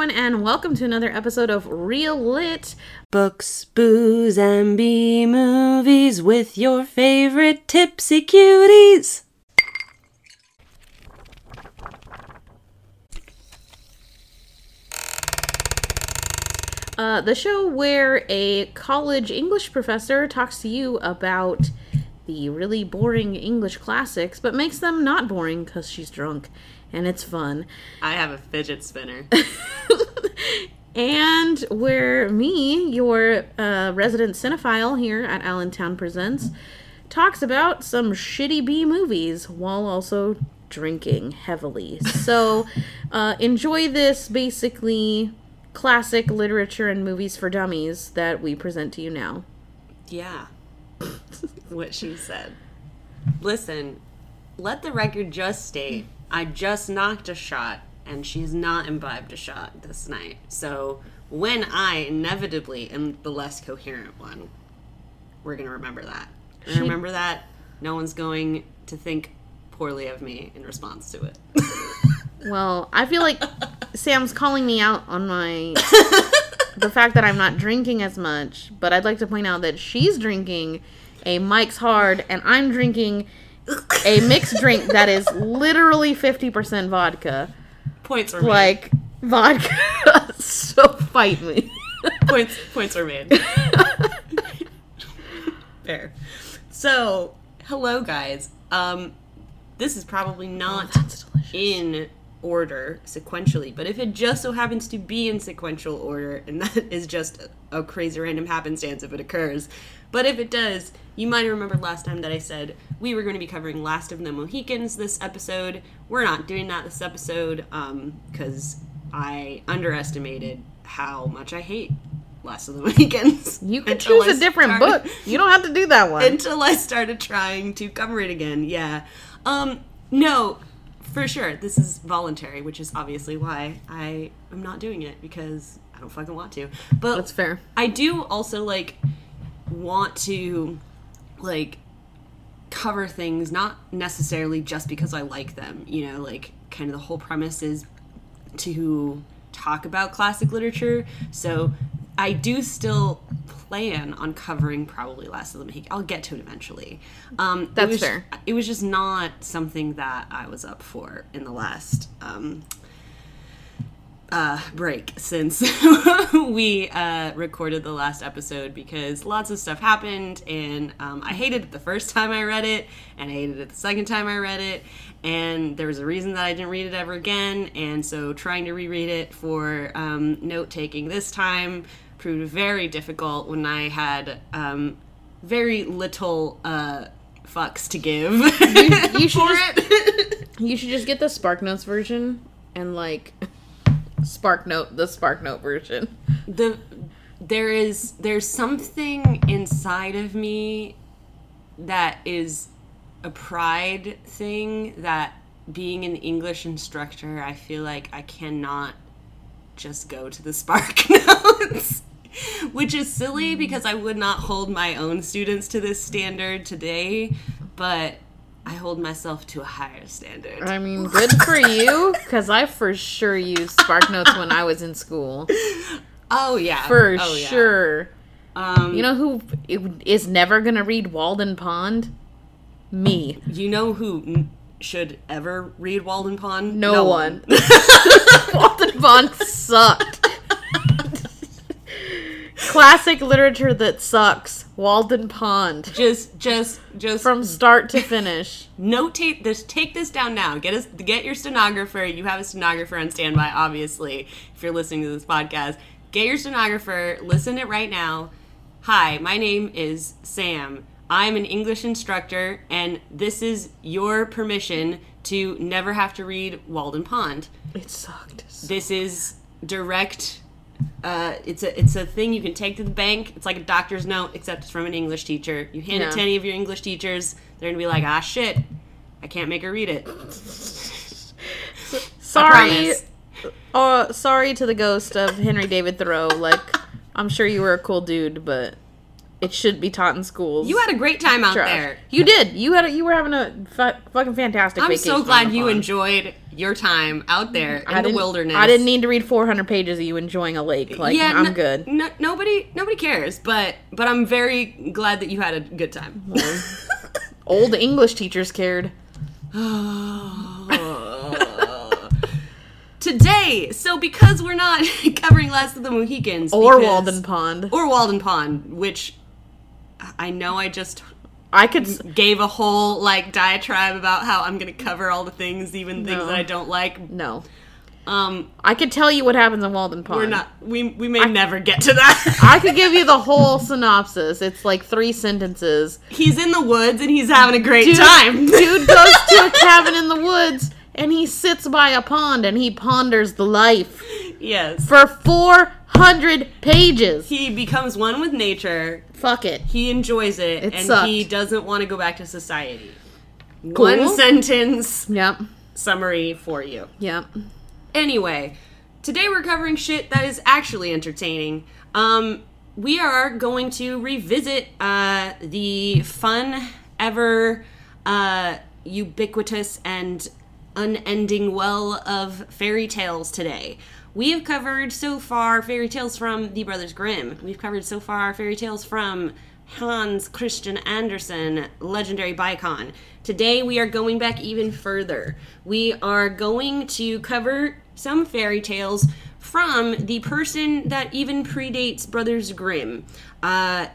everyone, and welcome to another episode of Real Lit. Books, booze, and B movies with your favorite tipsy cuties. Uh, the show where a college English professor talks to you about the really boring English classics, but makes them not boring because she's drunk and it's fun. I have a fidget spinner. and where me, your uh, resident cinephile here at Allentown Presents, talks about some shitty B movies while also drinking heavily. So uh, enjoy this basically classic literature and movies for dummies that we present to you now. Yeah. what she said. Listen, let the record just state I just knocked a shot and she's not imbibed a shot this night. So when I inevitably am the less coherent one, we're going to remember that. She... remember that no one's going to think poorly of me in response to it. well, I feel like Sam's calling me out on my the fact that I'm not drinking as much, but I'd like to point out that she's drinking a Mike's Hard and I'm drinking a mixed drink that is literally 50% vodka. Points are made like made. vodka. so fight me. points points are made. Fair. So, hello guys. Um this is probably not oh, in order sequentially, but if it just so happens to be in sequential order, and that is just a, crazy random happenstance if it occurs, but if it does, you might remember last time that I said we were going to be covering Last of the Mohicans this episode. We're not doing that this episode because um, I underestimated how much I hate Last of the Mohicans. You can choose a different started, book. You don't have to do that one. Until I started trying to cover it again. Yeah. Um, no, for sure. This is voluntary, which is obviously why I am not doing it because I don't fucking want to. But that's fair. I do also like want to like cover things not necessarily just because I like them, you know, like kind of the whole premise is to talk about classic literature. So I do still plan on covering probably Last of the Mohicans. I'll get to it eventually. Um, That's it was, fair. It was just not something that I was up for in the last um, uh, break since we uh, recorded the last episode because lots of stuff happened and um, I hated it the first time I read it and I hated it the second time I read it and there was a reason that I didn't read it ever again and so trying to reread it for um, note taking this time proved very difficult when I had um, very little uh, fucks to give you, you should just, you should just get the Spark Notes version and like Spark Note, the Spark Note version. The there is there's something inside of me that is a pride thing that being an English instructor, I feel like I cannot just go to the Spark Notes. Which is silly because I would not hold my own students to this standard today, but I hold myself to a higher standard. I mean, good for you, because I for sure used SparkNotes when I was in school. Oh yeah, for oh, sure. Yeah. Um, you know who is never gonna read Walden Pond? Me. You know who should ever read Walden Pond? No, no one. one. Walden Pond sucked. Classic literature that sucks. Walden Pond. Just, just, just from start to finish. Notate this. Take this down now. Get us. Get your stenographer. You have a stenographer on standby, obviously. If you're listening to this podcast, get your stenographer. Listen it right now. Hi, my name is Sam. I'm an English instructor, and this is your permission to never have to read Walden Pond. It sucked. This is direct uh, it's a it's a thing you can take to the bank. It's like a doctor's note, except it's from an English teacher. You hand it to any of your English teachers, they're gonna be like, "Ah, shit, I can't make her read it." sorry, uh, sorry to the ghost of Henry David Thoreau. Like, I'm sure you were a cool dude, but it should be taught in schools. You had a great time out Trash. there. You did. You had. A, you were having a fu- fucking fantastic. I'm so glad you enjoyed your time out there in I the wilderness. I didn't need to read 400 pages of you enjoying a lake. Like, I'm no- good. No, nobody, nobody cares. But, but I'm very glad that you had a good time. Old English teachers cared. Today, so because we're not covering Last of the Mohicans, Or because- Walden Pond. or Walden Pond, which I know I just I could. gave a whole like diatribe about how I'm gonna cover all the things, even things No. that I don't like. No. Um, I could tell you what happens in Walden Pond. we're not. We we may never get to that. I could give you the whole synopsis. It's like three sentences. he's in the woods and he's having a great Dude, time. dude goes to a cabin in the woods and he sits by a pond and he ponders the life yes. for 400 pages. He becomes one with nature. Fuck it. He enjoys it, It and sucked. he doesn't want to go back to society. Cool. One sentence Yep. summary for you. Yep. Anyway, today we're covering shit that is actually entertaining. Um, we are going to revisit uh, the fun, ever uh, ubiquitous, and unending well of fairy tales today. We have covered so far fairy tales from the Brothers Grimm. We've covered so far fairy tales from Hans Christian Andersen, legendary Bicon. Today we are going back even further. We are going to cover some fairy tales from the person that even predates Brothers Grimm. Uh,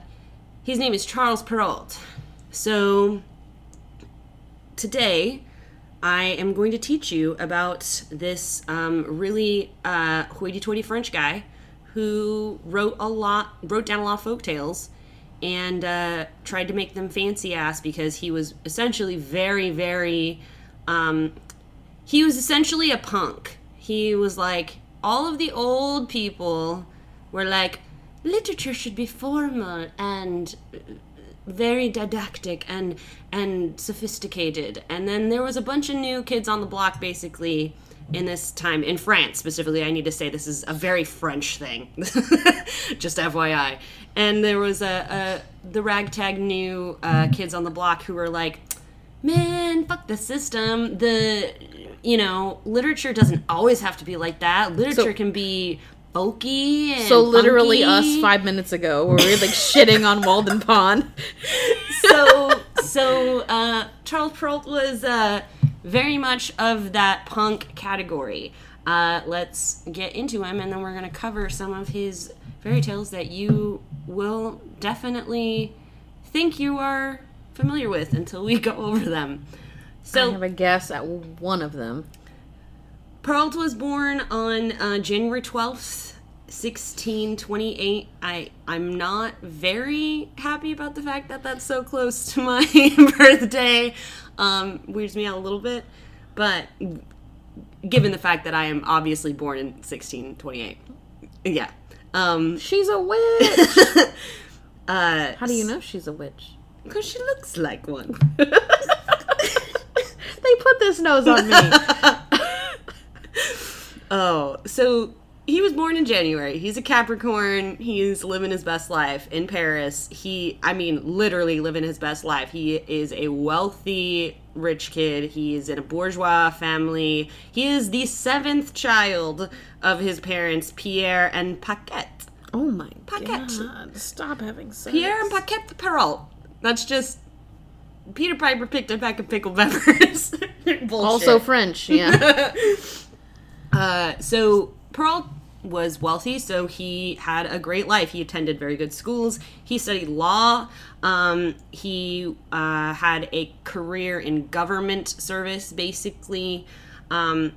his name is Charles Perrault. So today I am going to teach you about this um, really uh, hoity-toity French guy who wrote a lot, wrote down a lot of folk tales, and uh, tried to make them fancy ass because he was essentially very, very. Um, he was essentially a punk. He was like all of the old people were like literature should be formal and very didactic and and sophisticated. And then there was a bunch of new kids on the block basically in this time in France specifically. I need to say this is a very French thing just FYI and there was a, a the ragtag new uh, kids on the block who were like man fuck the system. The you know literature doesn't always have to be like that. Literature So- can be folky and So literally us five minutes ago where we were like shitting on Walden Pond. so so uh, Charles Perrault was uh, very much of that punk category. Uh, let's get into him, and then we're gonna cover some of his fairy tales that you will definitely think you are familiar with until we go over them. So I have a guess at one of them. Perrault was born on uh, January 12th, 1628. I, I'm not very happy about the fact that that's so close to my birthday. Um, weirds me out a little bit. But given the fact that I am obviously born in 1628. Yeah. Um, She's a witch. uh, How do you know she's a witch? Because she looks like one. They put this nose on me. Oh, so he was born in January. He's a Capricorn. He's living his best life in Paris. He, I mean, literally living his best life. He is a wealthy, rich kid. He is in a bourgeois family. He is the seventh child of his parents, Pierre and Paquette. Oh my Paquette. god. Stop having sex. Pierre and Paquette Perrault. That's just Peter Piper picked a pack of pickled peppers. Bullshit. Also French, yeah. Uh, so Perrault was wealthy, so he had a great life. He attended very good schools. He studied law. Um, he uh, had a career in government service, basically. Um,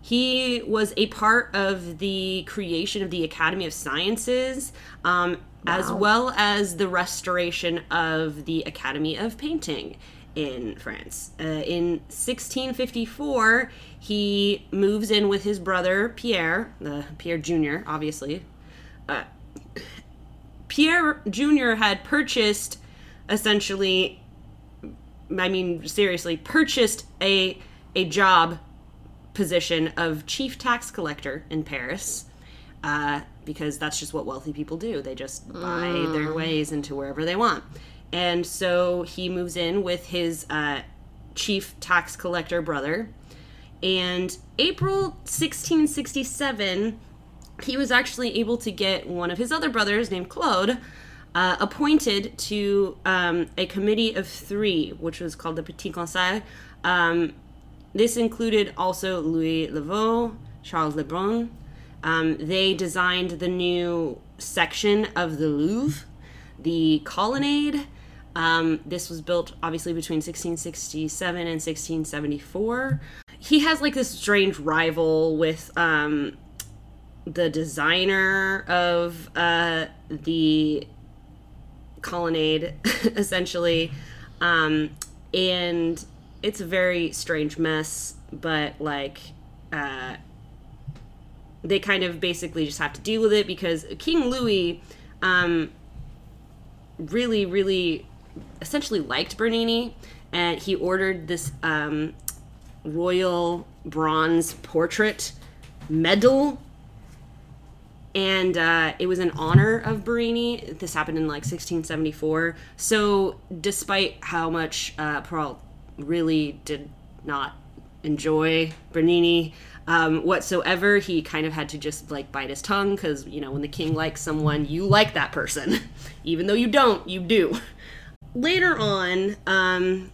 he was a part of the creation of the Academy of Sciences, um, as well as the restoration of the Academy of Painting in France. Uh, in 1654, he moves in with his brother Pierre, uh, Pierre Jr., obviously. Uh, Pierre Jr. had purchased, essentially, I mean, seriously, purchased a a job position of chief tax collector in Paris. Uh, because that's just what wealthy people do. They just buy their ways into wherever they want. And so he moves in with his uh, chief tax collector brother. and April 1667, he was actually able to get one of his other brothers named Claude uh, appointed to um, a committee of three, which was called the Petit Conseil. Um, this included also Louis Le Vau, Charles Lebrun. Um, they designed the new section of the Louvre, the colonnade. Um, this was built obviously between 1667 and 1674. He has like this strange rival with um, the designer of uh, the colonnade, essentially. Um, and it's a very strange mess, but like, uh, they kind of basically just have to deal with it because King Louis um, really, really essentially liked Bernini, and he ordered this um, royal bronze portrait medal and uh, it was in honor of Bernini. This happened in like 1674. So, despite how much uh, really did not enjoy Bernini um, whatsoever, he kind of had to just like bite his tongue because you know when the king likes someone, you like that person, even though you don't, you do. Later on, um,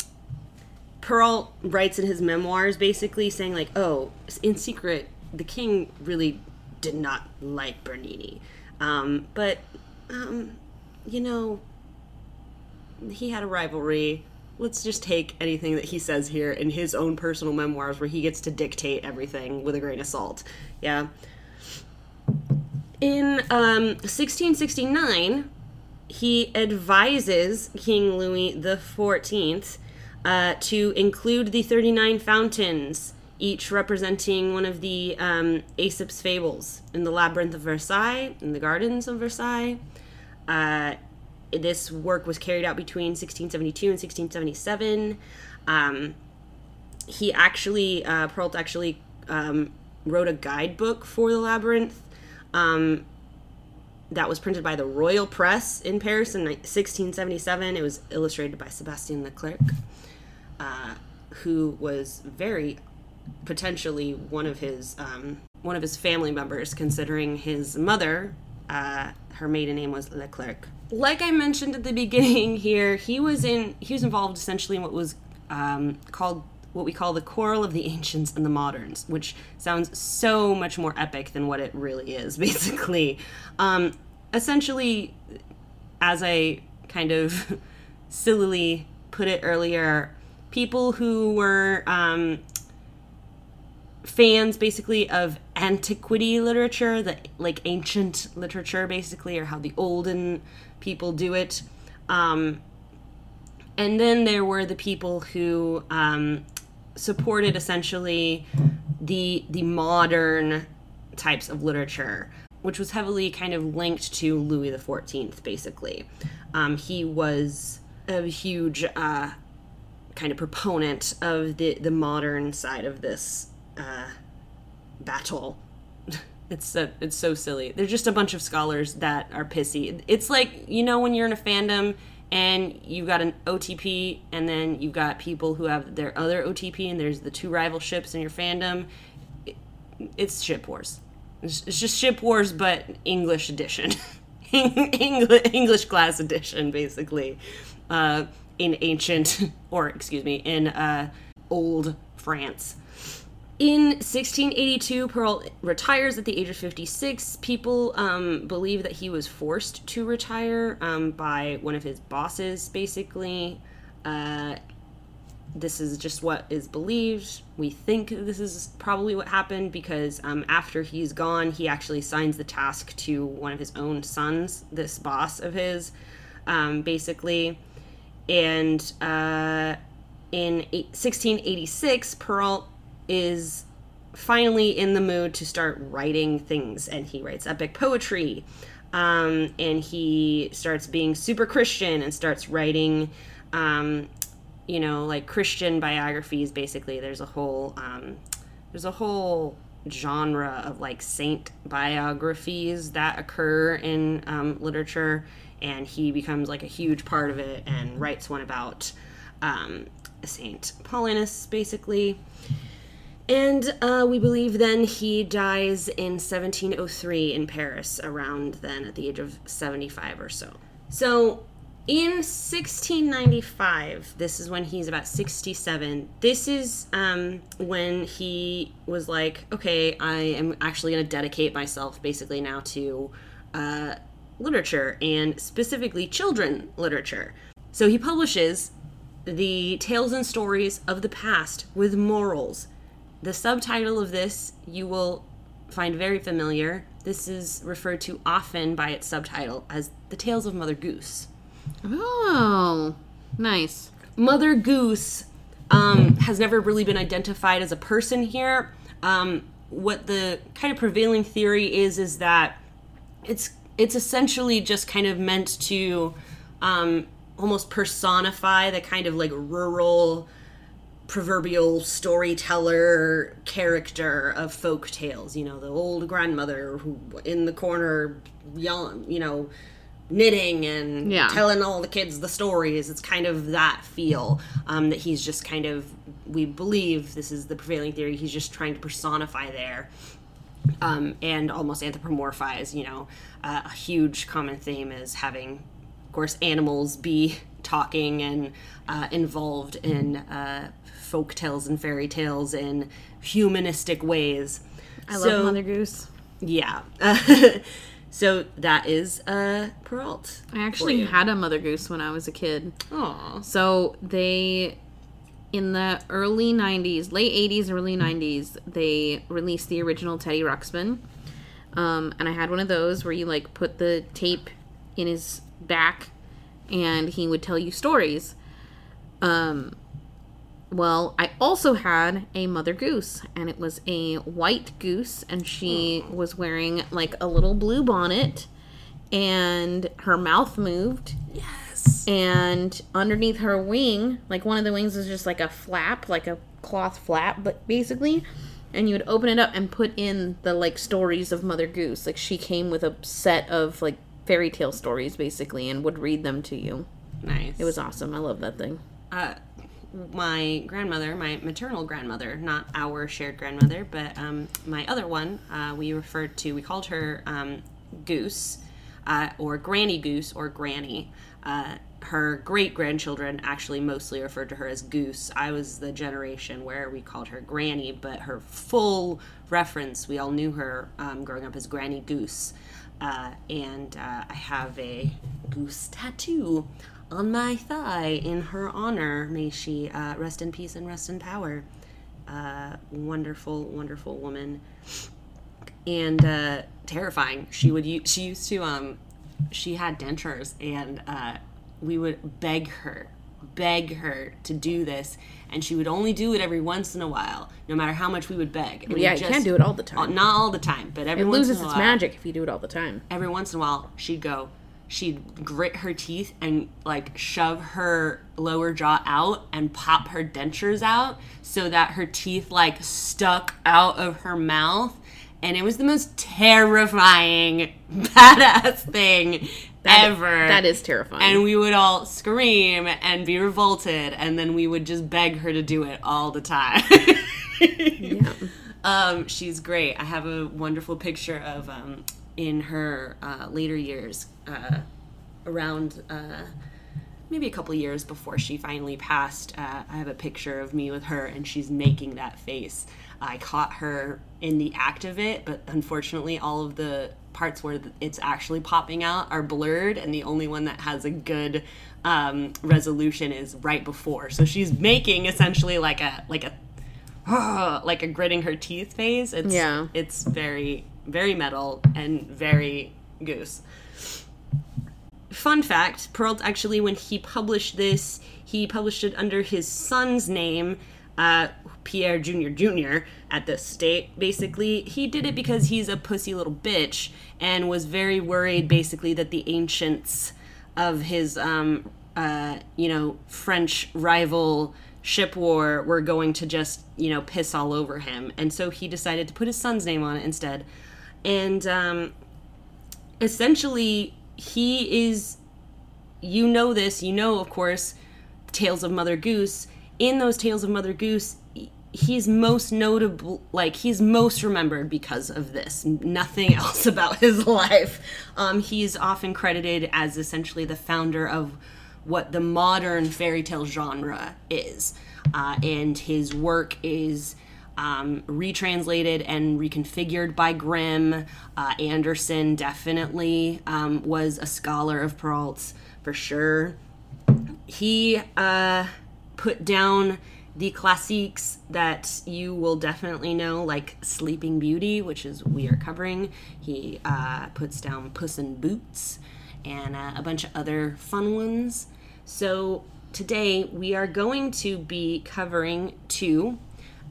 Perrault writes in his memoirs basically saying like, "Oh, in secret, the king really did not like Bernini. Um, but, um, you know, he had a rivalry. Let's just take anything that he says here in his own personal memoirs where he gets to dictate everything with a grain of salt. Yeah. In um, 1669, he advises King Louis XIV uh, to include the 39 fountains each representing one of the um, Aesop's fables in the Labyrinth of Versailles, in the Gardens of Versailles. Uh, this work was carried out between 1672 and 1677. Um, he actually, uh, actually um, wrote a guidebook for the Labyrinth um, that was printed by the Royal Press in Paris in 1677. It was illustrated by Sebastian Leclerc, uh, who was very potentially one of his um, one of his family members, considering his mother, uh, her maiden name was Leclerc. Like I mentioned at the beginning here, he was in he was involved essentially in what was um, called what we call the quarrel of the ancients and the moderns, which sounds so much more epic than what it really is. Basically, um, essentially, as I kind of sillily put it earlier, people who were um, fans basically of antiquity literature, the like ancient literature basically, or how the olden people do it. Um, and then there were the people who um, supported essentially the the modern types of literature, which was heavily kind of linked to Louis the Fourteenth. Basically, um, he was a huge uh, kind of proponent of the the modern side of this uh, battle. It's it's so silly. They're just a bunch of scholars that are pissy. It's like you know when you're in a fandom and you've got an OTP and then you've got people who have their other OTP and there's the two rival ships in your fandom. It's ship wars. It's, just ship wars, but English edition, English English class edition, basically, uh, in ancient or excuse me in uh, old France. In 1682, Perrault retires at the age of 56. People um, believe that he was forced to retire um, by one of his bosses, basically. Uh, this is just what is believed. We think this is probably what happened because um, after he's gone, he actually signs the task to one of his own sons, this boss of his, um, basically. And uh, in 1686, Perrault is finally in the mood to start writing things and he writes epic poetry um, and he starts being super christian and starts writing um, you know like christian biographies basically. There's a whole um, there's a whole genre of like saint biographies that occur in um, literature and he becomes like a huge part of it and writes one about um, saint paulinus basically And uh, we believe then he dies in 1703 in Paris, around then at the age of 75 or so. So in 1695, this is when he's about 67. This is um, when he was like, okay, I am actually going to dedicate myself basically now to uh, literature and specifically children literature. So he publishes the tales and stories of the past with morals. The subtitle of this you will find very familiar. This is referred to often by its subtitle as The Tales of Mother Goose. Oh, nice. Mother Goose um, has never really been identified as a person here. Um, what the kind of prevailing theory is is that it's it's essentially just kind of meant to um, almost personify the kind of like rural proverbial storyteller character of folk tales you know the old grandmother who in the corner young you know knitting and Yeah. telling all the kids the stories it's kind of that feel um, that he's just kind of we believe this is the prevailing theory he's just trying to personify there um, and almost anthropomorphize. You know, uh, a huge common theme is having, of course, animals be talking and uh, involved in uh, folk tales and fairy tales in humanistic ways. I love Mother Goose. Yeah. so that is uh, Perrault. I actually had a Mother Goose when I was a kid. Aw. So they, in the early 90s, late 80s, early 90s, they released the original Teddy Ruxpin. Um, and I had one of those where you like put the tape in his back and he would tell you stories. Um, well, I also had a mother goose, and it was a white goose, and she was wearing like a little blue bonnet, and her mouth moved, Yes. and underneath her wing, like one of the wings was just like a flap, like a cloth flap, but basically, and you would open it up and put in the like stories of Mother Goose. Like she came with a set of like fairy tale stories basically and would read them to you. Nice. It was awesome. I love that thing. uh, my grandmother, my maternal grandmother, not our shared grandmother, but um, my other one, uh, we referred to, we called her um, Goose, uh, or Granny Goose, or Granny. Uh, her great grandchildren actually mostly referred to her as Goose. I was the generation where we called her Granny, but her full reference, we all knew her um, growing up as Granny Goose. Uh, and uh, I have a goose tattoo on my thigh in her honor. May she uh, rest in peace and rest in power. Uh, wonderful, wonderful woman, and uh, terrifying. She would use, she used to um, she had dentures, and uh, we would beg her, beg her to do this, and she would only do it every once in a while, no matter how much we would beg. And yeah, you can't do it all the time. not all the time, but every It once loses in a its while magic if you do it all the time. every once in a while she'd go she'd grit her teeth and like shove her lower jaw out and pop her dentures out so that her teeth like stuck out of her mouth and it was the most terrifying badass thing ever That is terrifying. and we would all scream and be revolted and then we would just beg her to do it all the time yeah. um, she's great. I have a wonderful picture of um, in her uh, later years, uh, around uh, maybe a couple years before she finally passed. Uh, I have a picture of me with her, and she's making that face. I caught her in the act of it, but unfortunately, all of the parts where it's actually popping out are blurred, and the only one that has a good um, resolution is right before. So she's making essentially like a like a like a gritting her teeth phase. It's Yeah. it's very very metal and very goose. Fun fact: Perrault actually, when he published this, he published it under his son's name, uh, Pierre Junior Junior. At the state, basically, he did it because he's a pussy little bitch and was very worried, basically, that the ancients of his, um, uh, you know, French rival ship war were going to just, you know, piss all over him, and so he decided to put his son's name on it instead. And um, essentially he is you know this you know of course tales of mother goose. In those tales of mother goose he's most notable like he's most remembered because of this. Nothing else about his life. Um, he's often credited as essentially the founder of what the modern fairy tale genre is. Uh, and his work is um, retranslated and reconfigured by Grimm. Uh, Andersen definitely um, was a scholar of Perrault's for sure. He uh, put down the classics that you will definitely know, like Sleeping Beauty, which is we are covering. He uh, puts down Puss in Boots and uh, a bunch of other fun ones. So today we are going to be covering two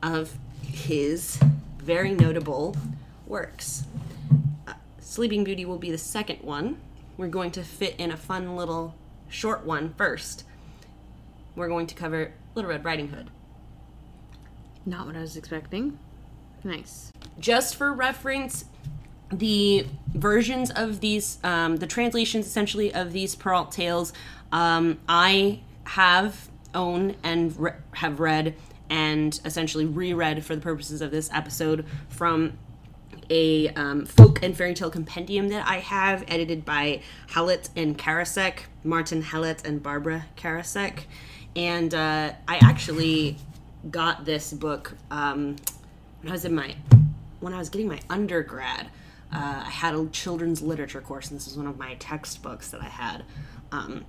of his very notable works. Uh, Sleeping Beauty will be the second one. We're going to fit in a fun little short one first. We're going to cover Little Red Riding Hood. Not what I was expecting. Nice. Just for reference, the versions of these, um, the translations essentially of these Perrault tales, um, I have own and re- have read and essentially reread for the purposes of this episode from a um, folk and fairy tale compendium that I have, edited by Hallett and Karasek, Martin Hallett and Barbara Karasek. And uh, I actually got this book um, when I was in my when I was getting my undergrad. Uh, I had a children's literature course, and this was one of my textbooks that I had. Um,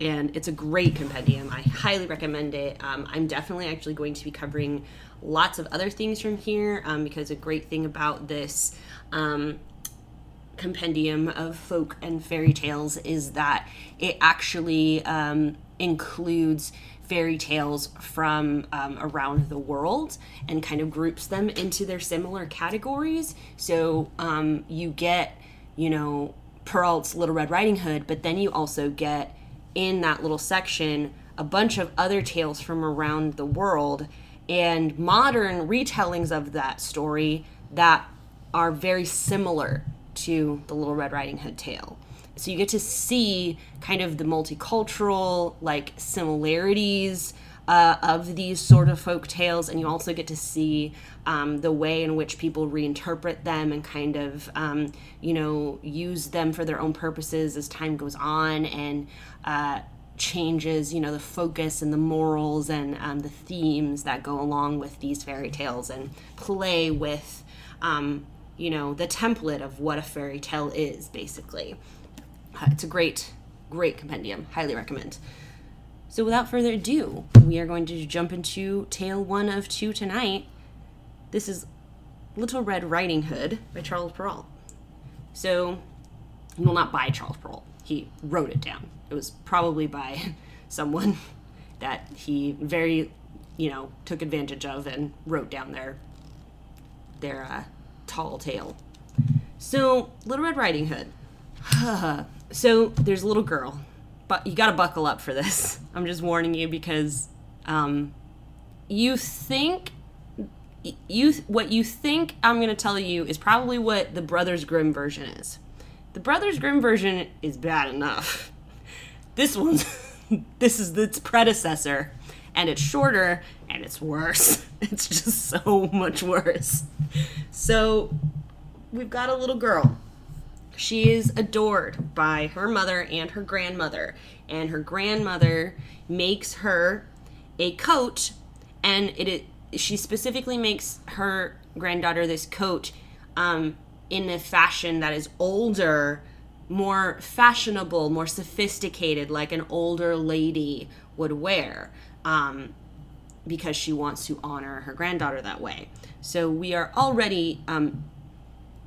and it's a great compendium. I highly recommend it. Um, I'm definitely actually going to be covering lots of other things from here um, because a great thing about this um, compendium of folk and fairy tales is that it actually um, includes fairy tales from um, around the world and kind of groups them into their similar categories. So um, you get, you know, Perrault's Little Red Riding Hood, but then you also get in that little section a bunch of other tales from around the world and modern retellings of that story that are very similar to the Little Red Riding Hood tale. So you get to see kind of the multicultural like similarities uh, of these sort of folk tales, and you also get to see um, the way in which people reinterpret them and kind of um, you know use them for their own purposes as time goes on and uh, changes you know the focus and the morals and um, the themes that go along with these fairy tales and play with um, you know the template of what a fairy tale is basically uh, it's a great great compendium highly recommend so, without further ado, we are going to jump into tale one of two tonight. This is Little Red Riding Hood by Charles Perrault. So, well, not by Charles Perrault. He wrote it down. It was probably by someone that he very, you know, took advantage of and wrote down their their uh, tall tale. So, Little Red Riding Hood. so, there's a little girl but you got to buckle up for this. I'm just warning you because um, you think you what you think I'm going to tell you is probably what the Brothers Grimm version is. The Brothers Grimm version is bad enough. This one's this is its predecessor and it's shorter and it's worse. It's just so much worse. So we've got a little girl she is adored by her mother and her grandmother, and her grandmother makes her a coat, and it, it she specifically makes her granddaughter this coat um, in a fashion that is older, more fashionable, more sophisticated, like an older lady would wear, um, because she wants to honor her granddaughter that way. So we are already um,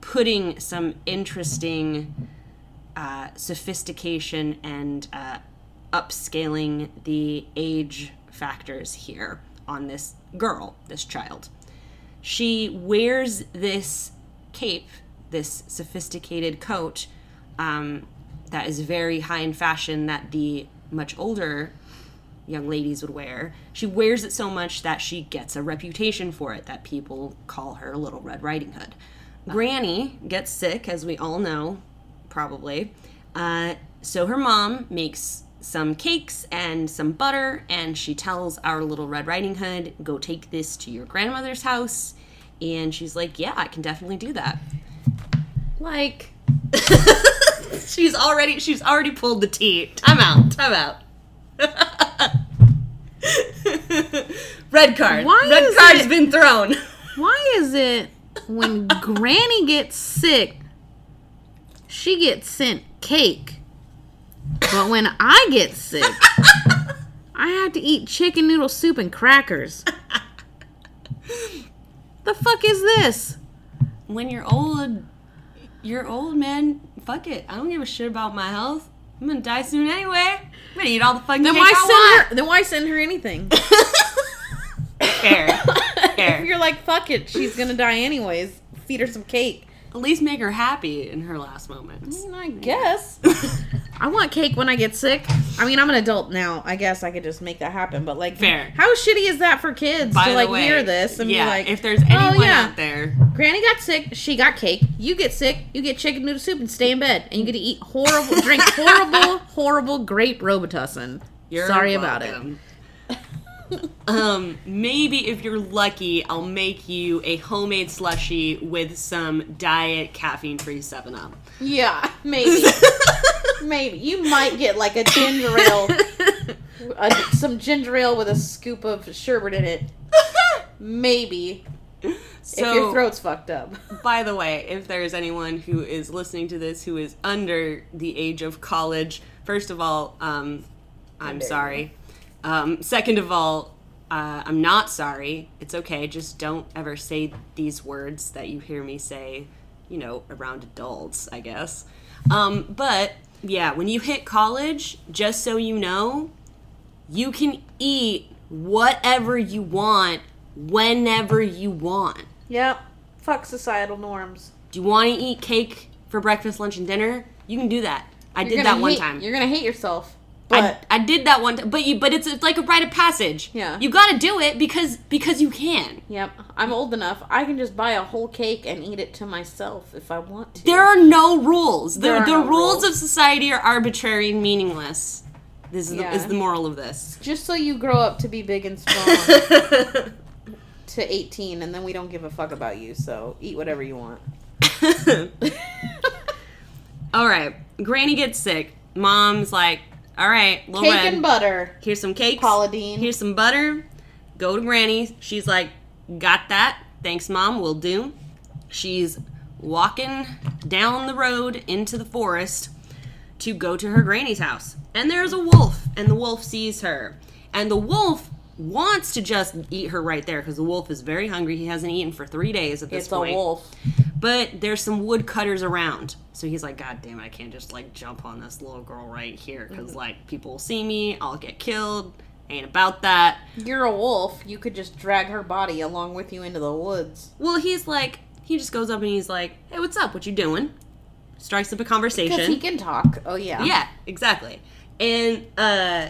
putting some interesting uh, sophistication and uh, upscaling the age factors here on this girl, this child. She wears this cape, this sophisticated coat um, that is very high in fashion that the much older young ladies would wear. She wears it so much that she gets a reputation for it, that people call her Little Red Riding Hood. Granny gets sick, as we all know, probably. Uh, so her mom makes some cakes and some butter, and she tells our little Red Riding Hood, "Go take this to your grandmother's house." And she's like, "Yeah, I can definitely do that." Like, she's already she's already pulled the tea. Time out. Time out. Red card. Why Red is card's it- been thrown. why is it when Granny gets sick, she gets sent cake, but when I get sick, I have to eat chicken noodle soup and crackers? The fuck is this? when you're old, you're old, man. Fuck it. I don't give a shit about my health. I'm gonna die soon anyway. I'm gonna eat all the fucking Then cake why I send her? Then why send her anything? want. Fair. Fair. if you're like, fuck it, she's gonna die anyways. Feed her some cake. At least make her happy in her last moments. I, mean, I guess. I want cake when I get sick. I mean, I'm an adult now. I guess I could just make that happen. But like, Fair. How shitty is that for kids By to like way, hear this and yeah, be like, if there's anyone oh yeah, out there, Granny got sick, she got cake. You get sick, you get chicken noodle soup and stay in bed, and you get to eat horrible, drink horrible, horrible grape Robitussin. you're Sorry about it. um, maybe if you're lucky, I'll make you a homemade slushy with some diet caffeine-free Seven Up. Yeah, maybe, maybe you might get like a ginger ale, a, some ginger ale with a scoop of sherbet in it. Maybe So, if your throat's fucked up. by the way, if there's anyone who is listening to this who is under the age of college, first of all, um, I'm sorry. Um, second of all, uh, I'm not sorry. It's okay. Just don't ever say these words that you hear me say, you know, around adults, I guess. Um, but yeah, when you hit college, just so you know, you can eat whatever you want whenever you want. Yep. Fuck societal norms. Do you want to eat cake for breakfast, lunch, and dinner? You can do that. I You're did that one hate- time. You're gonna hate yourself. I, But I did that one time, but you but it's, it's like a rite of passage. Yeah. you got to do it because because you can. yep, I'm old enough. I can just buy a whole cake and eat it to myself if I want to. There are no rules. The, There are the no rules, rules. of society are arbitrary and meaningless. This is, Yeah. the, is the moral of this. just so you grow up to be big and strong to 18, and then we don't give a fuck about you. So eat whatever you want. All right, Granny gets sick. Mom's like, "All right, little Cake red, and butter. here's some cakes. Paula Deen. Here's some butter. Go to Granny. She's like, got that. Thanks, Mom. We'll do. She's walking down the road into the forest to go to her granny's house. And there's a wolf, and the wolf sees her. And the wolf wants to just eat her right there because the wolf is very hungry. He hasn't eaten for three days at this It's a wolf. But there's some woodcutters around. So he's like, God damn it, I can't just like jump on this little girl right here because Mm-hmm. like people will see me, I'll get killed. Ain't about that. You're a wolf. You could just drag her body along with you into the woods. Well, he's like, he just goes up and he's like, Hey, what's up? What you doing? Strikes up a conversation. Because he can talk. Oh, yeah. Yeah, exactly. And uh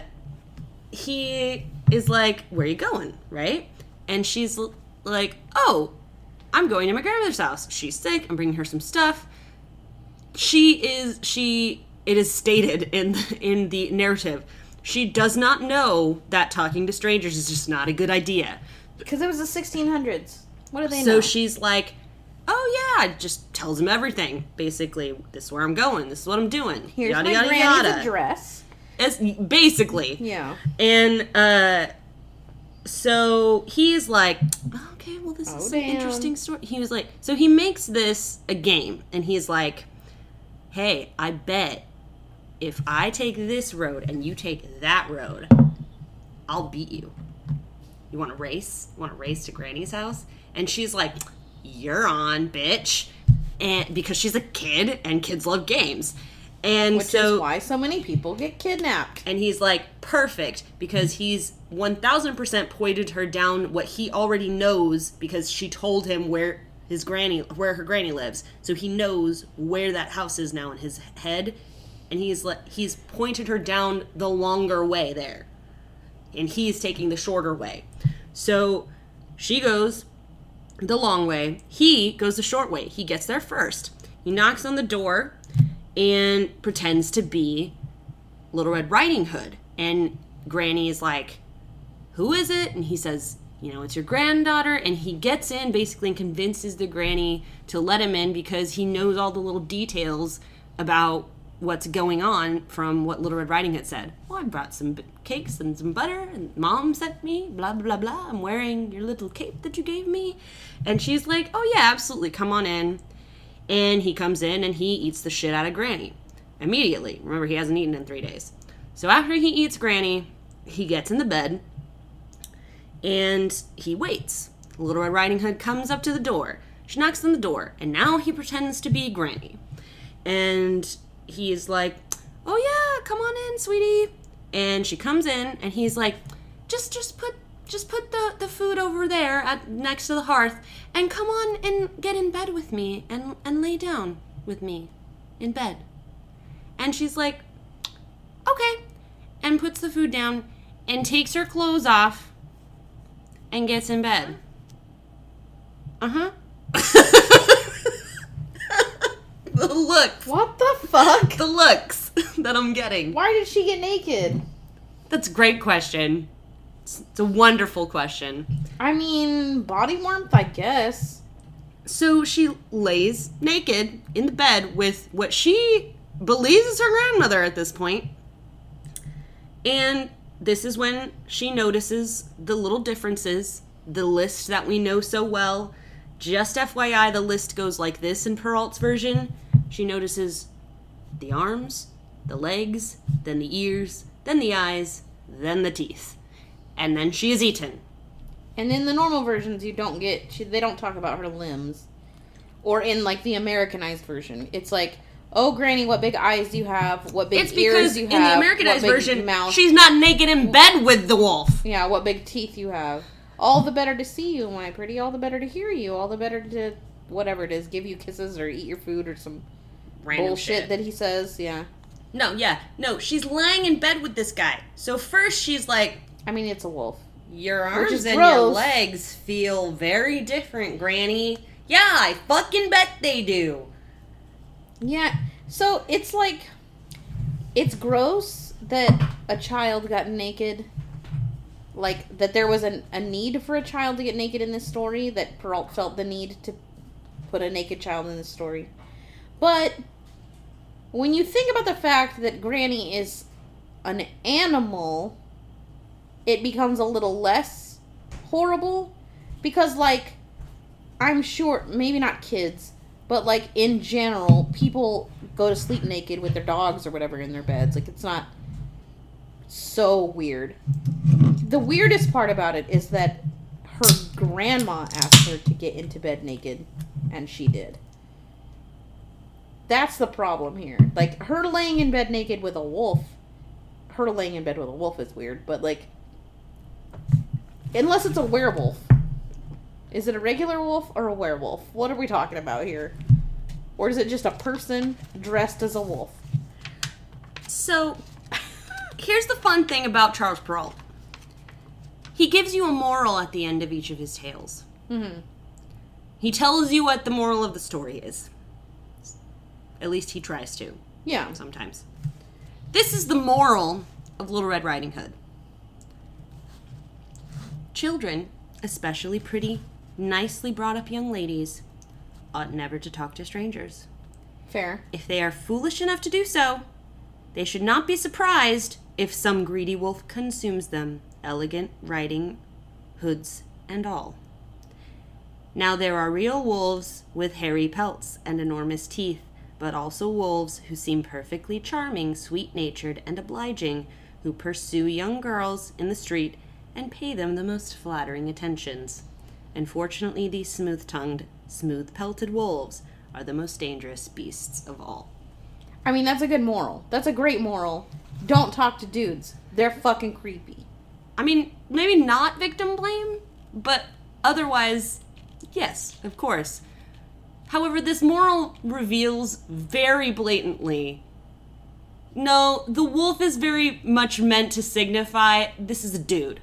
he is like, "Where are you going?" Right? And she's like, "Oh, I'm going to my grandmother's house. She's sick. I'm bringing her some stuff." She is she it is stated in the, in the narrative. She does not know that talking to strangers is just not a good idea. Because it was the 1600s. What do they So know? So she's like, "Oh yeah," just tells him everything. Basically, this is where I'm going. This is what I'm doing. Here's yada my yada granny's yada. address. It's basically. Yeah. And uh so he's like, okay, well this Oh, is an interesting story. He was like, so he makes this a game and he's like, hey, I bet if I take this road and you take that road, I'll beat you. You want to race? You want to race to Granny's house? And she's like, you're on, bitch. And because she's a kid and kids love games. And Which so is why so many people get kidnapped. and he's like perfect because he's 1000% pointed her down what he already knows because she told him where his granny where her granny lives. So he knows where that house is now in his head. And he's he's pointed her down the longer way there. And he's taking the shorter way. So she goes the long way. He goes the short way. He gets there first. He knocks on the door and pretends to be Little Red Riding Hood. And Granny is like, Who is it? And he says, You know, it's your granddaughter. And he gets in basically and convinces the granny to let him in because he knows all the little details about what's going on from what Little Red Riding Hood said. Well, I brought some b- cakes and some butter, and mom sent me, blah, blah, blah. I'm wearing your little cape that you gave me. And she's like, Oh, yeah, absolutely. Come on in. And he comes in and he eats the shit out of Granny immediately. Remember, he hasn't eaten in three days. So after he eats Granny, he gets in the bed and he waits. Little Red Riding Hood comes up to the door. She knocks on the door, and now he pretends to be Granny. And he's like, "Oh yeah, come on in, sweetie." And she comes in, and he's like, "Just, just put, just put the the food over there at next to the hearth, and come on and get in bed with me, and and lay down with me, in bed." And she's like, "Okay," and puts the food down, and takes her clothes off, and gets in bed. Uh huh. the looks, What the fuck? the looks that I'm getting. Why did she get naked? That's a great question. It's, it's a wonderful question. I mean, body warmth, I guess. So she lays naked in the bed with what she believes is her grandmother at this point. And this is when she notices the little differences, the list that we know so well. Just FYI, the list goes like this in Perrault's version. She notices the arms, the legs, then the ears, then the eyes, then the teeth. And then she is eaten. And in the normal versions, you don't get. She, they don't talk about her limbs, or in like the Americanized version, it's like, "Oh, Granny, what big eyes do you have? What big ears you have. It's ears because you in the Americanized version, mouth? she's not naked in bed with the wolf. yeah, what big teeth you have? All the better to see you, my pretty. All the better to hear you. All the better to whatever it is, give you kisses or eat your food or some Random bullshit shit. that he says. Yeah, No, yeah, no. She's lying in bed with this guy. So first she's like, I mean it's a wolf. "Your arms and your legs feel very different, Granny." Yeah, I fucking bet they do. Yeah. So it's like it's gross that a child got naked. Like that there was an, a need for a child to get naked in this story, that Perrault felt the need to put a naked child in this story. But when you think about the fact that Granny is an animal, it becomes a little less horrible because like I'm sure maybe not kids, but like in general, people go to sleep naked with their dogs or whatever in their beds. Like it's not so weird. The weirdest part about it is that her grandma asked her to get into bed naked and she did. That's the problem here. Like her laying in bed naked with a wolf, her laying in bed with a wolf is weird, but like unless it's a werewolf. Is it a regular wolf or a werewolf? What are we talking about here? Or is it just a person dressed as a wolf? So here's the fun thing about Charles Perrault. He gives you a moral at the end of each of his tales. Mm-hmm. He tells you what the moral of the story is. At least he tries to. Yeah. sometimes. This is the moral of Little Red Riding Hood. Children, especially pretty, nicely brought up young ladies, ought never to talk to strangers. Fair. If they are foolish enough to do so, they should not be surprised if some greedy wolf consumes them, elegant riding hoods and all. Now there are real wolves with hairy pelts and enormous teeth, but also wolves who seem perfectly charming, sweet natured, and obliging, who pursue young girls in the street and pay them the most flattering attentions. Unfortunately, these smooth tongued, smooth pelted wolves are the most dangerous beasts of all. I mean, that's a good moral. That's a great moral. Don't talk to dudes. They're fucking creepy. I mean, maybe not victim blame, but otherwise, yes, of course. However, this moral reveals very blatantly no, the wolf is very much meant to signify this is a dude.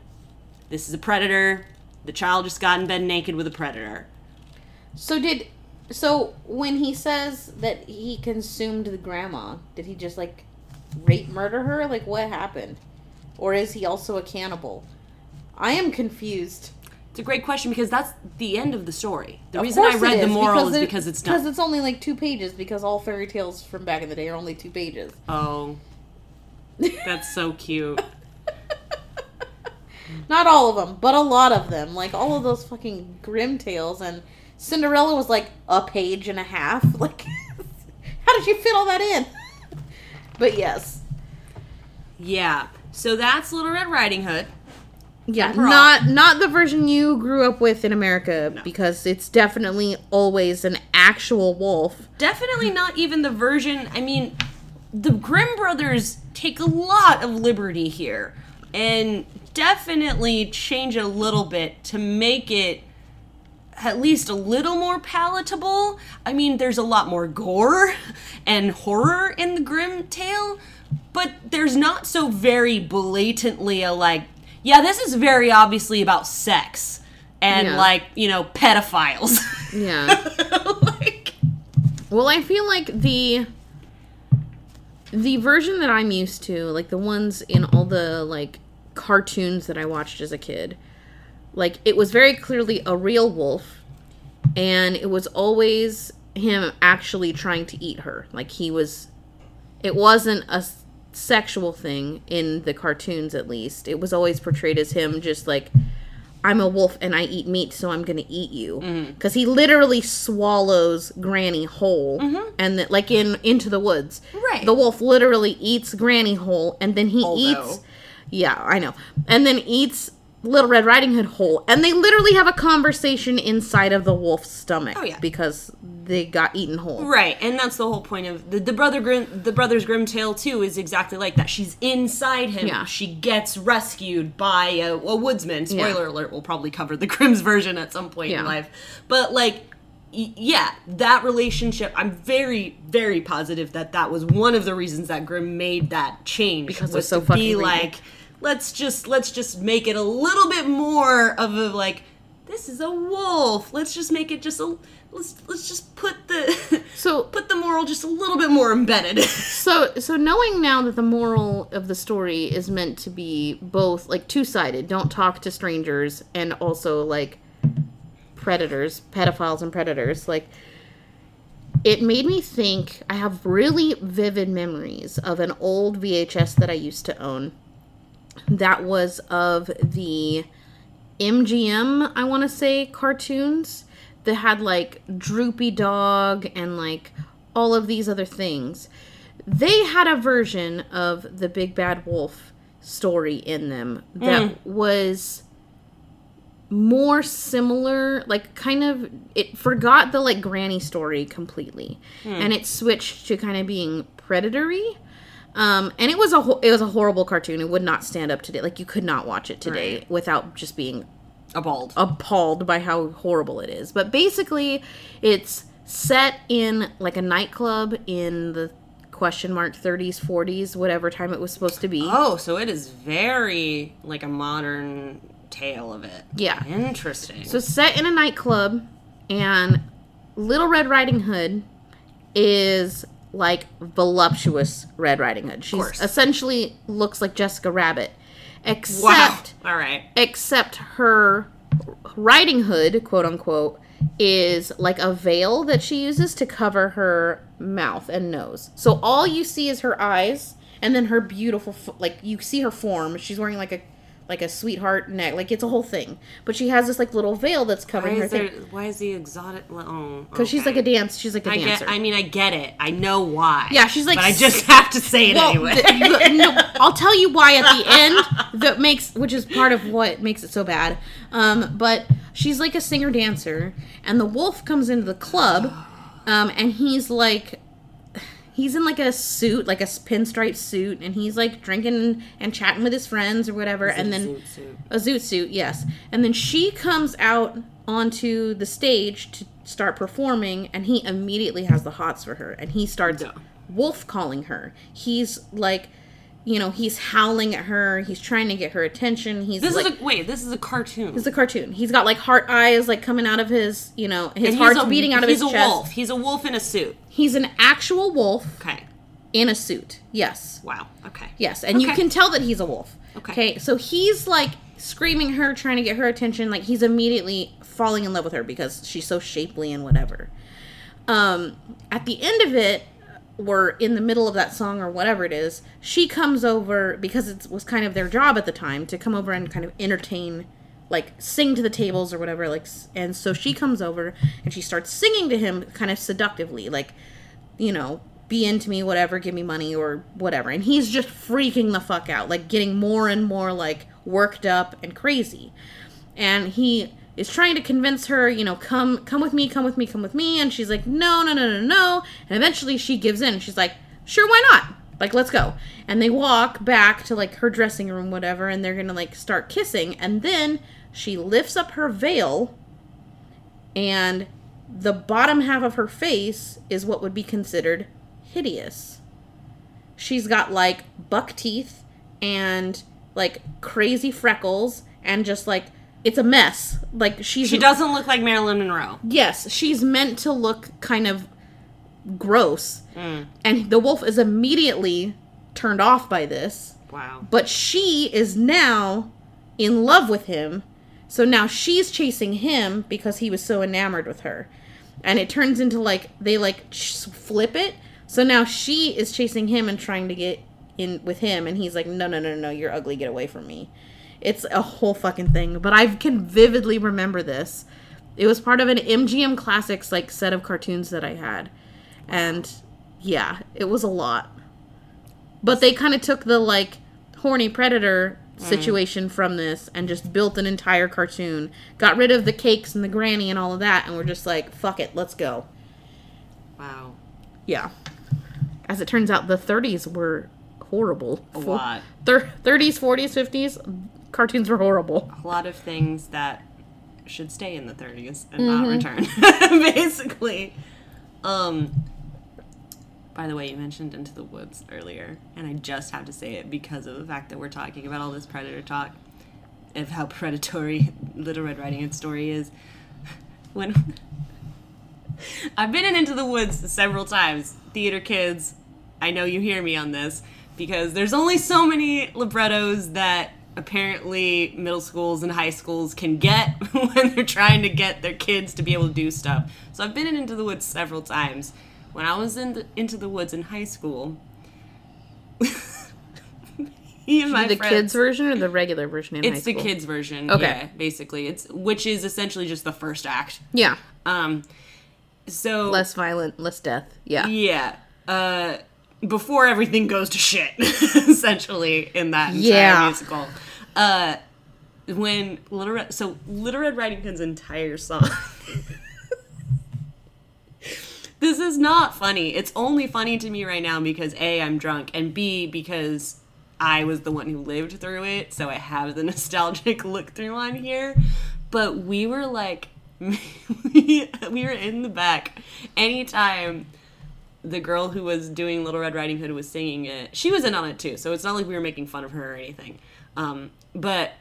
This is a predator. The child just got in bed naked with a predator. So did so when he says that he consumed the grandma, did he just like rape murder her? Like what happened? Or is he also a cannibal? I am confused. It's a great question because that's the end of the story. The Of reason I read the moral is it- because it's because it's only like two pages because all fairy tales from back in the day are only two pages. Oh, that's so cute. Not all of them, but a lot of them. Like all of those fucking Grimm tales and Cinderella was like a page and a half. Like how did you fit all that in? but yes. Yeah. So that's Little Red Riding Hood. Yeah, Overall. not not the version you grew up with in America because it's definitely always an actual wolf. Definitely not even the version. I mean, the Grimm brothers take a lot of liberty here and definitely change it a little bit to make it at least a little more palatable. I mean, there's a lot more gore and horror in the Grimm tale, but there's not so very blatantly a like, yeah, this is very obviously about sex and Yeah. like, you know, pedophiles. Yeah. like, Well, I feel like the the version that I'm used to, like the ones in all the like cartoons that I watched as a kid, like it was very clearly a real wolf and it was always him actually trying to eat her. Like he was it wasn't a sexual thing in the cartoons at least. It was always portrayed as him just like I'm a wolf and I eat meat, so I'm gonna eat you. Mm-hmm. Because he literally swallows Granny whole, mm-hmm. and that like in Into the Woods, Right. The wolf literally eats Granny whole, and then he Although- eats. Yeah, I know, and then eats Little Red Riding Hood whole, and they literally have a conversation inside of the wolf's stomach. Oh, yeah. because they got eaten whole. Right, and that's the whole point of the, the brother Grimm, the brothers Grimm tale too is exactly like that. She's inside him. Yeah. She gets rescued by a, a woodsman. Spoiler Yeah. alert: We'll probably cover the Grimm's version at some point Yeah. in life. But like, yeah, that relationship. I'm very, very positive that that was one of the reasons that Grimm made that change Because was so to fucking be like, let's just let's just make it a little bit more of a like. This is a wolf. Let's just make it just a. Let's let's just put the So put the moral just a little bit more embedded. So, so knowing now that the moral of the story is meant to be both like two sided, don't talk to strangers, and also like predators, pedophiles, and predators, like it made me think. I have really vivid memories of an old VHS that I used to own that was of the MGM, I want to say, cartoons that had like Droopy Dog and like all of these other things. They had a version of the Big Bad Wolf story in them that mm. was more similar like kind of it forgot the like granny story completely and it switched to kind of being predatory um, and it was a ho- it was a horrible cartoon. It would not stand up today. Like you could not watch it today Right. without just being appalled appalled by how horrible it is. But basically, it's set in like a nightclub in the question mark 30s, 40s, whatever time it was supposed to be. Oh, so it is very like a modern tale of it. Yeah. Interesting. So it's set in a nightclub, and Little Red Riding Hood is like voluptuous Red Riding Hood. She essentially looks like Jessica Rabbit, except wow. All right. except her riding hood, quote unquote, is like a veil that she uses to cover her mouth and nose. So all you see is her eyes and then her beautiful like you see her form. She's wearing like a like a sweetheart neck, like it's a whole thing. But she has this like little veil that's covering her there? thing Why is the exotic? Oh, because she's like a dance. She's like a I dancer. get. I mean, I get it. I know why. Yeah, she's like But I just have to say it Well, anyway. the- the- no, I'll tell you why at the end that makes which is part of what makes it so bad. Um, but she's like a singer dancer, and the wolf comes into the club, um, and he's like. He's in like a suit, like a pinstripe suit, and he's like drinking and chatting with his friends or whatever. and then Zoot suit. a zoot suit, yes. And then she comes out onto the stage to start performing, and he immediately has the hots for her, and he starts Yeah. wolf calling her. He's like, you know, he's howling at her. He's trying to get her attention. He's This like, is a wait. This is a cartoon. it's a cartoon. He's got like heart eyes, like coming out of his, you know, his heart's a- beating out of his chest. he's a wolf. He's a wolf in a suit. He's an actual wolf Okay. in a suit. Yes. Wow. Okay. Yes, and you can tell that he's a wolf. Okay. so he's like screaming her, trying to get her attention. Like he's immediately falling in love with her because she's so shapely and whatever. Um, at the end of it, or in the middle of that song or whatever it is, she comes over because it was kind of their job at the time to come over and kind of entertain, like sing to the tables or whatever. Like, and so she comes over and she starts singing to him, kind of seductively, like you know, be into me, whatever, give me money or whatever. And he's just freaking the fuck out, like getting more and more like worked up and crazy. And he is trying to convince her, you know, come come with me, come with me, come with me. And she's like, no, no, no, no, no. And eventually she gives in. She's like, sure, why not? Like, let's go. And they walk back to like her dressing room, whatever, and they're gonna like start kissing. And then she lifts up her veil and the bottom half of her face is what would be considered hideous. She's got like buck teeth and like crazy freckles and just like it's a mess. Like she's She doesn't look like Marilyn Monroe. Yes, she's meant to look kind of gross. Mm. And the wolf is immediately turned off by this. Wow. But she is now in love with him. So now she's chasing him because he was so enamored with her. And it turns into like they like flip it. So now she is chasing him and trying to get in with him and he's like no no no no you're ugly get away from me. It's a whole fucking thing, but I can vividly remember this. It was part of an MGM Classics like set of cartoons that I had. And yeah, it was a lot. But they kind of took the like horny predator mm. situation from this and just built an entire cartoon. Got rid of the cakes and the granny and all of that and we're just like, fuck it, let's go. Wow. Yeah. As it turns out, the 30s were horrible. A lot. Thir- 30s, 40s, 50s, cartoons were horrible. A lot of things that should stay in the 30s and Mm-hmm. not return. Basically. Um by the way, you mentioned Into the Woods earlier, and I just have to say it because of the fact that we're talking about all this predator talk of how predatory Little Red Riding Hood story is. When I've been in Into the Woods several times, theater kids, I know you hear me on this because there's only so many librettos that apparently middle schools and high schools can get when they're trying to get their kids to be able to do stuff. So I've been in Into the Woods several times. When I was in the, Into the Woods in high school, me and my the friends, kids version or the regular version in high it's the kids version. Okay. Yeah, basically, it's which is essentially just the first act. Yeah. Um, so Less violent, less death. Yeah. yeah. Uh, before everything goes to shit, essentially, in that entire Yeah. musical. Uh, when Little Red, so Little Red Riding Hood's entire song. this is not funny. It's only funny to me right now because A, I'm drunk, and B, because I was the one who lived through it, so I have the nostalgic look through on here. But we were like, we, we were in the back. Anytime the girl who was doing Little Red Riding Hood was singing it, she was in on it too, so it's not like we were making fun of her or anything. Um, but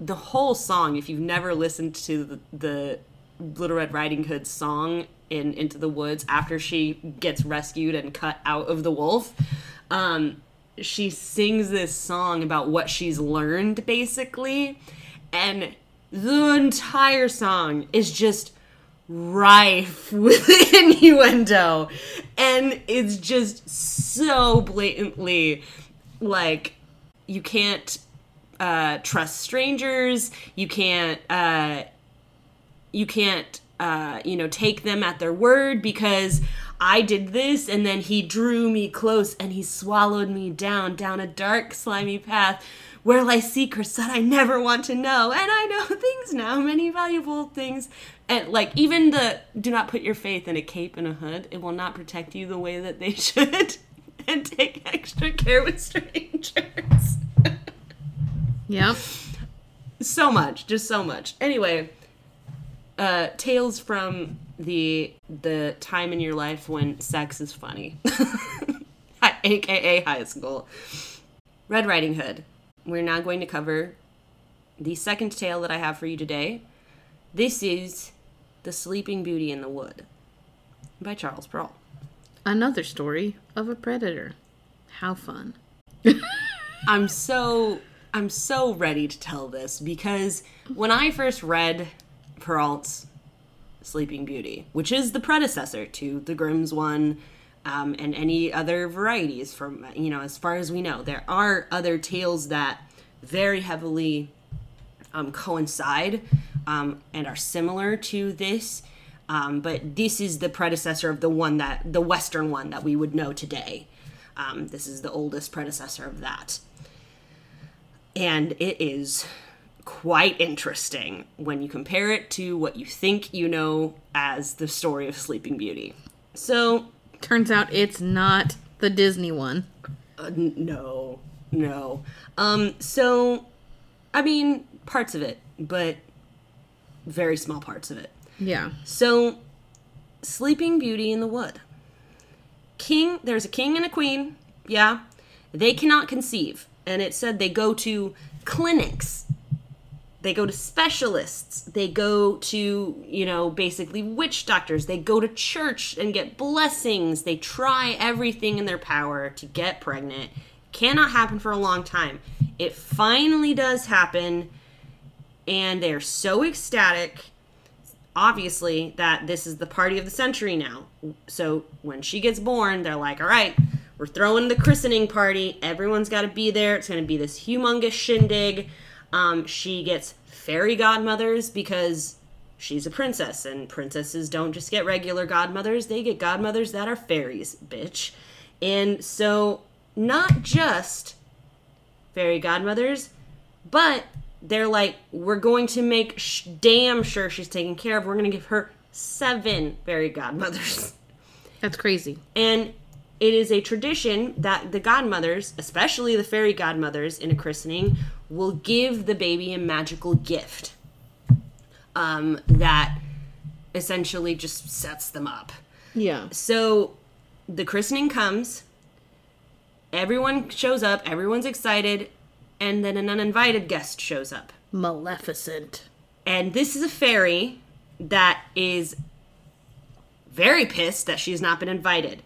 the whole song, if you've never listened to the, the Little Red Riding Hood song in Into the Woods after she gets rescued and cut out of the wolf, um, she sings this song about what she's learned basically, and the entire song is just rife with innuendo. And it's just so blatantly like you can't uh, trust strangers. You can't uh, you can't uh, you know take them at their word because i did this and then he drew me close and he swallowed me down down a dark slimy path where lie secrets that i never want to know. And i know things now many valuable things. And like even the do not put your faith in a cape and a hood. It will not protect you the way that they should. And take extra care with strangers. Yep. so much just so much. Anyway uh tales from the the time in your life when sex is funny. Aka high school. Red riding hood we're now going to cover the second tale that i have for you today this is the sleeping beauty in the wood by charles Perrault Another story of a predator. How fun. I'm so I'm so ready to tell this because when I first read Perrault's Sleeping Beauty, which is the predecessor to the Grimm's one, um, and any other varieties from you know as far as we know, there are other tales that very heavily um, coincide um, and are similar to this. Um, but this is the predecessor of the one that the Western one that we would know today. Um, this is the oldest predecessor of that and it is quite interesting when you compare it to what you think you know as the story of Sleeping Beauty. So, Turns out it's not the Disney one. uh, no, no. Um, so, I mean, parts of it, but very small parts of it. Yeah. So, Sleeping Beauty in the Wood. King, there's a king and a queen, yeah. They cannot conceive. And it said they go to clinics. They go to specialists. They go to, you know, basically witch doctors. They go to church and get blessings. They try everything in their power to get pregnant. Cannot happen for a long time. It finally does happen, and they're so ecstatic obviously that this is the party of the century now. So when she gets born, they're like, all right, we're throwing the christening party. Everyone's got to be there. It's going to be this humongous shindig. Um, she gets fairy godmothers because she's a princess, and princesses don't just get regular godmothers, they get godmothers that are fairies, bitch. And so, not just fairy godmothers, but they're like, we're going to make sh- damn sure she's taken care of. We're going to give her seven fairy godmothers. That's crazy. And it is a tradition that the godmothers, especially the fairy godmothers in a christening, will give the baby a magical gift um, that essentially just sets them up. Yeah. So the christening comes, everyone shows up, everyone's excited, and then an uninvited guest shows up. Maleficent. And this is a fairy that is very pissed that she's not been invited.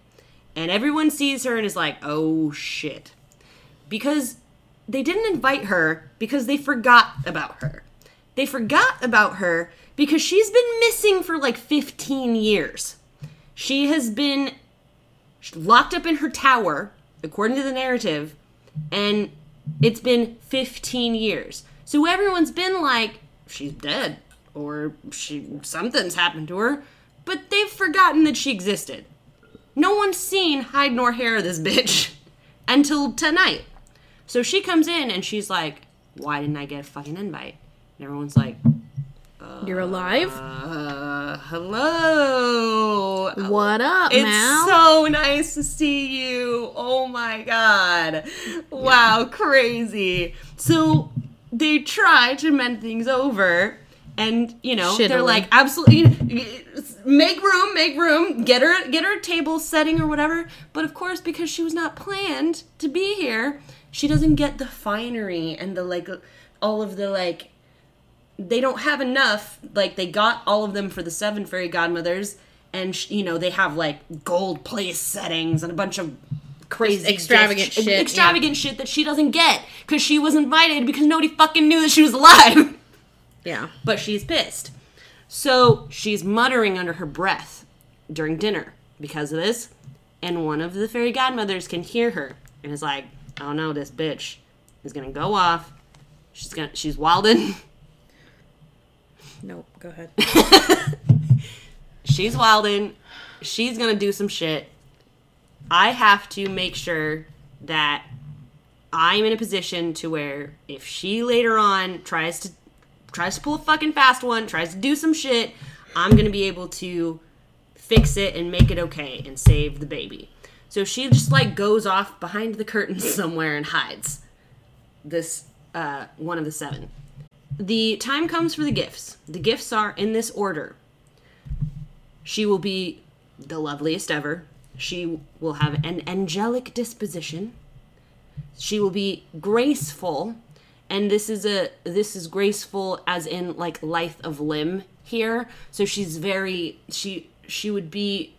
And everyone sees her and is like, oh shit. Because they didn't invite her because they forgot about her. They forgot about her because she's been missing for like 15 years. She has been locked up in her tower, according to the narrative, and it's been 15 years. So everyone's been like, she's dead, or she something's happened to her, but they've forgotten that she existed. No one's seen hide nor hair of this bitch until tonight. So she comes in and she's like, Why didn't I get a fucking invite? And everyone's like, You're alive? Uh, hello. what up, It's Mal? so nice to see you. Oh my god. Wow, crazy. So they try to mend things over and you know they're like absolutely make room make room get her get her table setting or whatever. But of course because she was not planned to be here she doesn't get the finery and the like all of the like they don't have enough like they got all of them for the seven fairy godmothers and sh- you know they have like gold place settings and a bunch of crazy extravagant gift- shit, extravagant shit that she doesn't get because she was invited because nobody fucking knew that she was alive. Yeah. but she's pissed so she's muttering under her breath during dinner because of this and one of the fairy godmothers can hear her and is like oh no this bitch is gonna go off she's gonna she's wilding Nope. Go ahead. she's wilding she's gonna do some shit i have to make sure that i'm in a position to where if she later on tries to tries to pull a fucking fast one tries to do some shit i'm gonna be able to fix it and make it okay and save the baby. So she just like goes off behind the curtains somewhere and hides. This uh, one of the seven. The time comes for the gifts. The gifts are in this order. She will be the loveliest ever. She will have an angelic disposition. She will be graceful, and this is a this is graceful as in like lithe of limb here. So she's very she she would be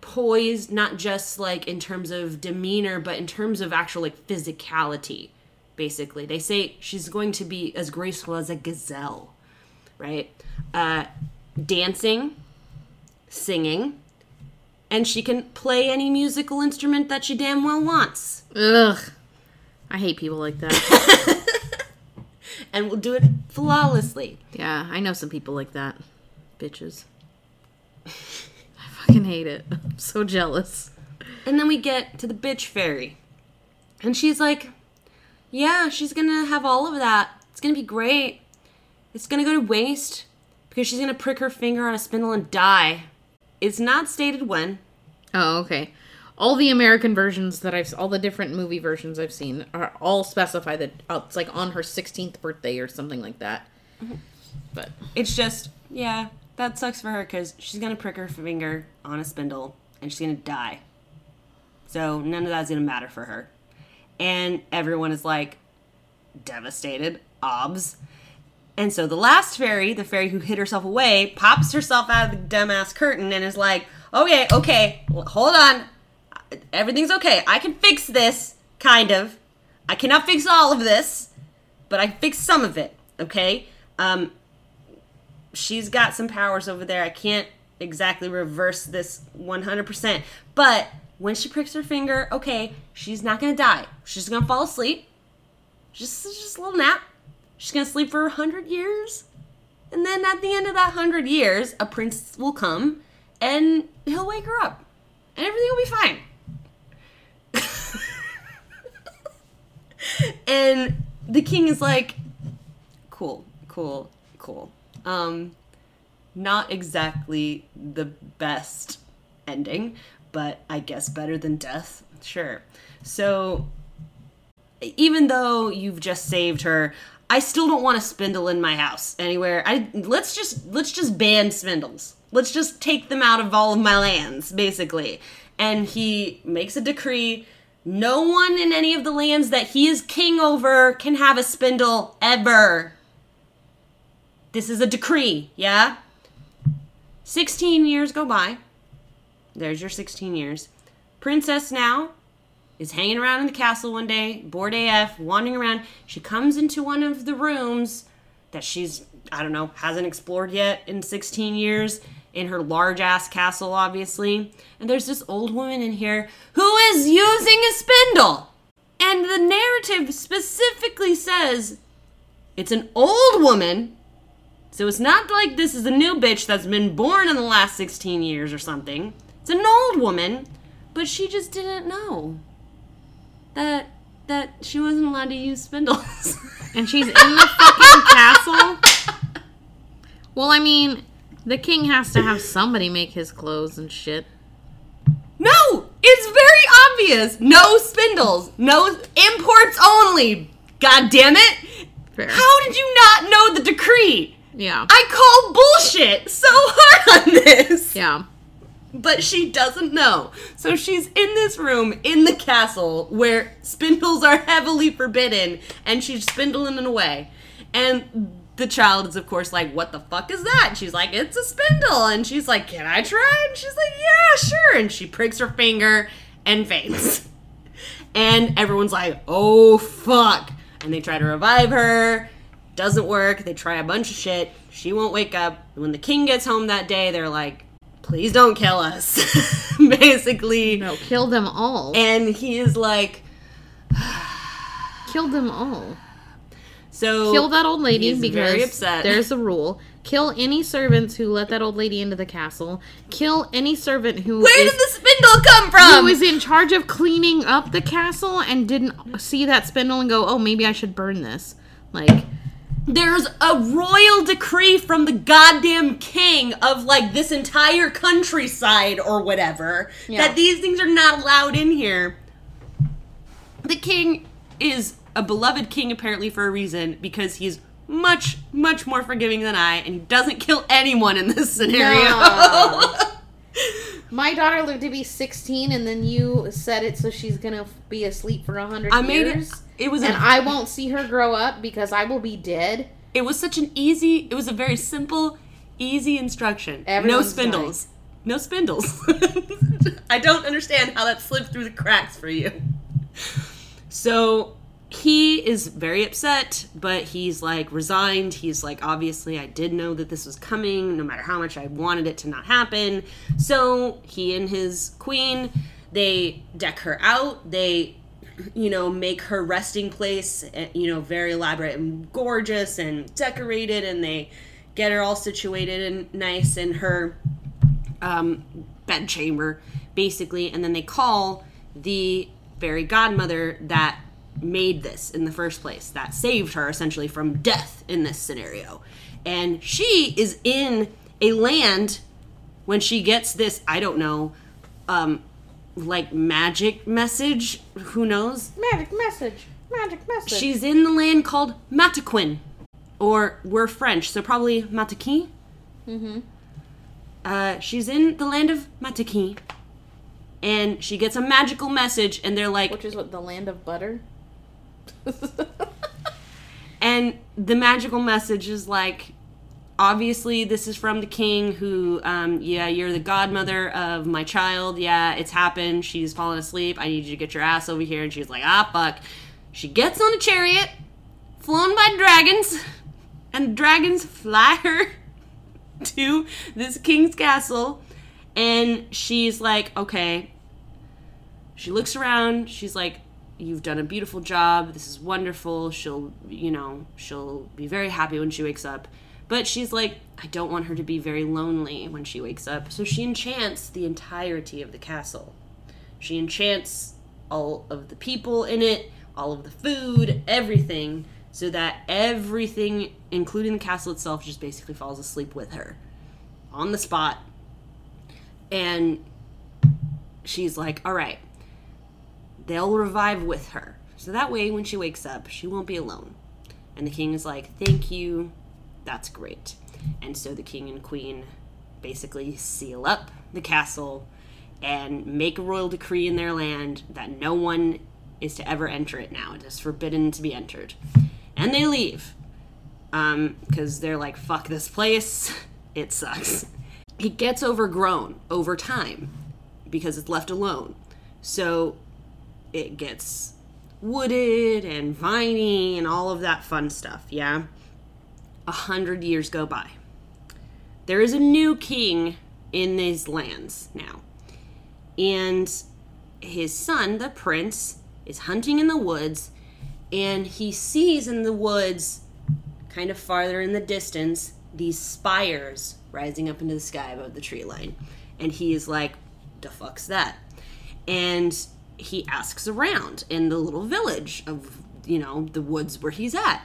poised not just like in terms of demeanor but in terms of actual like physicality basically they say she's going to be as graceful as a gazelle right uh dancing singing and she can play any musical instrument that she damn well wants Ugh. I hate people like that. and will do it flawlessly yeah, I know some people like that. Bitches. I fucking hate it. I'm so jealous. And then we get to the bitch fairy. And she's like, Yeah, she's gonna have all of that. It's gonna be great. It's gonna go to waste because she's gonna prick her finger on a spindle and die. It's not stated when. Oh, okay. All the American versions that I've, all the different movie versions I've seen are all specify that uh, it's like on her 16th birthday or something like that. But It's just, yeah, that sucks for her because she's gonna prick her finger on a spindle and she's gonna die. So none of that's gonna matter for her. And everyone is like devastated, obs. And so the last fairy, the fairy who hid herself away, pops herself out of the dumbass curtain and is like, okay, okay, hold on. Everything's okay. I can fix this, kind of. I cannot fix all of this, but I fix some of it, okay? Um, she's got some powers over there. I can't exactly reverse this 100%. But when she pricks her finger, okay, she's not to die. She's to fall asleep. Just, just a little nap. She's to sleep for 100 years. And then at the end of that 100 years, a prince will come and he'll wake her up. And everything will be fine. And the king is like, cool, cool, cool. Um, not exactly the best ending, but I guess better than death. Sure. So, even though you've just saved her, I still don't want a spindle in my house anywhere. I let's just let's just ban spindles. Let's just take them out of all of my lands, basically. And he makes a decree no one in any of the lands that he is king over can have a spindle ever. This is a decree, yeah? 16 years go by. There's your 16 years. Princess now is hanging around in the castle one day, bored AF, wandering around. She comes into one of the rooms that she's, I don't know, hasn't explored yet in 16 years in her large ass castle, obviously. And there's this old woman in here who is using a spindle. And the narrative specifically says it's an old woman. So it's not like this is a new bitch that's been born in the last 16 years or something. It's an old woman, but she just didn't know that that she wasn't allowed to use spindles. and she's in the fucking castle. Well, I mean, the king has to have somebody make his clothes and shit. No, it's very obvious. No spindles. No imports only. God damn it. Fair. How did you not know the decree? Yeah. I call bullshit so hard on this. yeah. But she doesn't know. So she's in this room in the castle where spindles are heavily forbidden and she's spindling away. And the child is, of course, like, What the fuck is that? And she's like, It's a spindle. And she's like, Can I try? And she's like, Yeah, sure. And she pricks her finger and faints. and everyone's like, Oh fuck. And they try to revive her. Doesn't work. They try a bunch of shit. She won't wake up. When the king gets home that day, they're like, Please don't kill us. Basically. No, kill them all. And he is like, kill them all. So Kill that old lady because there's a rule. Kill any servants who let that old lady into the castle. Kill any servant who Where is- did the spindle come from? who is in charge of cleaning up the castle and didn't see that spindle and go, "Oh, maybe I should burn this." Like, There's a royal decree from the goddamn king of like this entire countryside or whatever Yeah. that these things are not allowed in here. The king is a beloved king apparently for a reason because he's much much more forgiving than I and he doesn't kill anyone in this scenario. No. my daughter lived to be 16 and then you said it so she's going to be asleep for a 100 I made it years. it was and I won't see her grow up because I will be dead. it was such an easy it was a very simple easy instruction no Everyone's spindles no spindles. I don't understand how that slipped through the cracks for you. So he is very upset, but he's like resigned. He's like, obviously, I did know that this was coming, no matter how much I wanted it to not happen. So he and his queen, they deck her out. They, you know, make her resting place, eh, you know, very elaborate and gorgeous and decorated, and they get her all situated and nice in her um, bed chamber, basically. And then they call the fairy godmother that made this in the first place, that saved her essentially from death in this scenario. And she is in a land when she gets this, I don't know, um, like magic message. Who knows? Magic message. Magic message. She's in the land called Mataquin, or we're French, so probably Mataki. Mm-hmm. Uh, she's in the land of Mataki, and she gets a magical message, and they're like, Which is what the land of butter. and the magical message is like, obviously this is from the king who um, yeah you're the godmother of my child. Yeah it's happened. She's fallen asleep. I need you to get your ass over here. And she's like ah fuck. She gets on a chariot flown by dragons and dragons fly her to this king's castle. And she's like okay. She looks around. She's like you've done a beautiful job this is wonderful she'll you know she'll be very happy when she wakes up. But she's like i don't want her to be very lonely when she wakes up. So she enchants the entirety of the castle. She enchants all of the people in it all of the food everything so that everything including the castle itself just basically falls asleep with her on the spot. And she's like all right they'll revive with her. So that way, when she wakes up, she won't be alone. And the king is like, Thank you. That's great. And so the king and queen basically seal up the castle and make a royal decree in their land that no one is to ever enter it now. It is forbidden to be entered. And they leave. Because um, they're like, fuck this place. It sucks. It gets overgrown over time because it's left alone. So it gets wooded and viney and all of that fun stuff, yeah? A hundred years go by. There is a new king in these lands now. And his son, the prince, is hunting in the woods, and he sees in the woods, kind of farther in the distance, these spires rising up into the sky above the tree line. And he is like, the fuck's that? And he asks around in the little village of you know the woods where he's at.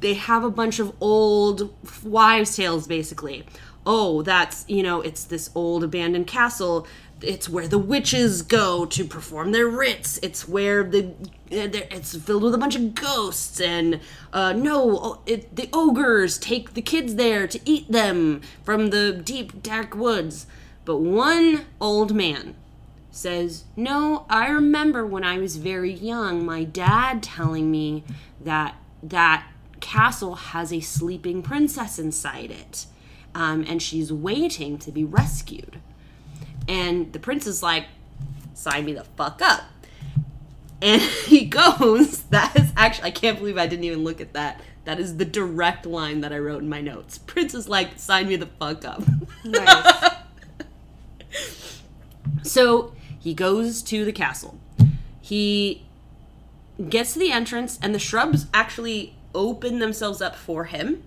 They have a bunch of old wives tales basically. Oh that's you know it's this old abandoned castle. It's where the witches go to perform their rites it's where the it's filled with a bunch of ghosts and uh, no it, the ogres take the kids there to eat them from the deep dark woods. But one old man says, No, I remember when I was very young, my dad telling me that that castle has a sleeping princess inside it. Um, and she's waiting to be rescued. And the prince is like, Sign me the fuck up. And he goes, That is actually, I can't believe I didn't even look at that. That is the direct line that I wrote in my notes. Prince is like, Sign me the fuck up. Nice. so he goes to the castle. He gets to the entrance, and the shrubs actually open themselves up for him.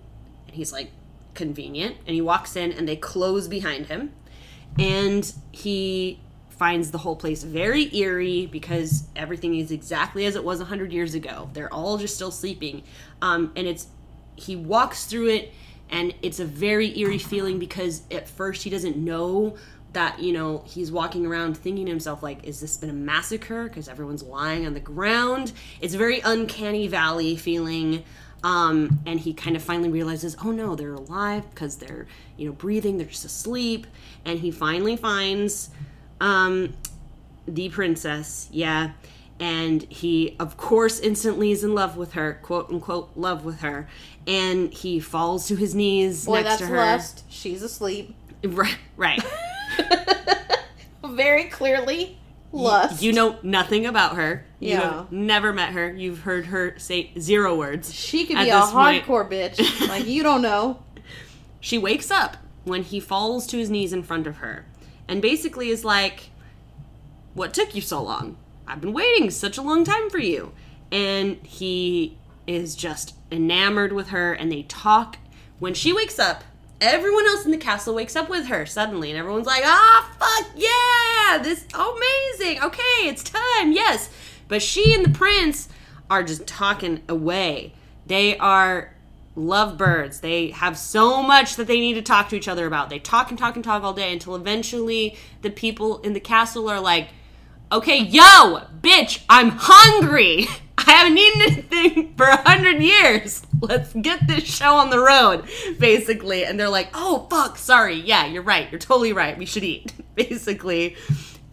And he's like, convenient. And he walks in, and they close behind him. And he finds the whole place very eerie because everything is exactly as it was 100 years ago. They're all just still sleeping. Um, and it's, he walks through it, and it's a very eerie feeling because at first he doesn't know that you know he's walking around thinking to himself like is this been a massacre? Because everyone's lying on the ground. It's a very uncanny valley feeling. Um, and he kind of finally realizes oh no they're alive because they're you know breathing they're just asleep. And he finally finds um, the princess yeah. And he of course instantly is in love with her quote unquote love with her. And he falls to his knees Boy, next to her. lust. she's asleep. Right right Very clearly, lust. You know nothing about her. You Yeah. have never met her. You've heard her say zero words. she could be a this point- hardcore bitch. Like you don't know. She wakes up when he falls to his knees in front of her and basically is like, What took you so long? I've been waiting such a long time for you. And he is just enamored with her and they talk. When she wakes up, everyone else in the castle wakes up with her suddenly and everyone's like, Ah, fuck yeah! This is amazing. Okay, it's time. Yes. But she and the prince are just talking away. They are lovebirds. They have so much that they need to talk to each other about. They talk and talk and talk all day until eventually the people in the castle are like, okay, yo, bitch, I'm hungry. I haven't eaten anything for a hundred years. Let's get this show on the road, basically. And they're like, oh, fuck, sorry. Yeah, you're right. You're totally right. We should eat, basically.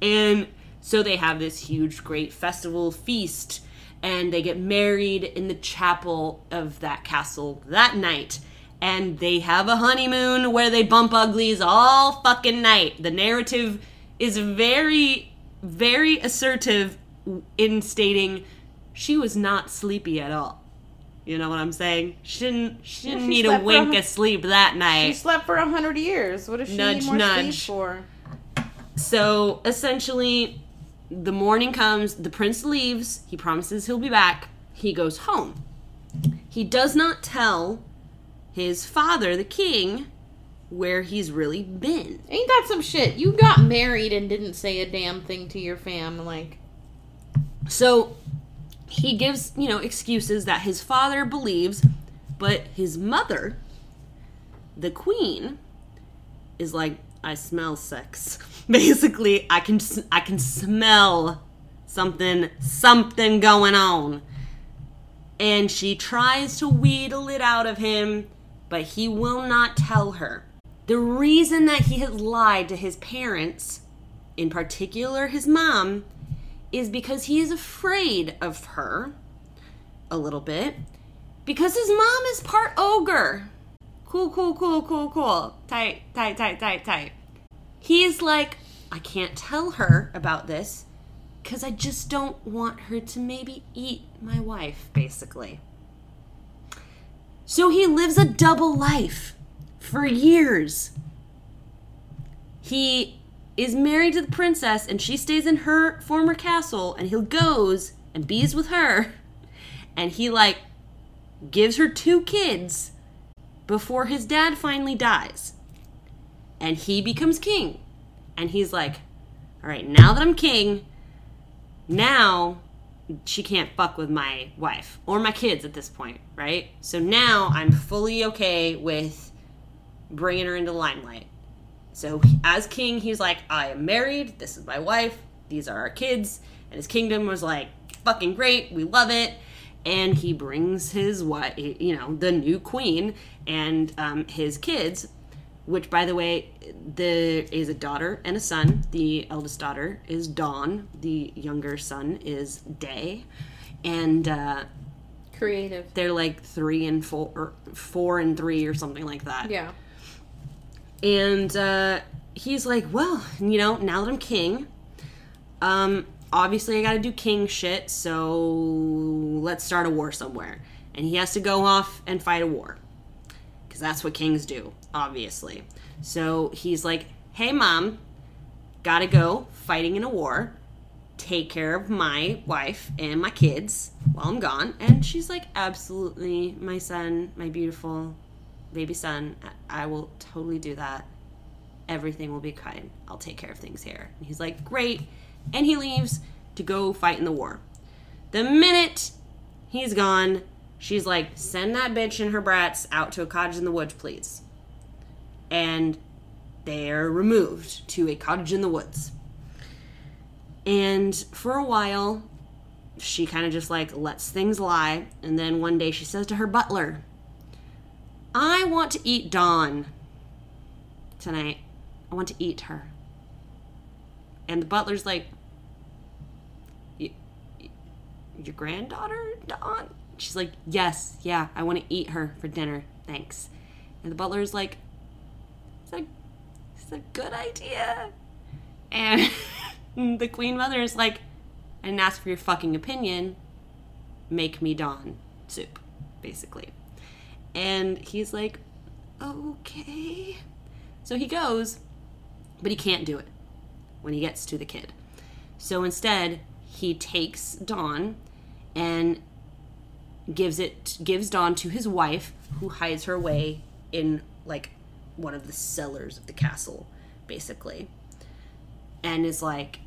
And so they have this huge, great festival feast and they get married in the chapel of that castle that night. And they have a honeymoon where they bump uglies all fucking night. The narrative is very, very assertive in stating she was not sleepy at all. You know what I'm saying? She didn't. She didn't she need a for a wink of sleep that night. She slept for a hundred years. What if she Nudge, need more nudge. sleep for? So essentially, the morning comes, the prince leaves, he promises he'll be back, he goes home. He does not tell his father, the king, where he's really been. Ain't that some shit? You got married and didn't say a damn thing to your fam. Like, So he gives, you know, excuses that his father believes, but his mother, the queen, is like, I smell sex. Basically, I can I can smell something something going on. And she tries to wheedle it out of him, but he will not tell her. The reason that he has lied to his parents, in particular his mom, is because he is afraid of her a little bit because his mom is part ogre. Cool, cool, cool, cool, cool. Tight, tight, tight, tight, tight. He's like, I can't tell her about this because I just don't want her to maybe eat my wife, basically. So he lives a double life for years. He is married to the princess and she stays in her former castle and he goes and bees with her. And he like gives her two kids before his dad finally dies. And he becomes king. And he's like all right now that i'm king now she can't fuck with my wife or my kids at this point right? So now i'm fully okay with bringing her into the limelight so as king, he's like, I am married. This is my wife. These are our kids. And his kingdom was like, fucking great. We love it. And he brings his wife, you know, the new queen and um, his kids. Which, by the way, there is a daughter and a son. The eldest daughter is Dawn. The younger son is Day. And uh, creative. they're like three and four, or four and three, or something like that. Yeah. And uh, he's like, well, you know, now that I'm king, um, obviously I gotta do king shit, so let's start a war somewhere. And he has to go off and fight a war. Because that's what kings do, obviously. So he's like, hey, mom, gotta go fighting in a war, take care of my wife and my kids while I'm gone. And she's like, absolutely, my son, my beautiful baby son, I will totally do that. Everything will be fine. I'll take care of things here. And he's like, great. And he leaves to go fight in the war. The minute he's gone, she's like, send that bitch and her brats out to a cottage in the woods, please. And they're removed to a cottage in the woods. And for a while, she kind of just like lets things lie. And then one day she says to her butler, I want to eat Dawn tonight. I want to eat her. And the butler's like, "Y- y- Your granddaughter, Dawn? She's like, Yes, yeah, I want to eat her for dinner. Thanks. And the butler's like, that a, is a good idea. And the queen mother is like, I didn't ask for your fucking opinion. Make me Dawn soup, basically. And he's like, okay. So he goes, but he can't do it when he gets to the kid. So instead, he takes Dawn and gives it gives Dawn to his wife, who hides her away in like one of the cellars of the castle, basically. And is like,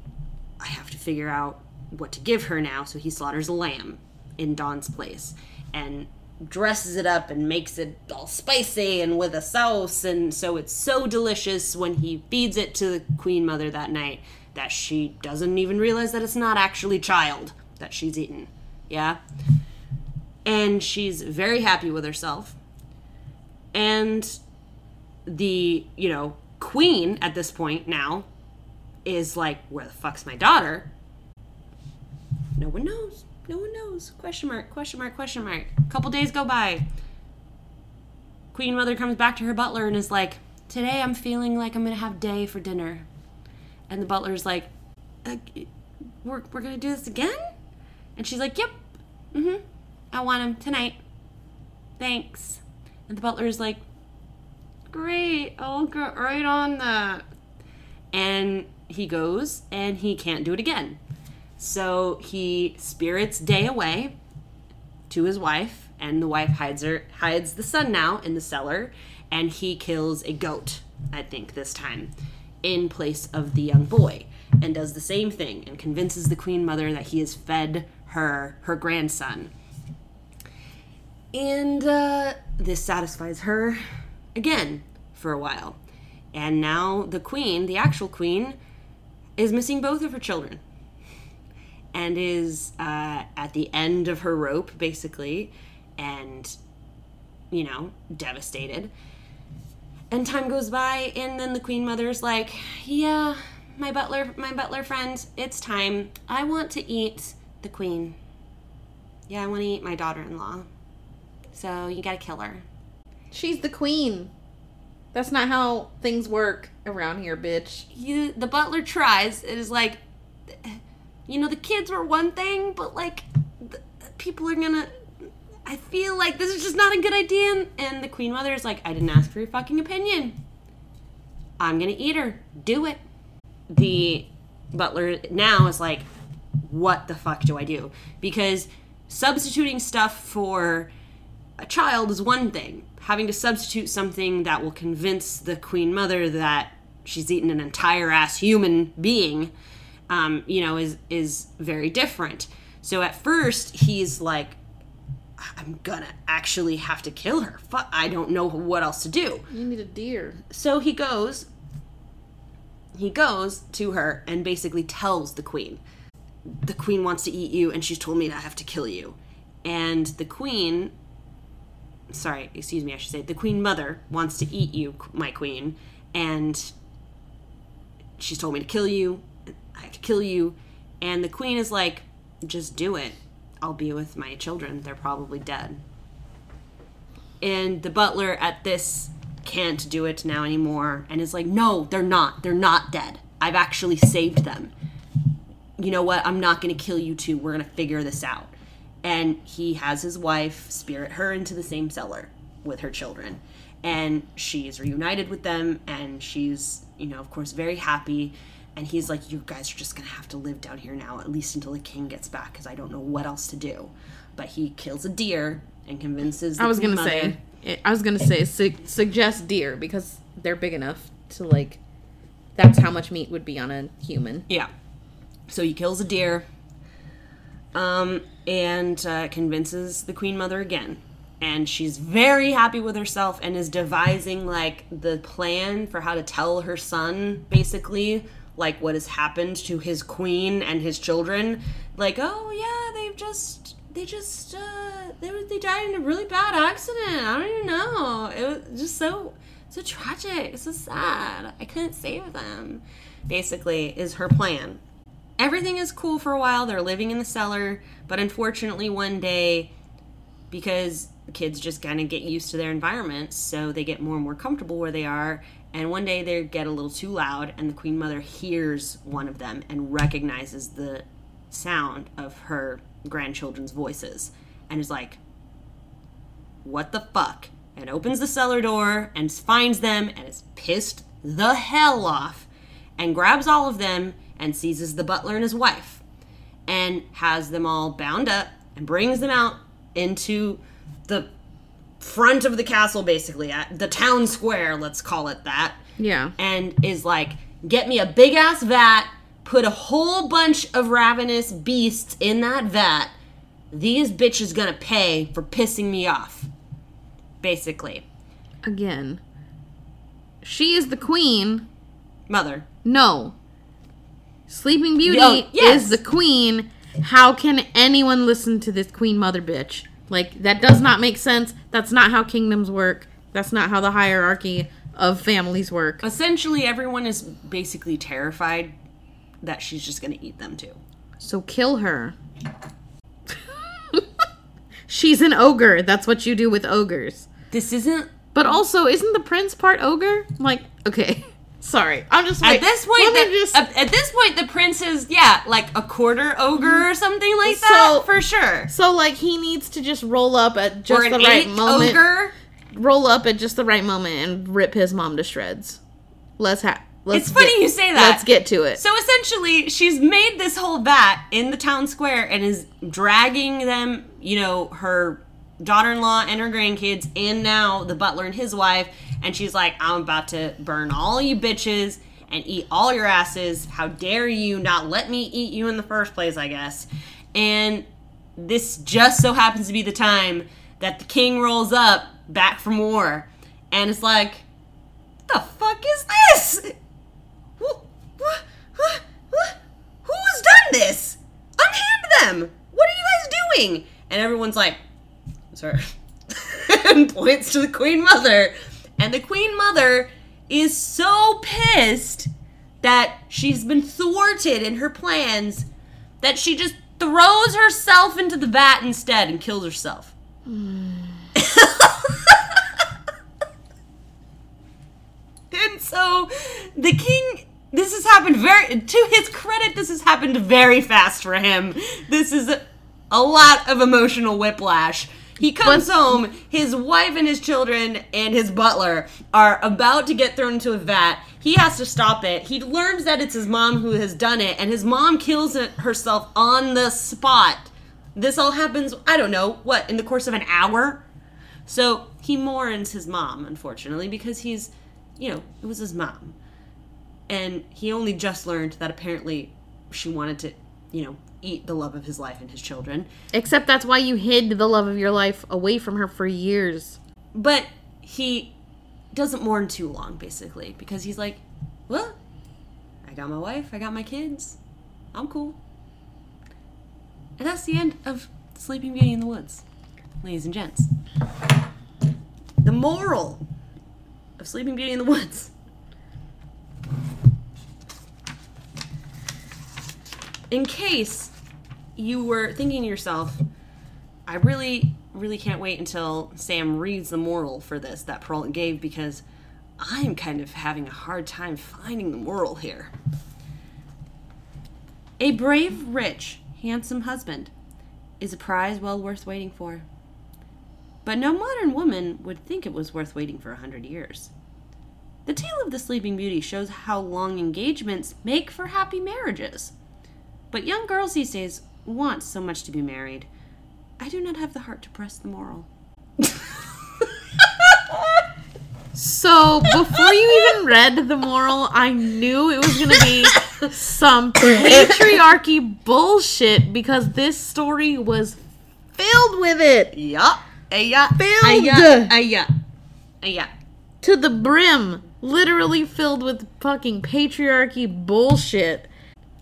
I have to figure out what to give her now, so he slaughters a lamb in Dawn's place and dresses it up and makes it all spicy and with a sauce and so it's so delicious when he feeds it to the queen mother that night that she doesn't even realize that it's not actually child that she's eaten. Yeah? And she's very happy with herself. And the you know queen at this point now is like where the fuck's my daughter? No one knows no one knows. Question mark question mark question mark. A couple days go by. Queen mother comes back to her butler and is like today i'm feeling like i'm gonna have day for dinner. And the butler's like uh, we're, we're gonna do this again? And she's like yep. Mm-hmm. I want him tonight. Thanks. And the butler's like great. I'll get right on that. And he goes and he can't do it again so he spirits day away to his wife and the wife hides her hides the son now in the cellar and he kills a goat i think this time in place of the young boy and does the same thing and convinces the queen mother that he has fed her her grandson. And uh, this satisfies her again for a while. And now the queen the actual queen is missing both of her children and is uh, at the end of her rope basically and you know devastated. And time goes by and then the queen mother's like yeah my butler my butler friend it's time. I want to eat the queen. Yeah i want to eat my daughter-in-law. So you gotta kill her. She's the queen. That's not how things work around here, bitch. you the butler tries. It is like you know the kids were one thing but like the, people are gonna i feel like this is just not a good idea and, and the queen mother is like i didn't ask for your fucking opinion. I'm gonna eat her. Do it. The butler now is like what the fuck do i do? Because substituting stuff for a child is one thing. Having to substitute something that will convince the queen mother that she's eaten an entire ass human being, um, you know, is is very different. So at first he's like, I'm gonna actually have to kill her. Fuck, I don't know what else to do. You need a deer. So he goes. He goes to her and basically tells the queen, "The queen wants to eat you, and she's told me I have to kill you." And the queen sorry, excuse me, I should say, the queen mother wants to eat you, my queen, and she's told me to kill you. I to kill you. And the queen is like, just do it. I'll be with my children. They're probably dead. And the butler at this can't do it now anymore and is like, no, they're not. They're not dead. I've actually saved them. You know what? I'm not going to kill you two. We're going to figure this out and he has his wife spirit her into the same cellar with her children and she's reunited with them and she's you know of course very happy and he's like you guys are just gonna have to live down here now at least until the king gets back because i don't know what else to do but he kills a deer and convinces the I was gonna mother- say. I was gonna say su- suggest deer because they're big enough to like. That's how much meat would be on a human. Yeah. So he kills a deer um, and uh, convinces the queen mother again. And she's very happy with herself and is devising like the plan for how to tell her son, basically, like what has happened to his queen and his children. Like, oh yeah, they've just they just uh, they they died in a really bad accident. I don't even know. It was just so so tragic. So sad. I couldn't save them. Basically, is her plan everything is cool for a while. They're living in the cellar, but unfortunately, one day, because kids just kind of get used to their environment, so they get more and more comfortable where they are. And one day they get a little too loud, and the queen mother hears one of them and recognizes the sound of her grandchildren's voices and is like, What the fuck? And opens the cellar door and finds them and is pissed the hell off and grabs all of them and seizes the butler and his wife and has them all bound up and brings them out into the front of the castle basically at the town square let's call it that Yeah. and is like get me a big ass vat put a whole bunch of ravenous beasts in that vat these bitches gonna pay for pissing me off basically Again. She is the queen. mother No. Sleeping Beauty Oh, yes. is the queen. How can anyone listen to this queen mother bitch? Like, that does not make sense. That's not how kingdoms work. That's not how the hierarchy of families work. essentially everyone is basically terrified that she's just gonna eat them too So kill her. She's an ogre. That's what you do with ogres. this isn't But also, isn't the prince part ogre? Like, okay. Sorry. I'm just at this point the, just- at, at this point the prince is yeah like a quarter ogre or something like So- that for sure So like he needs to just roll up at just the right moment. ogre Roll up at just the right moment and rip his mom to shreds. Let's have. Let's It's funny get- you say that. Let's get to it. So essentially, she's made this whole vat in the town square and is dragging them, you know, her daughter in law and her grandkids, and now the butler and his wife. And she's like, I'm about to burn all you bitches and eat all your asses. How dare you not let me eat you in the first place, I guess. And this just so happens to be the time that the king rolls up back from war. And it's like, the fuck is this? Wh- wh- wh- wh- Who's done this? Unhand them! What are you guys doing? And everyone's like, sir, and points to the Queen Mother. And the Queen Mother is so pissed that she's been thwarted in her plans that she just throws herself into the vat instead and kills herself. And so the king this has happened very to his credit this has happened very fast for him. This is a, a lot of emotional whiplash. He comes home, his wife and his children and his butler are about to get thrown into a vat. He has to stop it. He learns that it's his mom who has done it and his mom kills herself on the spot. This all happens, I don't know, what, in the course of an hour? So he mourns his mom, unfortunately, because he's, you know, it was his mom. And he only just learned that apparently she wanted to, you know, eat the love of his life and his children. Except that's why you hid the love of your life away from her for years. But he doesn't mourn too long, basically, because he's like, well, I got my wife, I got my kids, I'm cool. And that's the end of Sleeping Beauty in the Woods, ladies and gents. The moral of Sleeping Beauty in the Woods. In case you were thinking to yourself, I really, really can't wait until Sam reads the moral for this that Perrault gave because I'm kind of having a hard time finding the moral here. A brave, rich, handsome husband is a prize well worth waiting for. But no modern woman would think it was worth waiting for a hundred years. The tale of the Sleeping Beauty shows how long engagements make for happy marriages. But young girls these days want so much to be married. I do not have the heart to press the moral. So before you even read the moral, I knew it was gonna be some patriarchy bullshit because this story was filled with it Yeah. Yeah. Filled. Yeah. Yeah. to the brim, literally filled with fucking patriarchy bullshit.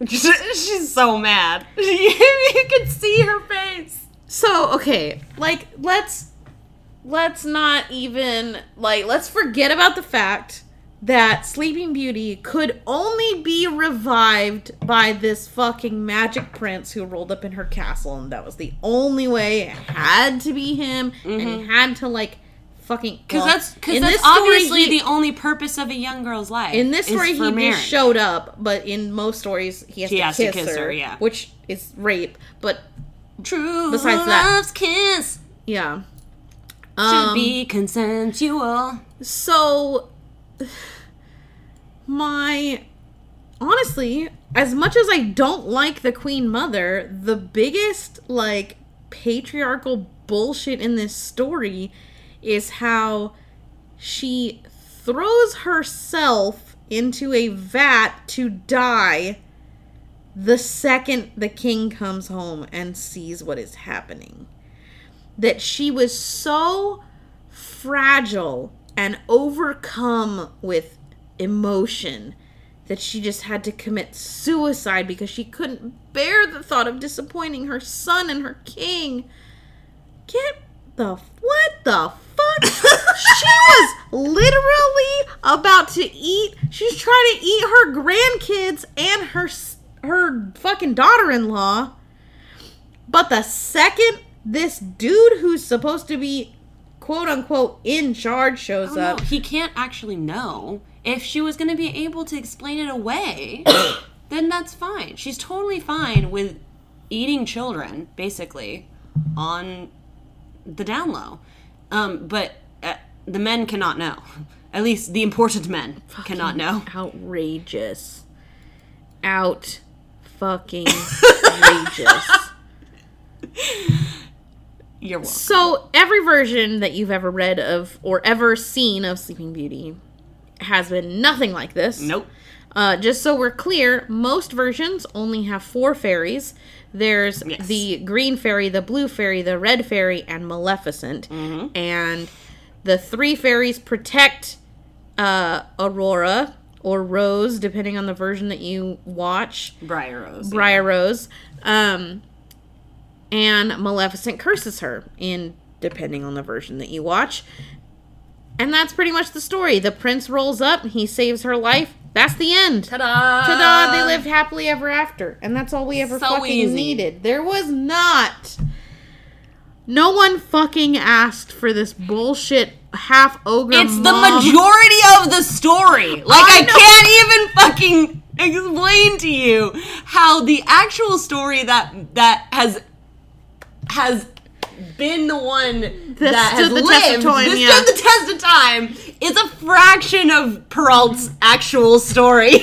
She's so mad. you can see her face. So okay, like let's let's not even like let's forget about the fact that Sleeping Beauty could only be revived by this fucking magic prince who rolled up in her castle, and that was the only way. It had to be him, and he mm-hmm. had to like fucking Because well, that's because in that's this story, obviously he- the only purpose of a young girl's life. in this story he marriage. just showed up, but in most stories he has, He to, has to kiss kiss her, her, yeah. which is rape. But True Besides that- love's kiss yeah, should Um, be consensual. So, my honestly, as much as I don't like the Queen Mother, the biggest like patriarchal bullshit in this story is how she throws herself into a vat to die the second the king comes home and sees what is happening. That she was so fragile and overcome with emotion that she just had to commit suicide because she couldn't bear the thought of disappointing her son and her king. Get the what the fuck? she was literally about to eat. She's trying to eat her grandkids and her her fucking daughter-in-law. But the second this dude who's supposed to be quote unquote in charge shows Oh, no, up, he can't actually know. If she was going to be able to explain it away, then that's fine. She's totally fine with eating children, basically, on the down low. Um, but uh, the men cannot know. At least the important men cannot know. outrageous. Out fucking outrageous. You're welcome. So every version that you've ever read of or ever seen of Sleeping Beauty has been nothing like this. Nope. Uh, just so we're clear, most versions only have four fairies. There's Yes. the green fairy, the blue fairy, the red fairy, and Maleficent. And the three fairies protect uh, Aurora or Rose, depending on the version that you watch. Briar Rose. Briar Rose. Um, and Maleficent curses her in depending on the version that you watch. And that's pretty much the story. The prince rolls up, he saves her life. That's the end. Ta-da! Ta-da! They lived happily ever after, and that's all we ever So fucking easy. needed. There was not. No one fucking asked for this bullshit half ogre. It's the majority of the story. Like I I, can't even fucking explain to you how the actual story that that has has been the one that has stood the test of lived, time, that yeah. stood the test of time, is a fraction of Perrault's actual story.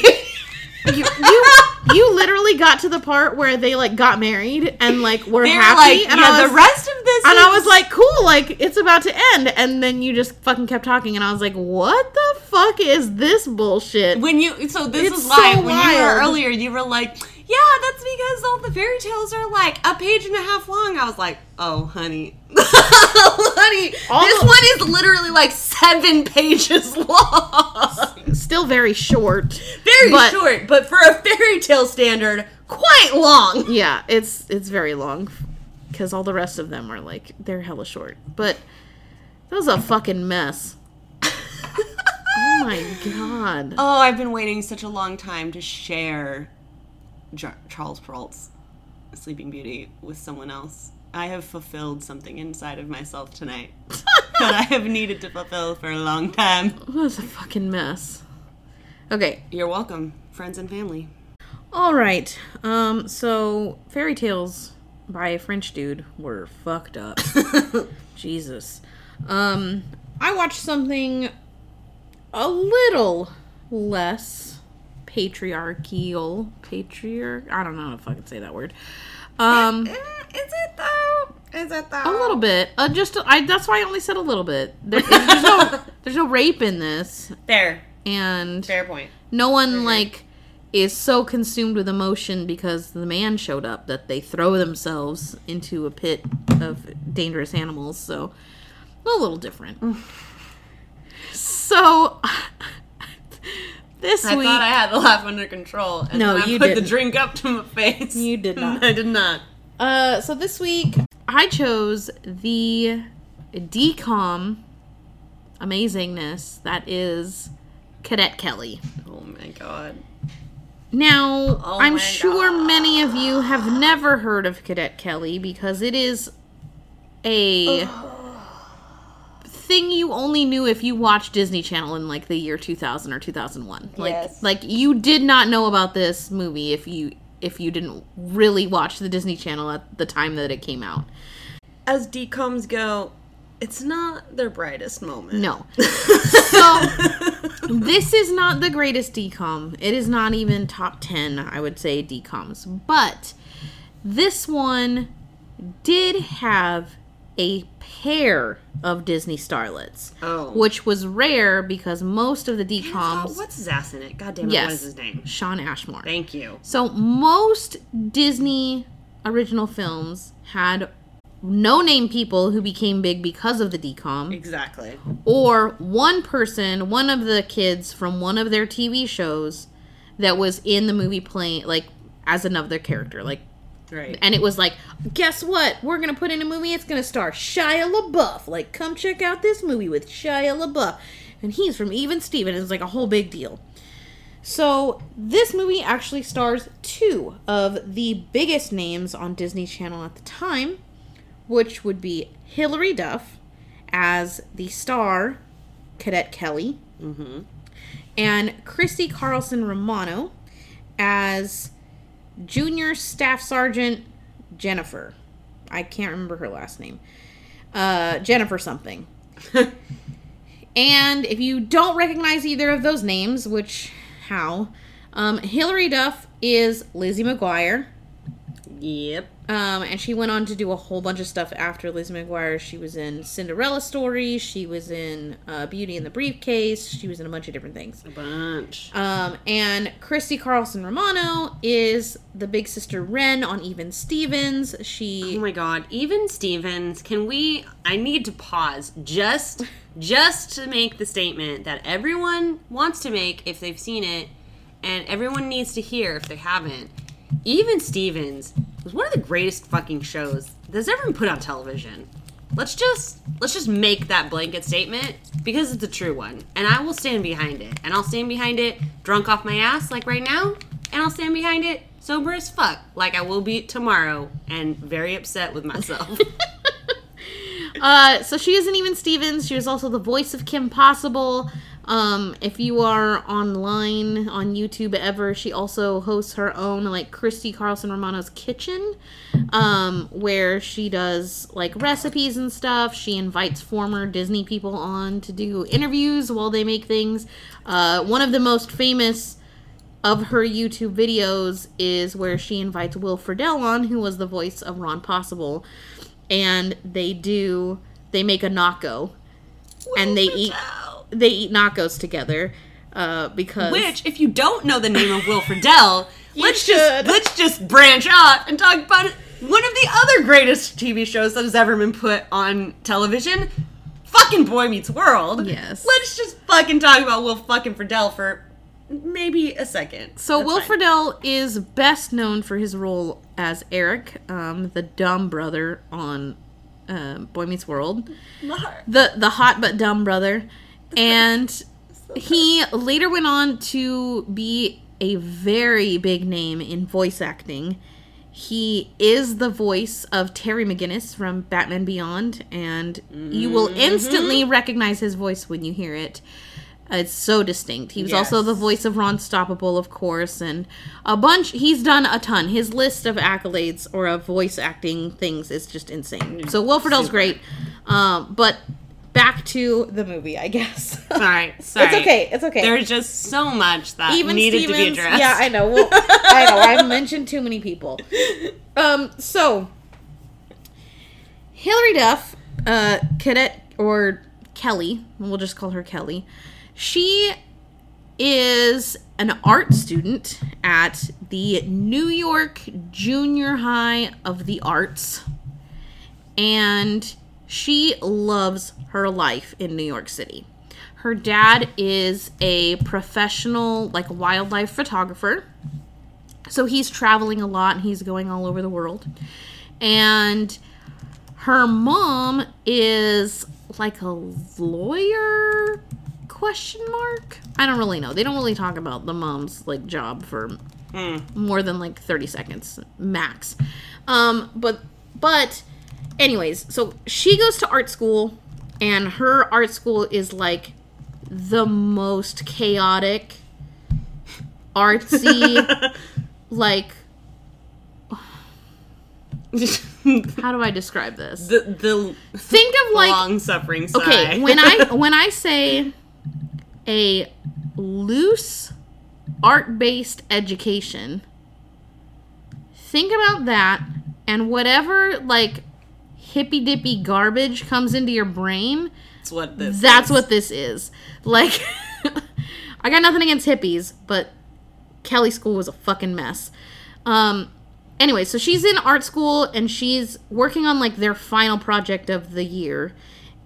you, you, you literally got to the part where they like got married and like were They're happy, like, and yeah, was, the rest of this and I was like, cool, like it's about to end, and then you just fucking kept talking, and I was like, what the fuck is this bullshit? when you so this It's is why so when you were earlier you were like yeah that's because all the fairy tales are like a page and a half long i was like oh honey honey All this the- one is literally like seven pages long Still very short. very But- short but for a fairy tale standard quite long Yeah, it's it's very long because all the rest of them are like they're hella short. But that was a fucking mess. oh my god. oh i've been waiting such a long time to share Jar- charles perrault's sleeping beauty with someone else i have fulfilled something inside of myself tonight that i have needed to fulfill for a long time was a fucking mess. Okay, You're welcome, friends and family. all right. Um, so fairy tales by a French dude were fucked up. Jesus. Um, I watched something a little less patriarchal. Patriarch. I don't know how to fucking say that word. Um. Is it though? Is it though? A little bit. Uh, just I. That's why I only said a little bit. There, there's no. There's no rape in this, Fair. and Fair point. no one like is so consumed with emotion because the man showed up that they throw themselves into a pit of dangerous animals. So a little different. so this I week thought I had the laugh under control. And No, I you put the didn't. drink up to my face. You did not. I did not. Uh, so this week I chose the DCom amazingness that is Cadet Kelly. Oh my god. Now, Oh I'm sure God. many of you have never heard of Cadet Kelly because it is a thing you only knew if you watched Disney Channel in like the year 2000 or 2001. Like Yes. like you did not know about this movie if you if you didn't really watch the Disney Channel at the time that it came out. As DComs go, it's not their brightest moment. No. so this is not the greatest DCom. It is not even top 10, I would say, DComs. But this one did have a pair of Disney starlets, Oh. which was rare because most of the Oh, DComs. what's his ass in it? God damn it, yes, what is his name? Shawn Ashmore. Thank you. So most Disney original films had no name people who became big because of the DCom Exactly. or one person, one of the kids from one of their TV shows that was in the movie playing like as another character. Like Right. and it was like, guess what? We're gonna put in a movie. It's gonna star Shia LaBeouf. Like, come check out this movie with Shia LaBeouf, and he's from Even Steven. It's like a whole big deal. So this movie actually stars two of the biggest names on Disney Channel at the time, which would be Hilary Duff as the star Cadet Kelly, mm-hmm. and Christy Carlson Romano as Junior Staff Sergeant Jennifer. I can't remember her last name. Uh, Jennifer something. and if you don't recognize either of those names, which how, um, Hilary Duff is Lizzie McGuire. Yep. Um, and she went on to do a whole bunch of stuff after Lizzie McGuire. She was in Cinderella Story. She was in uh, Beauty and the Briefcase. She was in a bunch of different things. A bunch. Um, and Christy Carlson Romano is the big sister Ren on Even Stevens. She Oh my god, even Stevens, can we I need to pause just just to make the statement that everyone wants to make if they've seen it and everyone needs to hear if they haven't. Even Stevens was one of the greatest fucking shows that's ever been put on television. Let's just let's just make that blanket statement because it's a true one. And I will stand behind it. And I'll stand behind it drunk off my ass like right now, and I'll stand behind it sober as fuck like I will be tomorrow and very upset with myself. Uh, so she isn't even Stevens. She was also the voice of Kim Possible. Um, if you are online on YouTube ever, she also hosts her own like Christy Carlson Romano's Kitchen, um, where she does like recipes and stuff. She invites former Disney people on to do interviews while they make things. Uh, one of the most famous of her YouTube videos is where she invites Will Friedle on, who was the voice of Ron Possible, and they do they make a naco, and they eat they eat nachos together, uh, because Which, if you don't know the name of Will Friedle, let's should. just let's just branch off and talk about one of the other greatest TV shows that has ever been put on television. Fucking Boy Meets World. Yes. Let's just fucking talk about Will fucking Friedle for maybe a second. So That's Will fine. Friedle is best known for his role as Eric, um, the dumb brother on um Boy Meets World. the the hot but dumb brother and he later went on to be a very big name in voice acting he is the voice of terry mcginnis from batman beyond and you will mm-hmm. instantly recognize his voice when you hear it uh, it's so distinct. He was also the voice of Ron Stoppable, of course, and a bunch. He's done a ton. His list of accolades or of voice acting things is just insane. Mm-hmm. So Will Friedle's Super. great. Um, but back to the movie, I guess. All right, sorry. It's okay. It's okay. There's just so much that Even needed to be addressed. Yeah, I know. Well, I know. I've mentioned too many people. Um, so Hilary Duff, uh, cadet or Kelly, we'll just call her Kelly. She is an art student at the New York Junior High of the Arts, and she loves her life in New York City. Her dad is a professional, like wildlife photographer. So he's traveling a lot and he's going all over the world. And her mom is like a lawyer, question mark i don't really know they don't really talk about the mom's like job for more than like 30 seconds max um but but anyways so she goes to art school and her art school is like the most chaotic artsy like how do i describe this? The the think of like long suffering okay when i when i say a loose art-based education think about that and whatever like hippy dippy garbage comes into your brain that's what this that's is. what this is. Like i got nothing against hippies but kelly school was a fucking mess. Um anyway so she's in art school and she's working on like their final project of the year.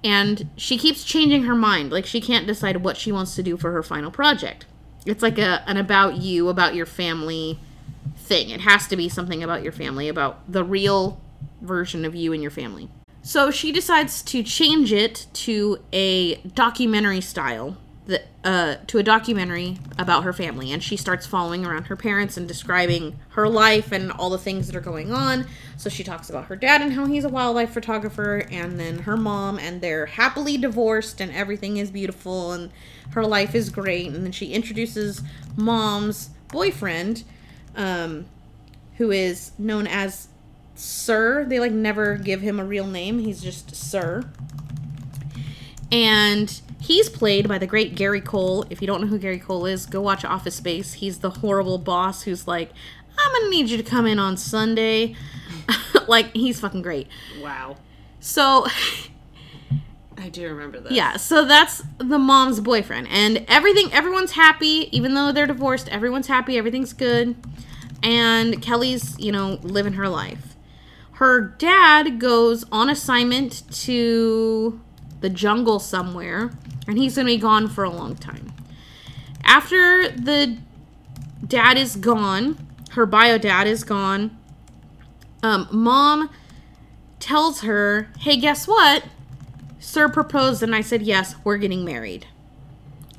And she keeps changing her mind. Like she can't decide what she wants to do for her final project. It's like a an about you about your family thing. It has to be something about your family about the real version of you and your family. So she decides to change it to a documentary style that uh, to a documentary about her family. And she starts following around her parents and describing her life and all the things that are going on. So she talks about her dad and how he's a wildlife photographer and then her mom and they're happily divorced and everything is beautiful and her life is great. And then she introduces mom's boyfriend um, who is known as sir they like never give him a real name he's just sir and he's played by the great Gary Cole. If you don't know who Gary Cole is, go watch Office Space. He's the horrible boss who's like, I'm gonna need you to come in on Sunday. like, he's fucking great. wow So, i do remember that. yeah, so that's the mom's boyfriend. And everything, everyone's happy, even though they're divorced, everyone's happy, everything's good. And Kelly's, you know, living her life. Her dad goes on assignment to the jungle somewhere, and he's gonna be gone for a long time. After the dad is gone, her bio dad is gone, um, mom tells her, Hey, guess what? Sir proposed, and I said, Yes, we're getting married.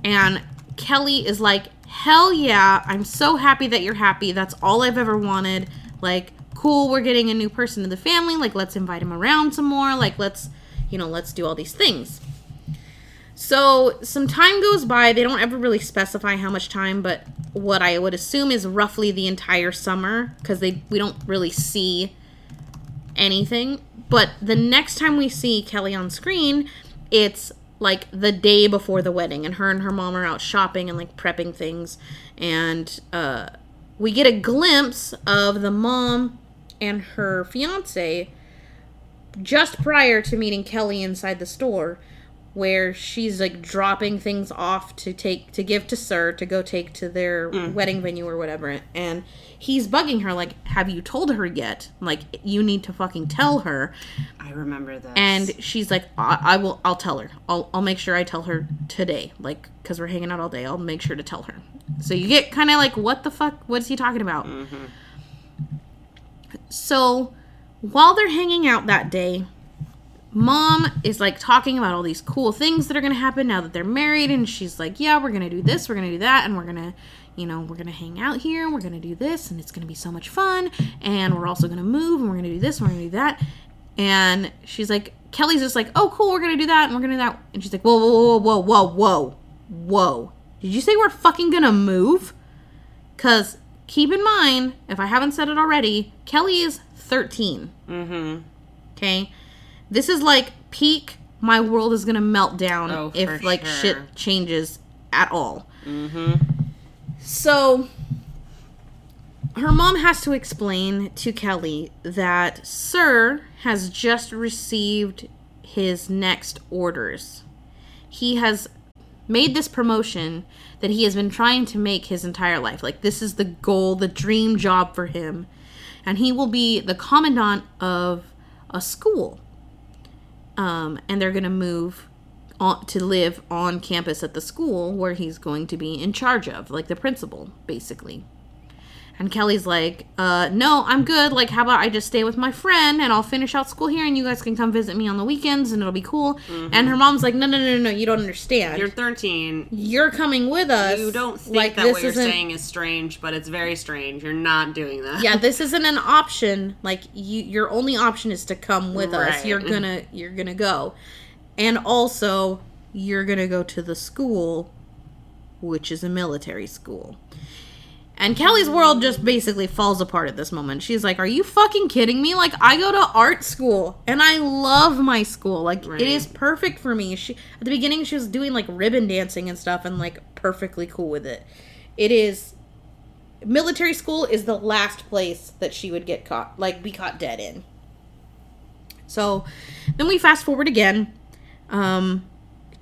And Kelly is like, Hell yeah, I'm so happy that you're happy. That's all I've ever wanted. Like, cool, we're getting a new person in the family. Like, let's invite him around some more. Like, let's, you know, let's do all these things. So, some time goes by. They don't ever really specify how much time, but what I would assume is roughly the entire summer because they we don't really see anything. But the next time we see Kelly on screen, it's like the day before the wedding, and her and her mom are out shopping and like prepping things, and uh, we get a glimpse of the mom and her fiance just prior to meeting Kelly inside the store where she's like dropping things off to take to give to Sir to go take to their mm-hmm. wedding venue or whatever. And he's bugging her like have you told her yet? Like you need to fucking tell her. I remember this. And she's like I, I will i'll tell her. I'll, I'll make sure i tell her today like because we're hanging out all day. I'll make sure to tell her. So you get kind of like what the fuck what is he talking about mm-hmm. So while they're hanging out that day mom is like talking about all these cool things that are going to happen now that they're married and she's like yeah we're going to do this we're going to do that and we're going to you know we're going to hang out here and we're going to do this and it's going to be so much fun and we're also going to move and we're going to do this and we're going to do that. And she's like kelly's just like oh cool we're going to do that and we're going to do that. And she's like whoa whoa whoa whoa whoa whoa whoa. Did you say we're fucking going to move? Because keep in mind if i haven't said it already kelly is 13 mm-hmm Okay. This is like peak my world is gonna melt down Oh, if like sure. shit changes at all. mm-hmm So her mom has to explain to Kelly that Sir has just received his next orders. He has made this promotion that he has been trying to make his entire life. Like this is the goal, the dream job for him. And he will be the commandant of a school. Um, and they're going to move on to live on campus at the school where he's going to be in charge of, like the principal, basically. And Kelly's like, uh, no, I'm good. Like, how about I just stay with my friend and I'll finish out school here and you guys can come visit me on the weekends and it'll be cool. And her mom's like, no, no, no, no, no, you don't understand. You're 13. You're, coming with us. You don't think like, that this what you're isn't- saying is strange, but it's very strange. You're not doing that. Yeah, this isn't an option. Like you, your only option is to come with us. You're gonna, you're gonna go, and also you're gonna go to the school, which is a military school. And Kelly's world just basically falls apart at this moment. She's like, "Are you fucking kidding me? Like, I go to art school and I love my school. Like, Right. it is perfect for me." She at the beginning she was doing like ribbon dancing and stuff, and like perfectly cool with it. It is military school is the last place that she would get caught, like be caught dead in. So then we fast forward again um,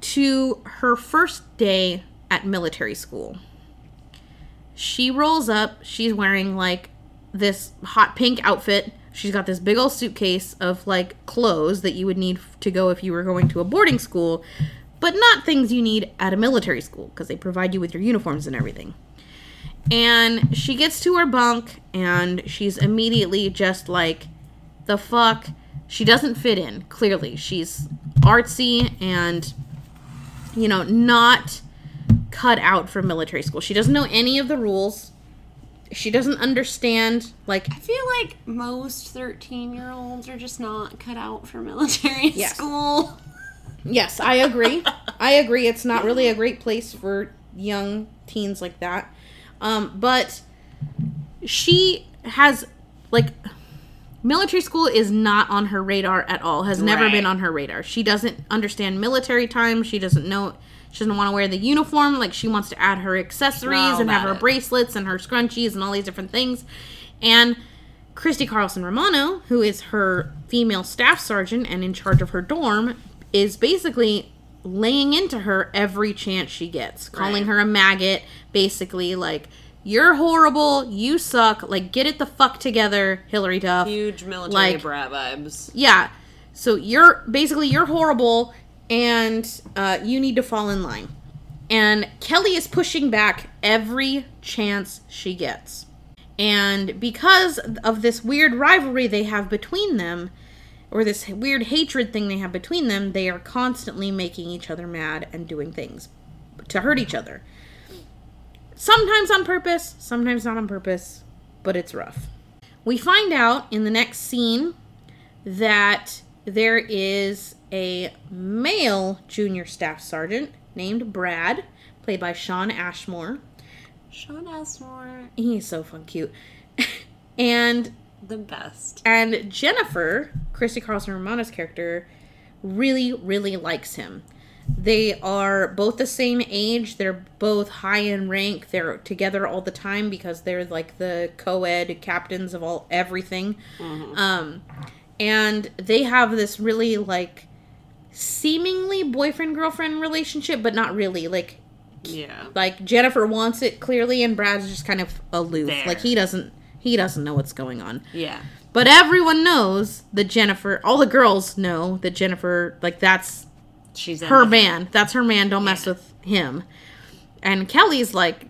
to her first day at military school. She rolls up. She's wearing like this hot pink outfit. She's got this big old suitcase of like clothes that you would need to go if you were going to a boarding school, but not things you need at a military school because they provide you with your uniforms and everything. And she gets to her bunk and she's immediately just like, the fuck? She doesn't fit in, clearly. She's artsy and, you know, not cut out for military school. She doesn't know any of the rules. She doesn't understand, like, I feel like most 13 year olds are just not cut out for military Yes. school. Yes, I agree. I agree. It's not really a great place for young teens like that. Um, but she has like military school is not on her radar at all. Has never Right. been on her radar. She doesn't understand military time. She doesn't know. She doesn't want to wear the uniform. Like she wants to add her accessories and have her it. bracelets and her scrunchies and all these different things. And Christy Carlson Romano, who is her female staff sergeant and in charge of her dorm, is basically laying into her every chance she gets, calling Right. her a maggot, basically like you're horrible, you suck, like get it the fuck together, Hilary Duff. Huge military Like- brat vibes. Yeah. So you're basically you're horrible and uh, you need to fall in line. And Kelly is pushing back every chance she gets. And because of this weird rivalry they have between them, or this weird hatred thing they have between them, they are constantly making each other mad and doing things to hurt each other. Sometimes on purpose, sometimes not on purpose, but it's rough. We find out in the next scene that there is a male junior staff sergeant named Brad, played by Shawn Ashmore. Shawn Ashmore, He's so fun cute. and the best. and Jennifer, Christy Carlson Romano's character, really, really likes him. They are both the same age. They're both high in rank. They're together all the time because they're like the co-ed captains of all everything. Um, and they have this really like seemingly boyfriend girlfriend relationship, but not really. Like Yeah. like Jennifer wants it clearly, and Brad's just kind of aloof. There. Like he doesn't he doesn't know what's going on. Yeah. But everyone knows that Jennifer, all the girls know that Jennifer, like that's She's her man. That's her man. Don't mess with him. And Kelly's like,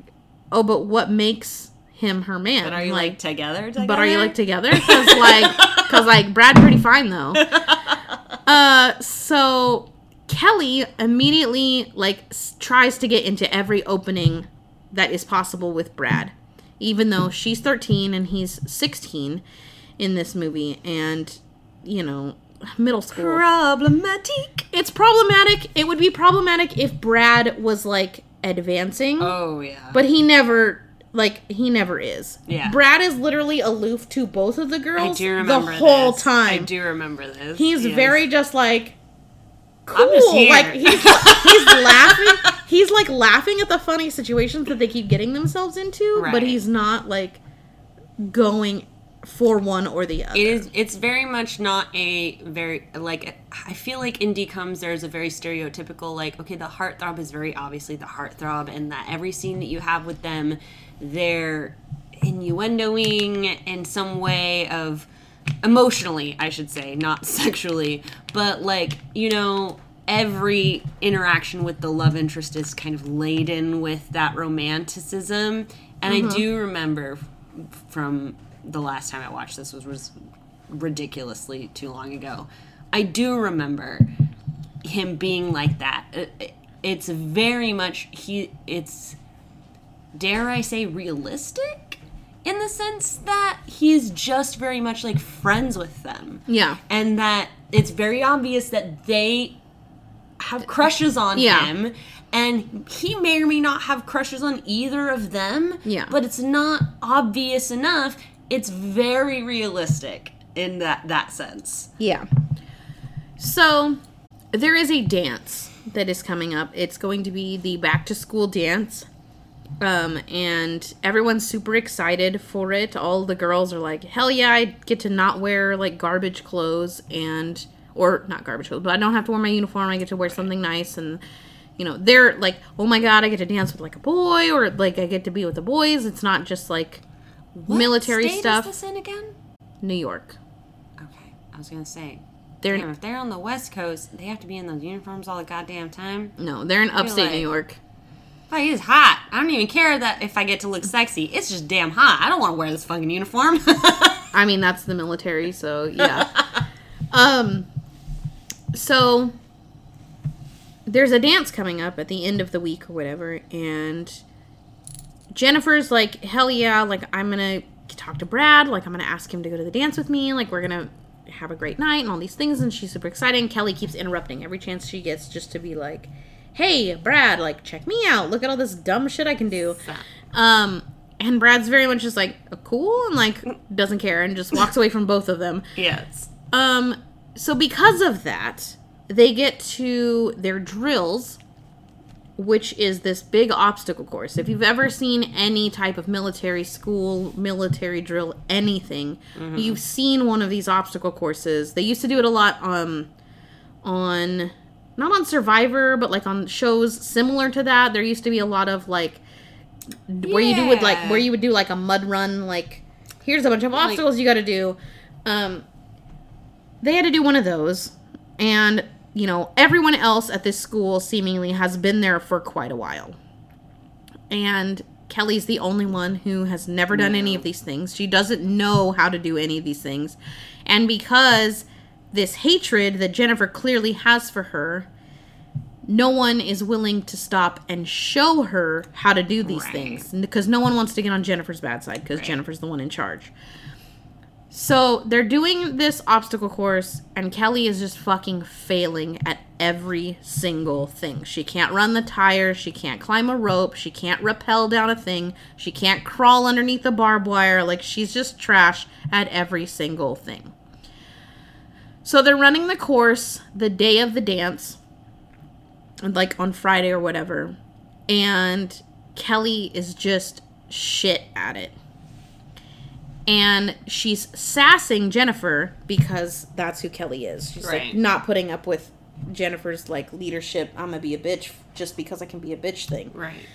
oh, but what makes him her man? But are you like, together, together? but are you like together? Because like, because like Brad pretty fine though. Uh, so Kelly immediately like s- tries to get into every opening that is possible with Brad, even though she's 13 and he's 16 in this movie, and you know, middle school. problematic? It's problematic. It would be problematic if Brad was like advancing Oh yeah. but he never like he never is. Yeah. Brad is literally aloof to both of the girls the whole this. time. I do remember this. He's Yes. very just like cool. I'm just here. Like he's he's laughing. He's like laughing at the funny situations that they keep getting themselves into, but he's not like going for one or the other. It is. It's very much not a very like. I feel like in comes there's a very stereotypical like. Okay, the heartthrob is very obviously the heartthrob, and that every scene that you have with them, they're innuendoing in some way of emotionally, I should say, not sexually, but like you know. Every interaction with the love interest is kind of laden with that romanticism. And I mm-hmm. do remember from the last time I watched this, was was ridiculously too long ago. I do remember him being like that. It- it- It's very much he. It's dare I say realistic in the sense that he's just very much like friends with them. Yeah. And that it's very obvious that they have crushes on Yeah. him and he may or may not have crushes on either of them. Yeah. But it's not obvious enough. It's very realistic in that that sense. Yeah. So there is a dance that is coming up. It's going to be the back to school dance. Um, and everyone's super excited for it. All the girls are like, hell yeah, I get to not wear like garbage clothes and, or not garbage clothes, but I don't have to wear my uniform. I get to wear something nice. And, you know, they're like, oh my god, I get to dance with like a boy or like I get to be with the boys. It's not just like What military stuff. Is this in again? New York. Okay, I was gonna say. They're, Damn, if they're on the West Coast, they have to be in those uniforms all the goddamn time. no, they're in upstate like- New York. Fuck, it's hot. I don't even care that if I get to look sexy. It's just damn hot. I don't want to wear this fucking uniform. I mean, that's the military, so yeah. um, so there's a dance coming up at the end of the week or whatever, and Jennifer's like, hell yeah, like I'm gonna talk to Brad, like I'm gonna ask him to go to the dance with me, like we're gonna have a great night and all these things, and she's super excited. And Kelly keeps interrupting every chance she gets just to be like, hey, Brad, like check me out, look at all this dumb shit I can do. Um, and Brad's very much just like cool and like doesn't care and just walks away from both of them. yes. Um, so because of that, they get to their drills, which is this big obstacle course. If you've ever seen any type of military school, military drill, anything, you've seen one of these obstacle courses. They used to do it a lot um on not on Survivor, but like on shows similar to that. There used to be a lot of like where you do with like where you would do like a mud run like here's a bunch of obstacles you got to do. Um they had to do one of those. And you know everyone else at this school seemingly has been there for quite a while. And kelly's the only one who has never done any of these things. She doesn't know how to do any of these things. And because this hatred that jennifer clearly has for her no one is willing to stop and show her how to do these Right. things because no one wants to get on Jennifer's bad side because Jennifer's the one in charge. So they're doing this obstacle course, and Kelly is just fucking failing at every single thing. She can't run the tires, she can't climb a rope, she can't rappel down a thing, she can't crawl underneath the barbed wire. Like, she's just trash at every single thing. So they're running the course the day of the dance, like on Friday or whatever, and Kelly is just shit at it and she's sassing Jennifer because that's who Kelly is. She's like not putting up with Jennifer's like leadership. I'm gonna be a bitch just because I can be a bitch thing. Right.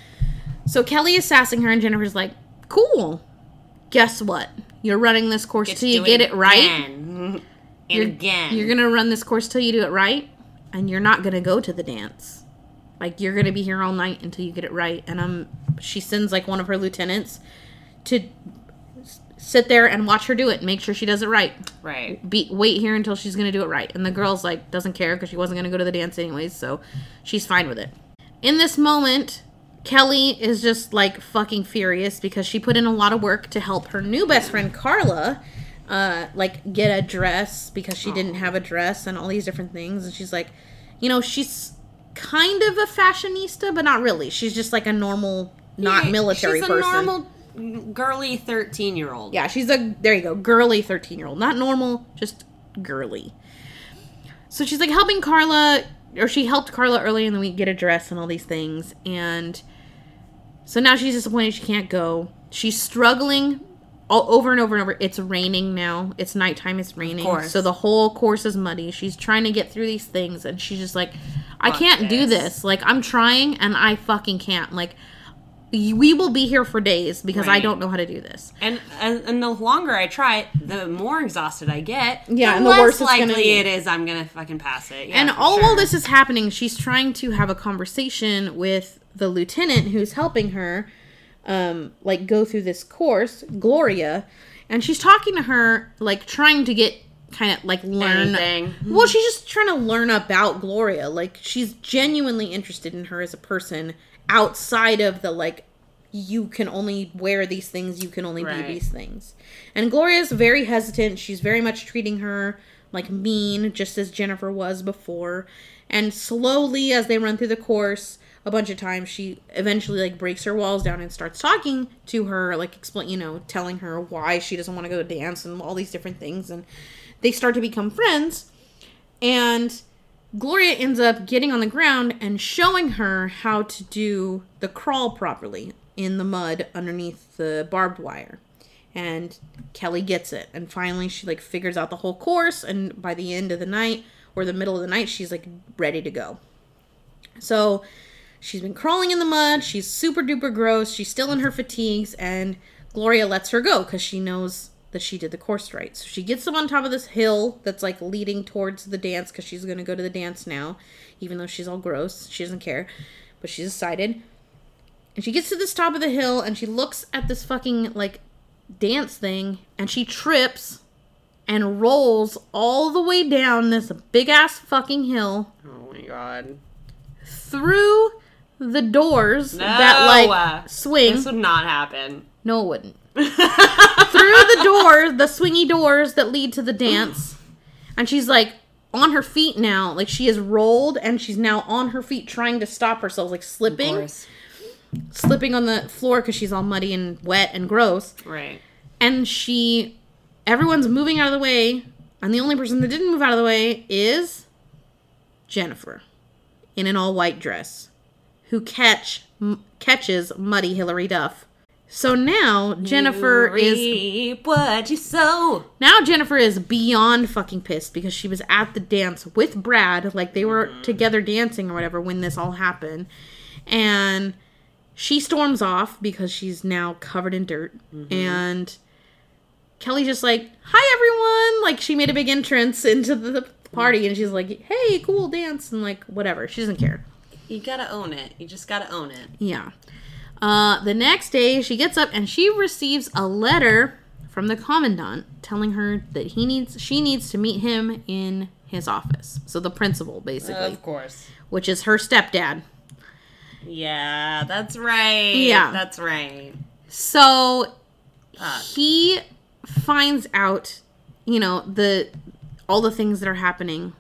So Kelly is sassing her, and Jennifer's like, "Cool. Guess what? You're running this course Gets till you get it right. again. And You're, again. you're gonna run this course till you do it right, and you're not gonna go to the dance. Like you're gonna be here all night until you get it right." And um, she sends like one of her lieutenants to sit there and watch her do it, and make sure she does it right. right. Be wait here until she's gonna do it right. And the girl's like doesn't care because she wasn't gonna go to the dance anyways, so she's fine with it. In this moment, Kelly is just like fucking furious because she put in a lot of work to help her new best friend Carla, uh, like get a dress because she didn't have a dress and all these different things. And she's like, you know, she's kind of a fashionista, but not really. She's just like a normal, not Yeah, military She's person. a normal, girly thirteen year old. Yeah, she's a there you go, girly 13-year-old. Not normal, just girly. So she's like helping Carla or she helped Carla early in the week get a dress and all these things and so now she's disappointed she can't go. She's struggling all over and over and over. It's raining now. It's nighttime, it's raining. So the whole course is muddy. She's trying to get through these things and she's just like I Fuck can't do this. Like I'm trying and I fucking can't. Like we will be here for days because I don't know how to do this. And, and and the longer I try it, the more exhausted I get. Yeah, the and the less worse likely it is I'm gonna fucking pass it. Yeah, and all sure. while this is happening, she's trying to have a conversation with the lieutenant who's helping her. Um, like go through this course, Gloria, and she's talking to her, like trying to get kind of like learn. Anything. Well, she's just trying to learn about Gloria. Like she's genuinely interested in her as a person outside of the like you can only wear these things, you can only Right. be these things. And Gloria's very hesitant. She's very much treating her like mean, just as Jennifer was before. And slowly, as they run through the course, a bunch of times, she eventually like breaks her walls down and starts talking to her, like explain, you know, telling her why she doesn't want to go to dance and all these different things. And they start to become friends. And Gloria ends up getting on the ground and showing her how to do the crawl properly in the mud underneath the barbed wire. And Kelly gets it. And finally she like figures out the whole course and by the end of the night or the middle of the night she's like ready to go. So she's been crawling in the mud, she's super duper gross, she's still in her fatigues and Gloria lets her go cuz she knows that she did the course right. So she gets them on top of this hill that's like leading towards the dance because she's gonna go to the dance now, even though she's all gross. She doesn't care, but she's decided. And she gets to this top of the hill and she looks at this fucking like dance thing and she trips and rolls all the way down this big ass fucking hill Oh my god. through the doors No. that like swing. This would not happen. No, it wouldn't. through the doors, the swingy doors that lead to the dance. And she's like on her feet now. Like she is rolled and she's now on her feet trying to stop herself, like slipping, slipping on the floor because she's all muddy and wet and gross. Right. And she, everyone's moving out of the way. And the only person that didn't move out of the way is Jennifer in an all white dress who catch m- catches muddy Hilary Duff. So now Jennifer You is what you sow. now Jennifer is beyond fucking pissed because she was at the dance with Brad, like they were mm-hmm. together dancing or whatever when this all happened. And she storms off because she's now covered in dirt. Mm-hmm. And Kelly's just like, Hi everyone! Like she made a big entrance into the party and she's like, Hey, cool dance and like whatever. She doesn't care. You gotta own it. You just gotta own it. Yeah. Uh, the next day, she gets up and she receives a letter from the commandant telling her that he needs she needs to meet him in his office. So the principal, basically, of course. which is her stepdad. Yeah, that's right. Yeah. That's right. So he finds out, you know, the all the things that are happening,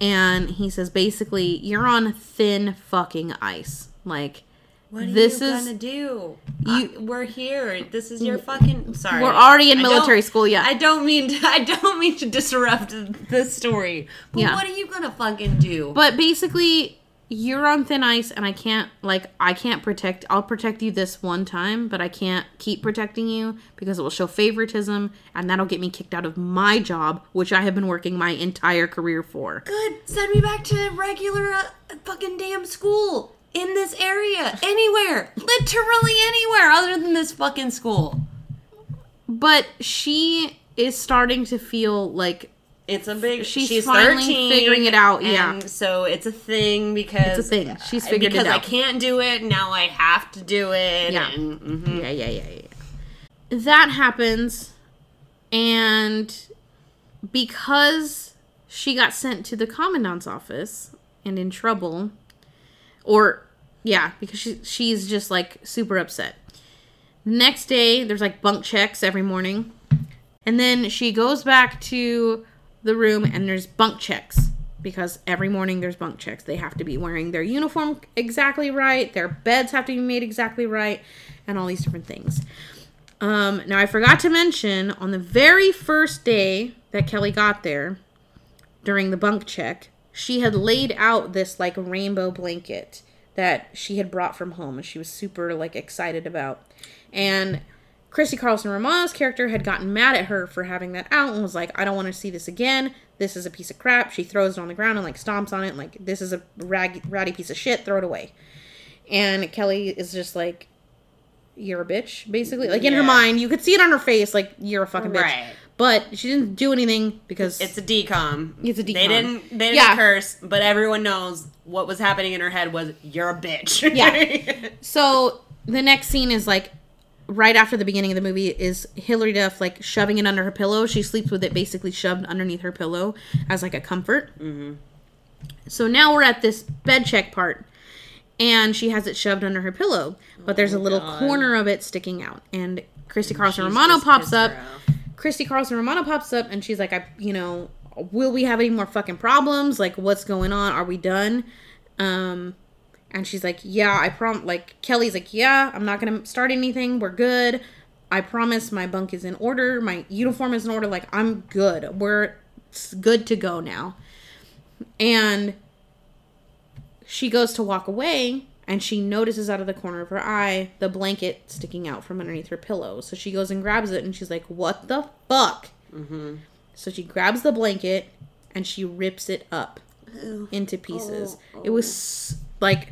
and he says basically, you're on thin fucking ice. Like What are This you is- gonna do? you- Uh, we're here. This is your fucking. Sorry, we're already in military school. Yeah, I don't mean to. I don't mean to disrupt the story. But Yeah. what are you gonna fucking do? But basically, you're on thin ice, and I can't like I can't protect. I'll protect you this one time, but I can't keep protecting you because it will show favoritism, and that'll get me kicked out of my job, which I have been working my entire career for. Good. Send me back to regular uh, fucking damn school in this area, anywhere, literally anywhere other than this fucking school. But she is starting to feel like It's a big. She's She's, finally 13, figuring it out, yeah. so it's a thing because It's a thing. She's figured it out. because I can't do it now. I have to do it. Yeah. And, mhm. yeah, yeah, yeah, yeah. That happens, and because she got sent to the commandant's office and in trouble, or yeah, because she she's just like super upset. Next day, there's like bunk checks every morning, and then she goes back to the room and there's bunk checks because every morning there's bunk checks. They have to be wearing their uniform exactly right, their beds have to be made exactly right, and all these different things. Um, now I forgot to mention on the very first day that Kelly got there during the bunk check, she had laid out this like rainbow blanket that she had brought from home and she was super like excited about. And Christy Carlson Romano's character had gotten mad at her for having that out and was like, I don't want to see this again. This is a piece of crap. She throws it on the ground and like stomps on it, and, like, this is a rag- ratty piece of shit, throw it away. And Kelly is just like, You're a bitch, basically. Like in her mind, you could see it on her face, like, You're a fucking bitch. Right. But she didn't do anything because It's a DCom. It's a DCom. They didn't. They didn't Yeah. curse, but everyone knows what was happening in her head was "you're a bitch." Yeah. So the next scene is like right after the beginning of the movie is Hilary Duff like shoving it under her pillow. She sleeps with it basically shoved underneath her pillow as like a comfort. Mm-hmm. So now we're at this bed check part, and she has it shoved under her pillow, but there's a little God. corner of it sticking out, and Christy Carlson Romano pops up. Christy Carlson Romano pops up and she's like, I, you know, will we have any more fucking problems? Like, what's going on? Are we done? Um, and she's like, yeah, I prom. Like Kelly's like, yeah, I'm not gonna start anything. We're good. I promise. My bunk is in order. My uniform is in order. Like I'm good. We're it's good to go now. And she goes to walk away and she notices out of the corner of her eye the blanket sticking out from underneath her pillow. So she goes and grabs it and she's like, What the fuck? Mm-hmm. So she grabs the blanket and she rips it up into pieces. It was like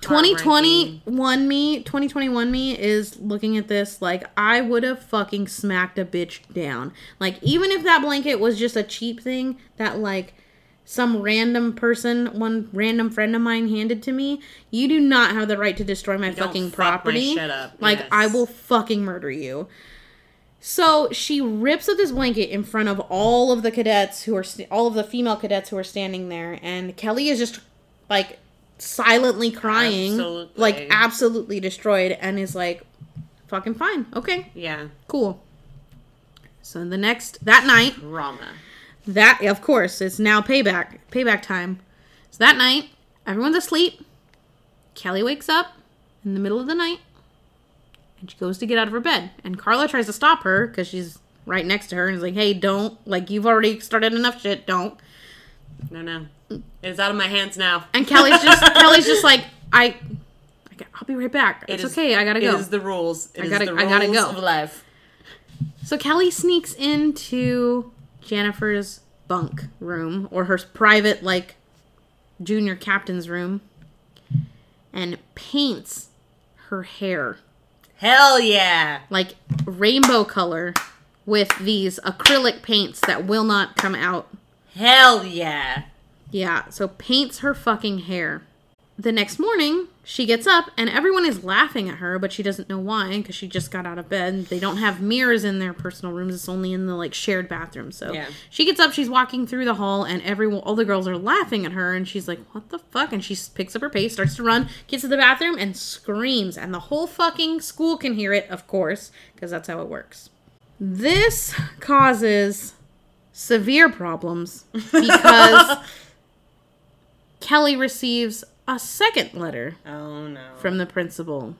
2021 me, 2021 me is looking at this like I would have fucking smacked a bitch down. Like even if that blanket was just a cheap thing that like some random person, one random friend of mine handed to me, you do not have the right to destroy my Don't fucking fuck my property. up, Like yes. I will fucking murder you. So she rips up this blanket in front of all of the cadets who are st- all of the female cadets who are standing there, and Kelly is just like silently crying, Absolutely. like absolutely destroyed, and is like, "Fucking fine, okay, Yeah. cool." So the next that night, Rama. that of course it's now payback payback time. So that night, everyone's asleep. Kelly wakes up in the middle of the night, and she goes to get out of her bed, and Carla tries to stop her because she's right next to her and is like, "Hey, don't like you've already started enough shit. Don't." No, no. It's out of my hands now. And Kelly's just Kelly's just like, "I, I I'll be right back. It It's is- okay. I gotta go." is the rules. It I gotta- the I gotta go. of life. So Kelly sneaks into Jennifer's bunk room or her private like junior captain's room and paints her hair Hell yeah. like rainbow color with these acrylic paints that will not come out. Hell yeah. Yeah, so paints her fucking hair. The next morning, she gets up and everyone is laughing at her, but she doesn't know why because she just got out of bed. They don't have mirrors in their personal rooms; it's only in the like shared bathroom. So Yeah. she gets up, she's walking through the hall, and everyone, all the girls are laughing at her, and she's like, "What the fuck?" And she picks up her pace, starts to run, gets to the bathroom, and screams, and the whole fucking school can hear it, of course, because that's how it works. This causes severe problems because Kelly receives a second letter Oh no. from the principal.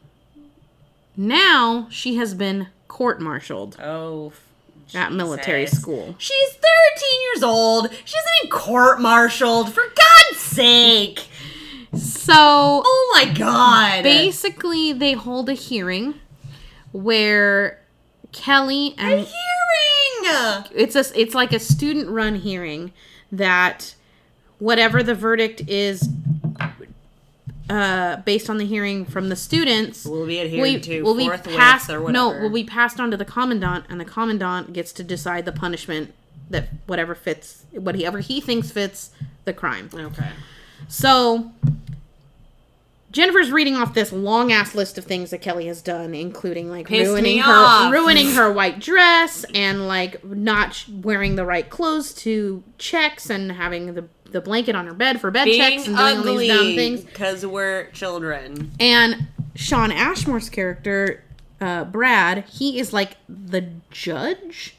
Now she has been court martialed oh. at military school. She's 13 years old. She hasn't been court martialed. For God's sake. So Oh my God. basically, they hold a hearing where Kelly and A Hearing. it's a it's like a student run hearing that whatever the verdict is uh, based on the hearing from the students Will be adhered to will be passed or no will be passed on to the commandant and the commandant gets to decide the punishment that whatever fits whatever he thinks fits the crime Okay. so Jennifer's reading off this long ass list of things that Kelly has done, including like Pissed ruining her off. ruining her white dress and like not sh- wearing the right clothes to checks and having the the blanket on her bed for bed checks and doing all these dumb things. because we're children. And Shawn Ashmore's character, uh, Brad, he is like the judge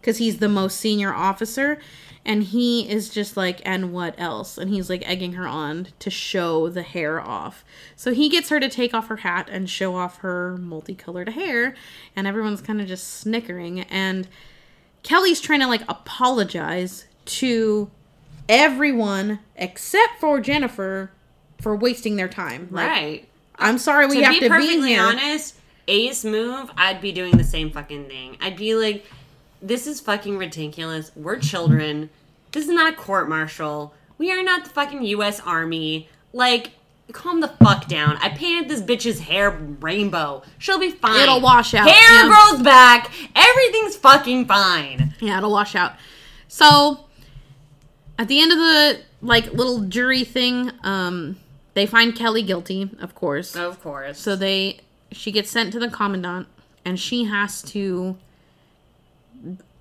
because he's the most senior officer. And he is just like, and what else? And he's like egging her on to show the hair off. So he gets her to take off her hat and show off her multicolored hair. And everyone's kind of just snickering. And Kelly's trying to like apologize to everyone except for Jennifer for wasting their time. Like, right. I'm sorry we to have be to be here. honest, Ace move, I'd be doing the same fucking thing. I'd be like, this is fucking ridiculous. We're children. This is not a court martial. We are not the fucking U.S. Army. Like, calm the fuck down. I painted this bitch's hair rainbow. She'll be fine. It'll wash out, Hair yeah. grows back. Everything's fucking fine. Yeah, it'll wash out. So at the end of the like little jury thing, um, they find Kelly guilty, of course. Of course. So they she gets sent to the commandant, and she has to.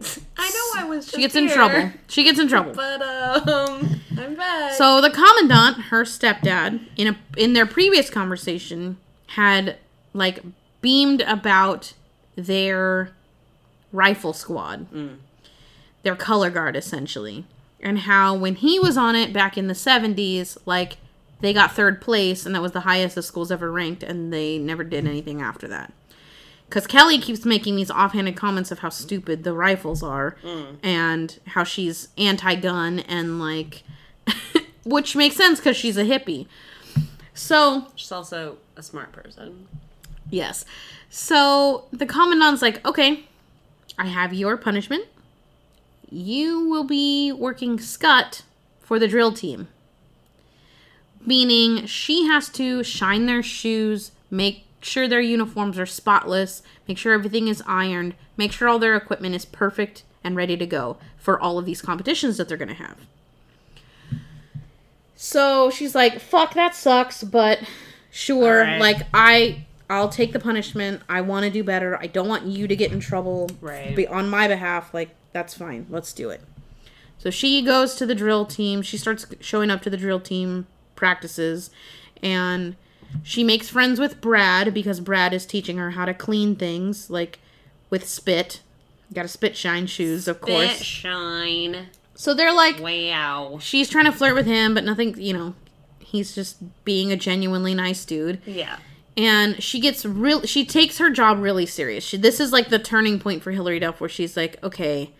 I know I was. She gets in trouble. She gets in trouble. but um, I'm back. So the commandant, her stepdad, in a in their previous conversation, had like beamed about their rifle squad, their color guard essentially, and how when he was on it back in the seventies, like they got third place, and that was the highest the school's ever ranked, and they never did anything after that. Because Kelly keeps making these offhanded comments of how stupid the rifles are, mm. and how she's anti-gun and like, which makes sense because she's a hippie. So she's also a smart person. Yes. So the commandant's like, okay, I have your punishment. You will be working scut for the drill team. Meaning she has to shine their shoes, make sure their uniforms are spotless, make sure everything is ironed, make sure all their equipment is perfect and ready to go for all of these competitions that they're going to have. So she's like, fuck, that sucks, but sure. Alright. Like, I. I'll take the punishment. I want to do better. I don't want you to get in trouble Right. be on my behalf. Like that's fine. Let's do it. So she goes to the drill team. She starts showing up to the drill team practices and she makes friends with Brad because Brad is teaching her how to clean things like with spit. Got to spit shine shoes, of Bit course. shine. So they're like Wow. she's trying to flirt with him, but nothing, you know, he's just being a genuinely nice dude. Yeah. And she gets real she takes her job really serious. She, this is like the turning point for Hilary Duff where she's like, "Okay,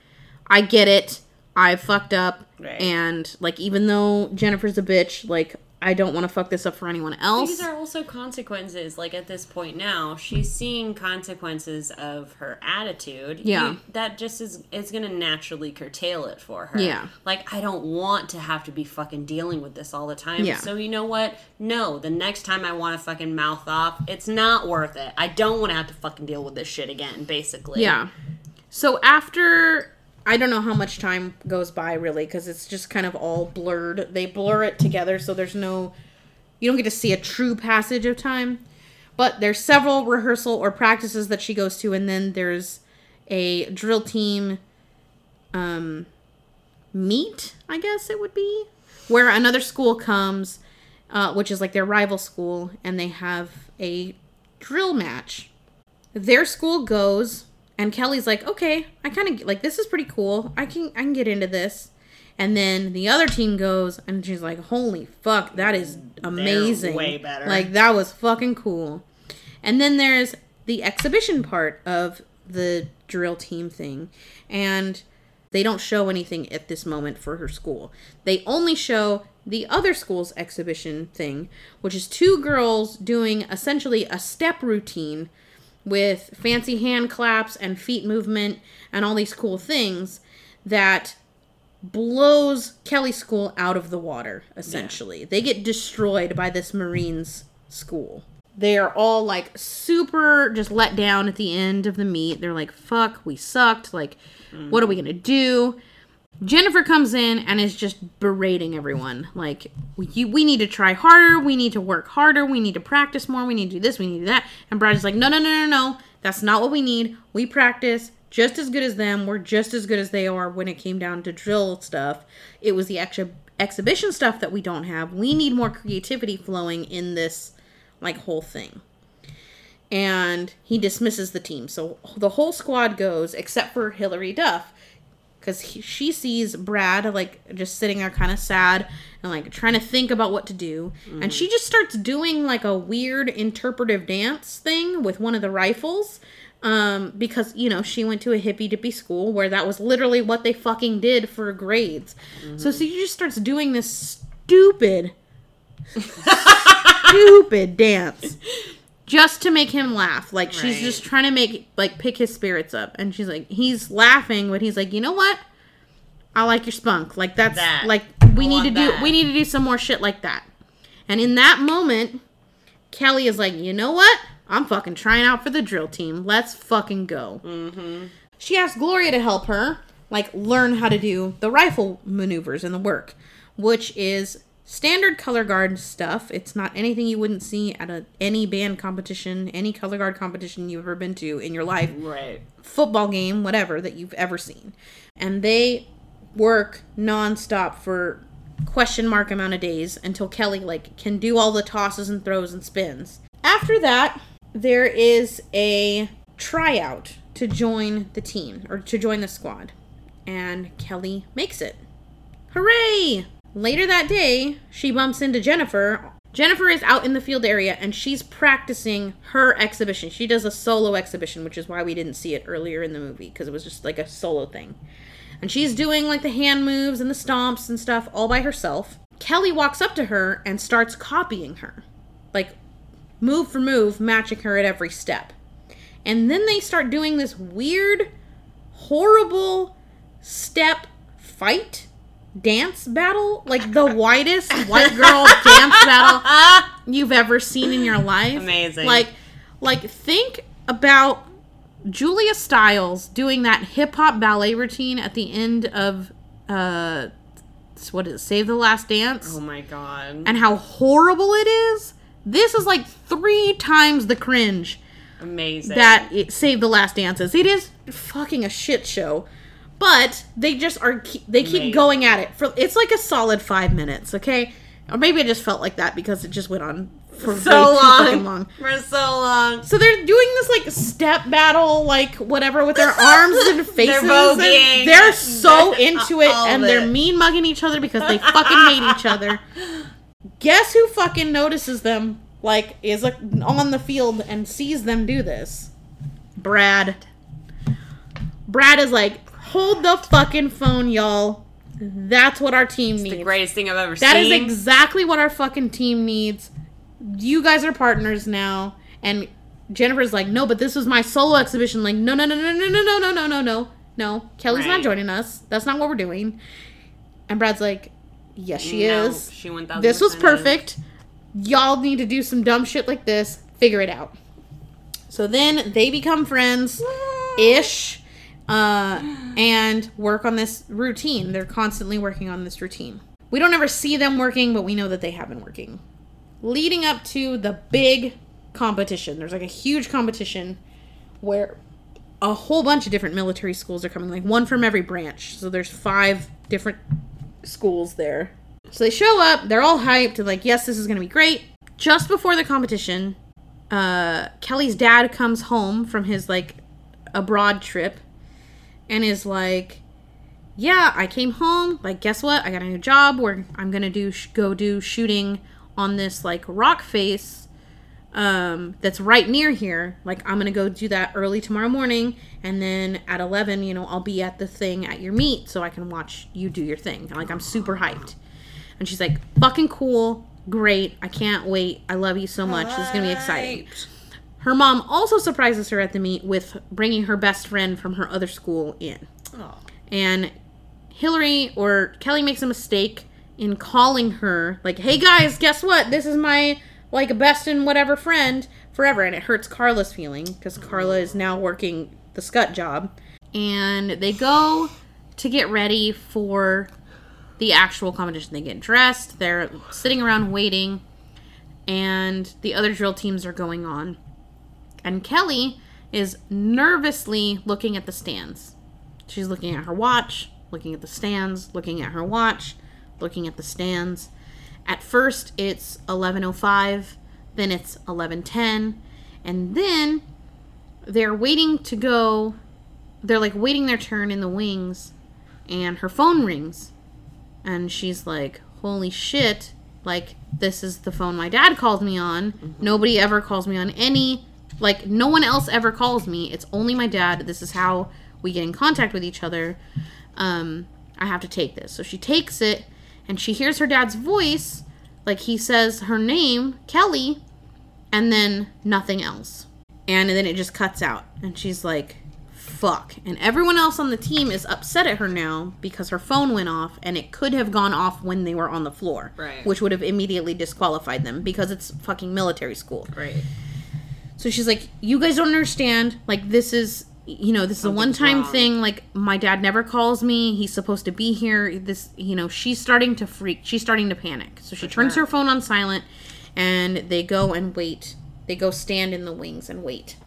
I get it. I fucked up." Right. And like even though Jennifer's a bitch, like I don't want to fuck this up for anyone else. These are also consequences. Like at this point now, she's seeing consequences of her attitude. Yeah. You- that just is is gonna naturally curtail it for her. Yeah. Like I don't want to have to be fucking dealing with this all the time. Yeah. So you know what? No, the next time I want to fucking mouth off, it's not worth it. I don't want to have to fucking deal with this shit again. Basically. Yeah. So after I don't know how much time goes by really because it's just kind of all blurred. They blur it together so there's no you don't get to see a true passage of time. But there's several rehearsal or practices that she goes to and then there's a drill team um meet, I guess it would be, where another school comes uh, which is like their rival school and they have a drill match their school goes and kelly's like okay i kind of like this is pretty cool. I can i can get into this. And then the other team goes and she's like holy fuck that is amazing way better. like that was fucking cool. And then there's the exhibition part of the drill team thing. And they don't show anything at this moment for her school. They only show the other school's exhibition thing, which is two girls doing essentially a step routine with fancy hand claps and feet movement and all these cool things that blows Kelly School out of the water, essentially. They get destroyed by this Marines school. They are all like super just let down at the end of the meet. They're like, fuck, we sucked. Like, what are we mm-hmm. gonna do? Jennifer comes in and is just berating everyone. Like, we, we need to try harder. We need to work harder. We need to practice more. We need to do this. We need to do that. And Brad is like, no, no, no, no, no. That's not what we need. We practice just as good as them. We're just as good as they are when it came down to drill stuff. It was the extra exhibition stuff that we don't have. We need more creativity flowing in this like whole thing. And he dismisses the team. So the whole squad goes except for Hilary Duff because she sees Brad like just sitting there kind of sad and like trying to think about what to do. And she just starts doing like a weird interpretive dance thing with one of the rifles. Um, because you know she went to a hippy dippy school where that was literally what they fucking did for grades. So she just starts doing this stupid, stupid dance just to make him laugh. Like she's Right. just trying to make like pick his spirits up, and she's like, he's laughing, but he's like, you know what? I like your spunk. Like that's That. like we I need to want do we need to do some more shit like that. And in that moment, Kelly is like, you know what? I'm fucking trying out for the drill team. Let's fucking go. Mm-hmm. She asks Gloria to help her, like learn how to do the rifle maneuvers and the work, which is standard color guard stuff. It's not anything you wouldn't see at a, any band competition, any color guard competition you've ever been to in your life, Right. football game, whatever that you've ever seen. And they work nonstop for question mark amount of days until Kelly like can do all the tosses and throws and spins. After that, there is a tryout to join the team or to join the squad. And Kelly makes it. Hooray! Later that day, she bumps into Jennifer. Jennifer is out in the field area and she's practicing her exhibition. She does a solo exhibition, which is why we didn't see it earlier in the movie because it was just like a solo thing. And she's doing like the hand moves and the stomps and stuff all by herself. Kelly walks up to her and starts copying her. Like move for move, matching her at every step. And then they start doing this weird, horrible step fight dance battle. Like the whitest white girl dance battle you've ever seen in your life. Amazing. Like like think about Julia Stiles doing that hip hop ballet routine at the end of uh what is it, Save the Last Dance? Oh my god. and how horrible it is. This is like three times the cringe Amazing. that it Save the Last Dances. It is fucking a shit show. But they just are they keep Amazing. going at it for it's like a solid five minutes, okay? Or maybe I just felt like that because it just went on for so long. long. For so long. So they're doing this like step battle, like whatever, with their arms and faces. They're so They're- so into it, and they're mean mugging each other because they fucking hate each other. Guess who fucking notices them? Like is like, on the field and sees them do this. Brad. Brad is like, hold the fucking phone, y'all. That's what our team needs. The greatest thing I've ever That is seen. That is exactly what our fucking team needs. You guys are partners now. And Jennifer's like, no, but this was my solo exhibition. Like, no, no, no, no, no, no, no, no, no, no, no. No, Kelly's not joining us. That's not what we're doing. And Brad's like, yes, she No, is. She 1000 This was perfect. Y'all need to do some dumb shit like this. Figure it out. So then they become friends ish uh, and work on this routine. They're constantly working on this routine. We don't ever see them working, but we know that they have been working. Leading up to the big competition, there's like a huge competition where a whole bunch of different military schools are coming, like one from every branch. So there's five different schools there. So they show up, they're all hyped, like, yes, this is gonna be great. Just before the competition, uh, Kelly's dad comes home from his like abroad trip and is like, "Yeah, I came home. Like, guess what? I got a new job where I'm gonna do sh- go do shooting on this like rock face um, that's right near here. Like, I'm gonna go do that early tomorrow morning, and then at 11, you know, I'll be at the thing at your meet so I can watch you do your thing. Like, I'm super hyped." And she's like, "Fucking cool." Great. I can't wait. I love you so much. This is to be exciting. Her mom also surprises her at the meet with bringing her best friend from her other school in. Oh. And Hilary or Kelly makes a mistake in calling her, like, hey guys, guess what? This is my, like, best and whatever friend forever. And it hurts Carla's feeling because Carla is now working the scut job. And they go to get ready for the actual competition. They get dressed, they're sitting around waiting, and the other drill teams are going on. And Kelly is nervously looking at the stands. She's looking at her watch, looking at the stands, looking at her watch, looking at the stands. At first it's 11:05, then it's 11:10, and then they're waiting to go they're like waiting their turn in the wings and her phone rings and she's like holy shit like this is the phone my dad called me on mm-hmm. nobody ever calls me on any like no one else ever calls me. It's only my dad. This is how we get in contact with each other. Um i have to take this. So she takes it and she hears her dad's voice. Like he says her name kelly and then nothing else. And then it just cuts out and she's like fuck. And everyone else on the team is upset at her now because her phone went off and it could have gone off when they were on the floor Right. which would have immediately disqualified them because it's fucking military school. Right. So she's like you guys don't understand like this is you know, this is a one-time wrong. thing. Like, my dad never calls me. He's supposed to be here. This, you know, she's starting to freak. She's starting to panic. So she turns sure. her phone on silent and they go and wait. They go stand in the wings and wait.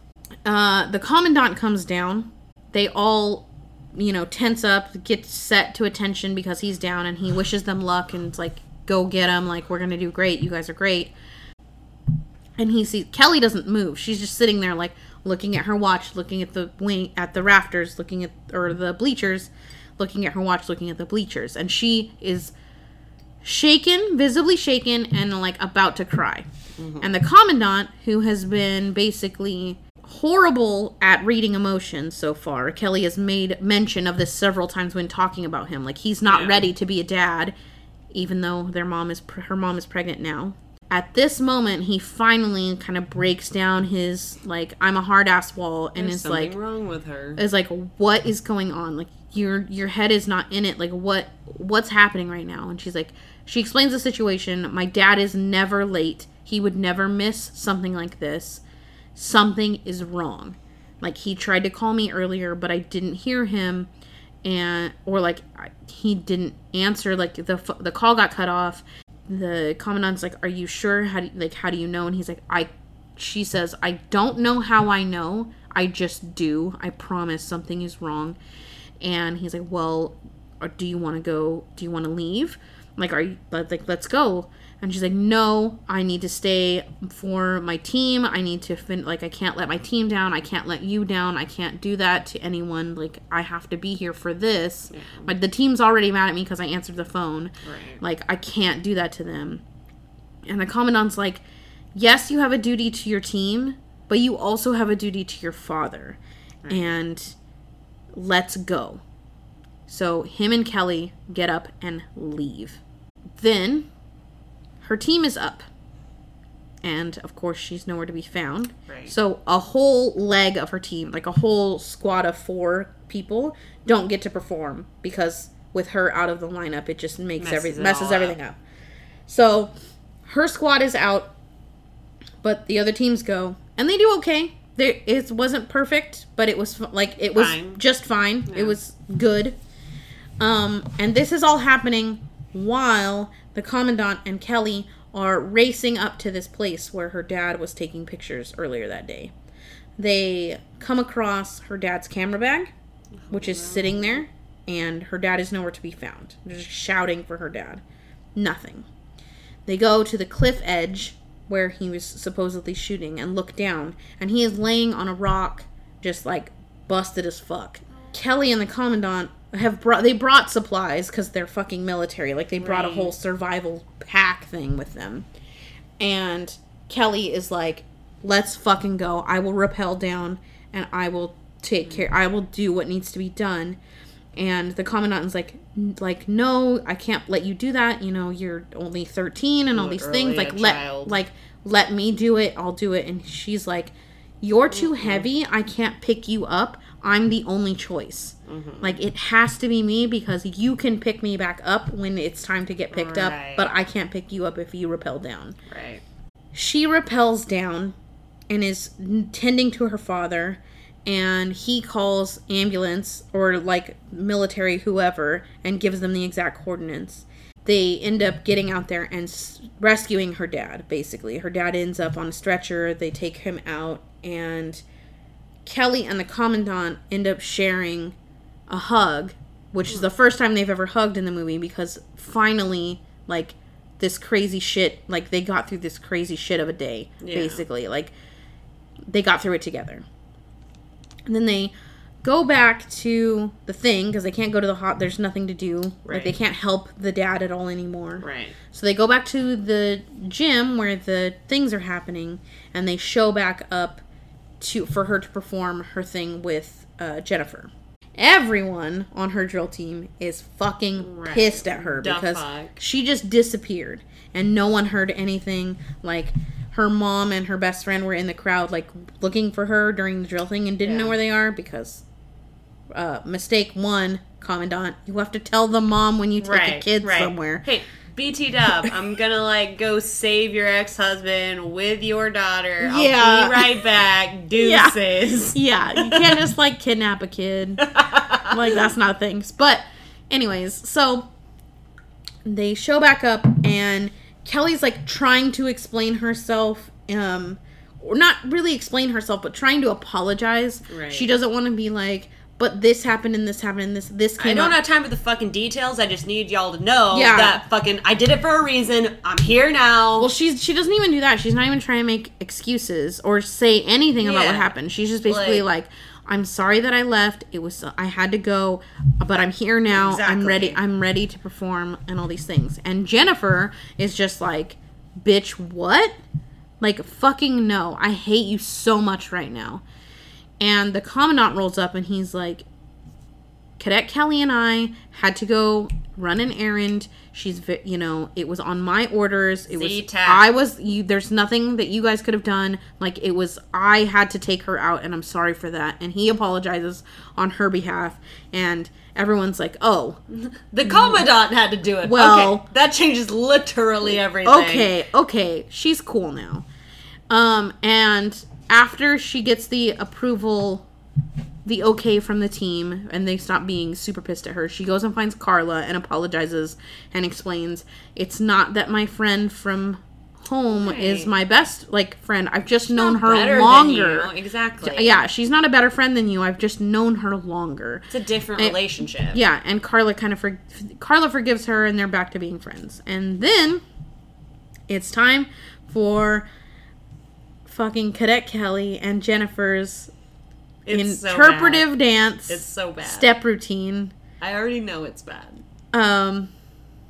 Uh, the commandant comes down. They all, you know, tense up, get set to attention because he's down and he wishes them luck and it's like, go get him. Like, we're going to do great. You guys are great and he sees Kelly doesn't move. She's just sitting there like looking at her watch, looking at the wing at the rafters, looking at or the bleachers, looking at her watch, looking at the bleachers, and she is shaken, visibly shaken and like about to cry. Mm-hmm. And the commandant who has been basically horrible at reading emotions so far. Kelly has made mention of this several times when talking about him. Like he's not Yeah. ready to be a dad even though their mom is her mom is pregnant now. At this moment, he finally kind of breaks down his like I'm a hard ass wall and There's is something like wrong with her. is like what is going on? Like your your head is not in it. Like what what's happening right now? And she's like she explains the situation. My dad is never late. He would never miss something like this. Something is wrong. Like he tried to call me earlier, but I didn't hear him and or like he didn't answer like the the call got cut off the commandant's like are you sure? How do like how do you know? And he's like i she says i don't know how i know. I just do. I promise something is wrong. And he's like well uh, do you want to go do you want to leave? Like are you like let's go and she's like no i need to stay for my team. I need to fin- like i can't let my team down. I can't let you down. I can't do that to anyone. Like i have to be here for this. But the team's already mad at me because i answered the phone. Right. like i can't do that to them. And the commandant's like yes you have a duty to your team but you also have a duty to your father. And let's go. So him and kelly get up and leave. Then her team is up. And of course she's nowhere to be found. Right. so a whole leg of her team like a whole squad of four people don't get to perform because with her out of the lineup it just makes Messes every messes everything up. so her squad is out but the other teams go and they do okay. There it wasn't perfect but it was like it was Fine. just fine. Yeah. it was good. Um and this is all happening while the commandant and kelly are racing up to this place where her dad was taking pictures earlier that day. They come across her dad's camera bag which is sitting there and her dad is nowhere to be found. They're just shouting for her dad. Nothing. They go to the cliff edge where he was supposedly shooting and look down, and he is laying on a rock, just like busted as fuck. Kelly and the commandant have brought they brought supplies because they're fucking military. Like they brought a whole survival pack thing with them, and Kelly is like, "Let's fucking go. I will rappel down, and I will take care. I will do what needs to be done." and the commandant is like like no i can't let you do that you know you're only 13 and all these things like let child. like let me do it i'll do it and she's like you're too heavy i can't pick you up i'm the only choice. Mm-hmm. like it has to be me because you can pick me back up when it's time to get picked up but i can't pick you up if you rappel down. Right. she repels down and is tending to her father and he calls ambulance or like military whoever and gives them the exact coordinates. They end up getting out there and s- rescuing her dad basically. Her dad ends up on a stretcher. They take him out and kelly and the commandant end up sharing a hug which is the first time they've ever hugged in the movie because finally like this crazy shit like they got through this crazy shit of a day Yeah. basically like they got through it together and then they go back to the thing because they can't go to the hot there's nothing to do like Right. they can't help the dad at all anymore Right. so they go back to the gym where the things are happening, and they show back up to for her to perform her thing with uh, Jennifer. Everyone on her drill team is fucking Right. pissed at her Da because fuck. she just disappeared and no one heard anything. Like her mom and her best friend were in the crowd, like looking for her during the drill thing and didn't know where they are because uh, mistake one, commandant. You have to tell the mom when you take a Right. kid right. somewhere. Hey, BT Dub, I'm gonna like go save your ex husband with your daughter. I'll Yeah. be right back. Yeah. Deuces. Yeah, you can't just like kidnap a kid. like that's not things. But anyways, so they show back up and Kelly's like trying to explain herself um or not really explain herself but trying to apologize. Right. She doesn't want to be like but this happened and this happened and this this I don't up. have time for the fucking details. I just need y'all to know Yeah. that fucking I did it for a reason. I'm here now. well, she's she doesn't even do that. She's not even trying to make excuses or say anything about what happened. She's just basically Like- like, "I'm sorry that I left. It was I had to go, but I'm here now. Exactly. I'm ready. I'm ready to perform and all these things." And Jennifer is just like, "Bitch, what? Like fucking no. I hate you so much right now." And the commandant rolls up and he's like, Cadet Kelly and I had to go run an errand. She's, you know, it was on my orders. It was Z-Tac. I was. You, there's nothing that you guys could have done. Like it was, I had to take her out, and I'm sorry for that. And he apologizes on her behalf, and everyone's like, "Oh, the commandant had to do it. Well- okay, that changes literally everything. okay, okay, she's cool now." Um, and after she gets the approval the okay from the team and they stop being super pissed at her. She goes and finds Carla and apologizes and explains it's not that my friend from home is my best like friend. I've just known her longer. Exactly. Yeah, she's not a better friend than you. I've just known her longer. It's a different And- relationship. Yeah, and Carla kind of for- Carla forgives her and they're back to being friends. And then it's time for fucking Cadet Kelly and Jennifer's It's interpretive bad. dance It's so bad. step routine. I already know it's bad. Um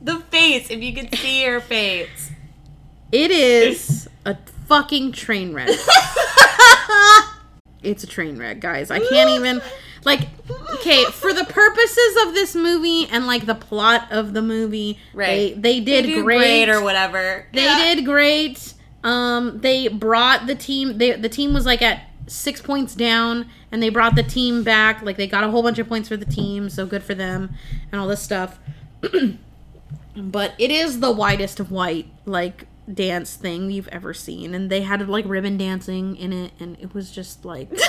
the face, if you could see her face. it is a fucking train wreck. it's a train wreck, guys. I can't even like okay, for the purposes of this movie and like the plot of the movie, Right. they they did They do great. or whatever. They Yeah. did great. Um, they brought the team. They, the team was like at six points down, and they brought the team back. Like they got a whole bunch of points for the team, so good for them, and all this stuff. but it is the whitest of white like dance thing you've ever seen, and they had like ribbon dancing in it, and it was just like.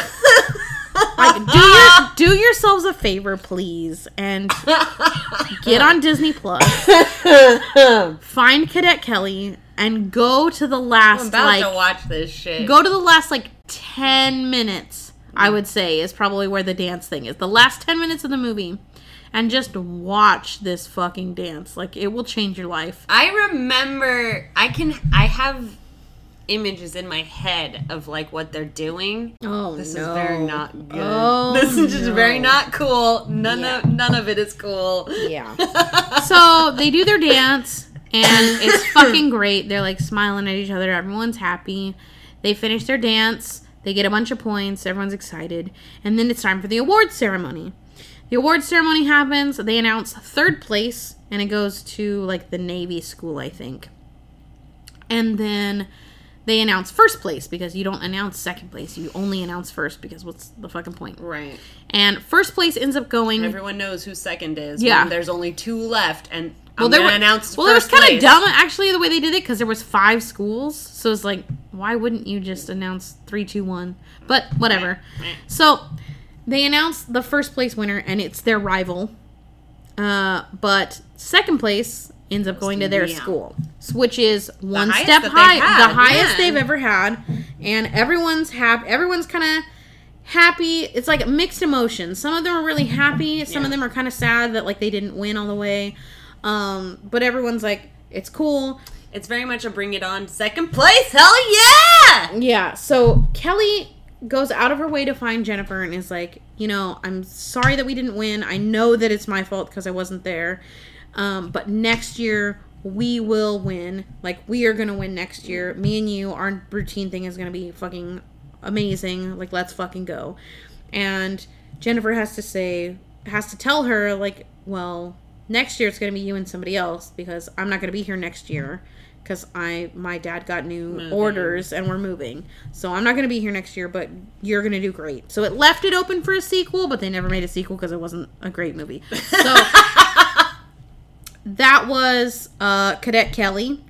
like do your do yourselves a favor please and get on disney plus find Cadet Kelly and go to the I'm last about like to watch this shit. go to the last like 10 minutes I would say is probably where the dance thing is. The last 10 minutes of the movie and just watch this fucking dance. Like it will change your life. I remember I can I have images in my head of like what they're doing. Oh This no. is very not good. Oh, this is just no. very not cool. None Yeah. of none of it is cool. Yeah. so they do their dance and it's fucking great. They're like smiling at each other. Everyone's happy. They finish their dance. They get a bunch of points. Everyone's excited. And then it's time for the awards ceremony. The awards ceremony happens. They announce third place and it goes to like the Navy school, I think. And then they announce first place because you don't announce second place. You only announce first because what's the fucking point? Right. And first place ends up going Everyone knows who second is. Yeah. when there's only two left, and Well, there were announced. well, it was kind of dumb actually the way they did it because there was five schools, so it's like, why wouldn't you just announce three, two, one? But whatever. So they announced the first place winner, and it's their rival. Uh, but second place ends up going to their Leon. school, which is one step high, had, the highest yeah. they've ever had, and everyone's happy. Everyone's kind of happy. It's like mixed emotions. Some of them are really happy. Some of them are kind of sad that like they didn't win all the way. Um, but everyone's like, it's cool. It's very much a bring it on second place. Hell yeah! Yeah. So Kelly goes out of her way to find Jennifer and is like, you know, I'm sorry that we didn't win. I know that it's my fault because I wasn't there. Um, but next year we will win. Like we are gonna win next year. Me and you, our routine thing is gonna be fucking amazing. Like let's fucking go. And Jennifer has to say, has to tell her like, well, next year it's gonna be you and somebody else because I'm not gonna be here next year because I my dad got new Moving. orders and we're moving. So I'm not going to be here next year, but you're going to do great. So it left it open for a sequel, but they never made a sequel because it wasn't a great movie. So that was uh, Cadet Kelly.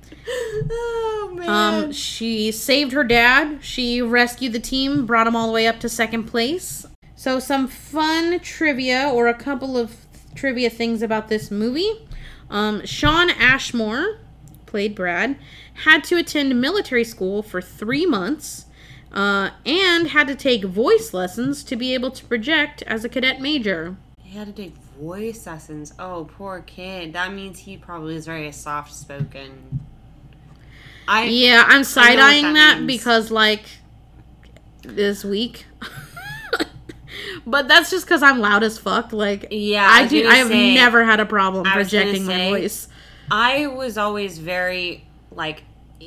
Oh man. Um, she saved her dad. She rescued the team, brought them all the way up to second place. So, some fun trivia or a couple of trivia things about this movie. Um, Shawn Ashmore, played Brad, had to attend military school for three months uh, and had to take voice lessons to be able to project as a cadet major. he had to take voice lessons. Oh, poor kid. That means he probably is very soft spoken. I Yeah, I'm side eyeing that that, because, like, this week. but that's just because I'm loud as fuck. Like, Yeah, I I do. I have say- never had a problem projecting my say- voice. I was always very like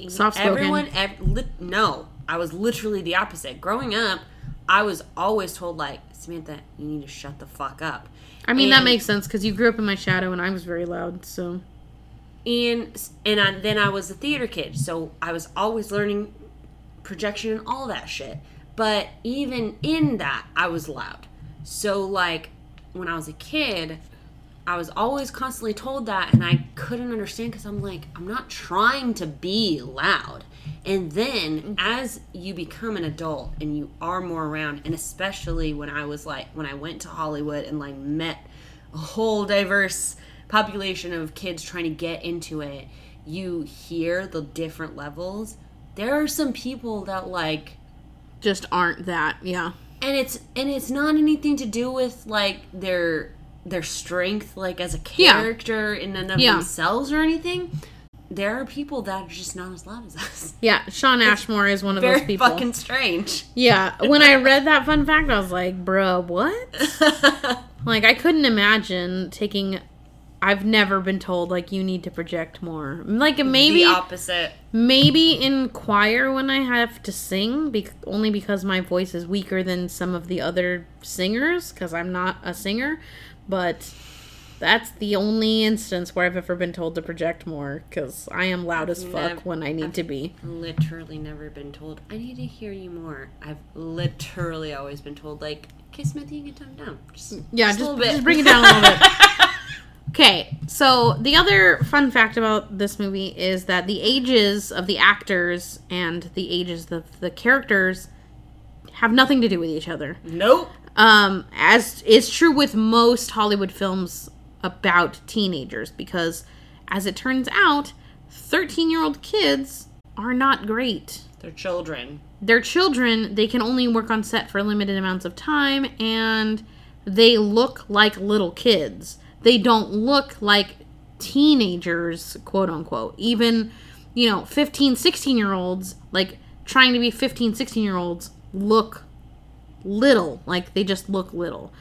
Soft-spoken. Everyone, ev- li- no, I was literally the opposite. Growing up, I was always told like Samantha, you need to shut the fuck up. I mean, that makes sense because you grew up in my shadow and I was very loud. So, and and I, then I was a theater kid, so I was always learning projection and all that shit. But even in that, I was loud. So like when I was a kid, I was always constantly told that, and I couldn't understand because I'm like, I'm not trying to be loud. And then mm-hmm. as you become an adult and you are more around, and especially when I was like, when I went to Hollywood and like met a whole diverse population of kids trying to get into it, you hear the different levels. There are some people that like just aren't that. Yeah. and it's and it's not anything to do with like their their strength like as a Yeah. character in and of Yeah. themselves or anything there are people that are just not as loud as us Yeah. Shawn Ashmore is one of those people. fucking strange Yeah. When I read that fun fact, I was like, bruh, what? Like, I couldn't imagine taking. I've never been told, like, you need to project more. Like, maybe. the opposite Maybe in choir when I have to sing, bec- only because my voice is weaker than some of the other singers, because I'm not a singer. But that's the only instance where I've ever been told to project more, because I am loud as fuck when I need to be. literally never been told i need to hear you more i've literally always been told like okay samantha you can tone down just, Yeah, just just, a little bit just bring it down a little bit. Okay, so the other fun fact about this movie is that the ages of the actors and the ages of the characters have nothing to do with each other. nope um, as is true with most Hollywood films about teenagers, because as it turns out, 13 year old kids are not great. they're children They're children, they can only work on set for limited amounts of time, and they look like little kids. They don't look like teenagers, quote unquote. Even, you know, 15, 16 year olds, like trying to be 15, 16 year olds, look little. Like they just look little.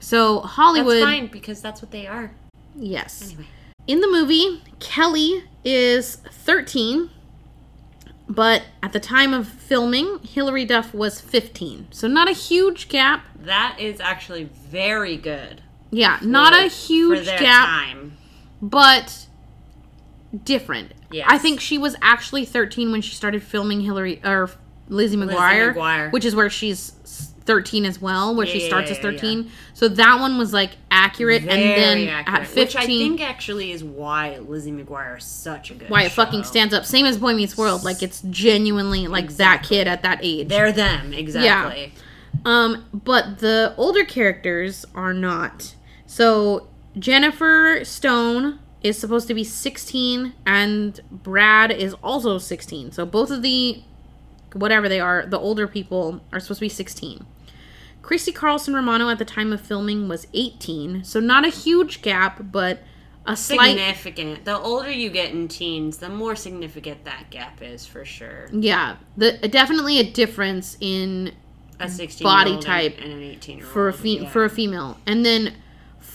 So Hollywood. that's fine because that's what they are yes. anyway In the movie, Kelly is 13, but at the time of filming, Hilary Duff was 15. So not a huge gap. that is actually very good Yeah, not a huge for gap, time but different. Yes. I think she was actually 13 when she started filming Hilary or Lizzie McGuire, McGuire. which is where she's 13 as well, where she starts yeah, as yeah, 13. So that one was like accurate, and then accurate, at 15, which I think actually is why Lizzie McGuire is such a good. why it fucking stands up. Same as Boy Meets World. Like it's genuinely like that kid at that age. They're them exactly. Um, but the older characters are not. So Jennifer Stone is supposed to be 16, and Brad is also 16. So both of the whatever they are, the older people are supposed to be 16. Christy Carlson Romano at the time of filming was 18, so not a huge gap, but a slight Significant. The older you get in teens, the more significant that gap is for sure. yeah, the definitely a difference in A sixteen Body type and an eighteen year old for a fe- for a female. And then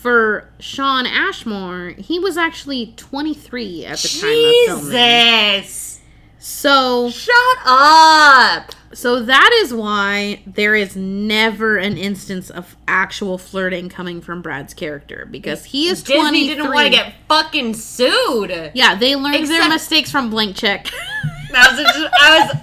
for Shawn Ashmore, he was actually 23 at the time of filming. Jesus. So Shut up. so that is why there is never an instance of actual flirting coming from Brad's character because he is Disney 23. didn't want to get fucking sued. Yeah, they learned their mistakes from Blank Check. I was, just, I was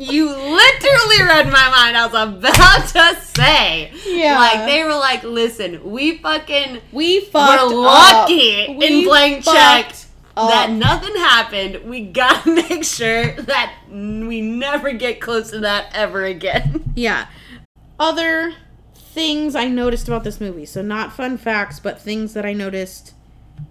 You literally read my mind. I was about to say. Yeah. Like they were like, listen, we fucking We fucked we're lucky up. in We blank check up. that nothing happened. We gotta make sure that we never get close to that ever again. Yeah. Other things I noticed about this movie. So, not fun facts, but things that I noticed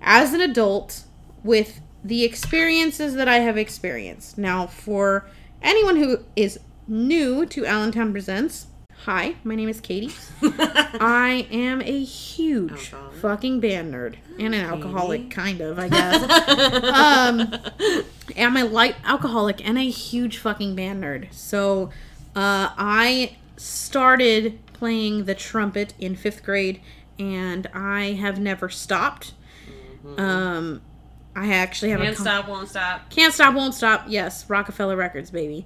as an adult with the experiences that I have experienced. Now, for anyone who is new to Allentown Presents, hi, my name is Katie. I am a huge Alcoholic. fucking band nerd and an alcoholic, kind of, I guess. um, am a light alcoholic and a huge fucking band nerd. So uh, I started playing the trumpet in fifth grade, and I have never stopped. Um, I actually have a Can't com- stop, won't stop. can't stop, won't stop. Yes, Roc-A-Fella Records, baby.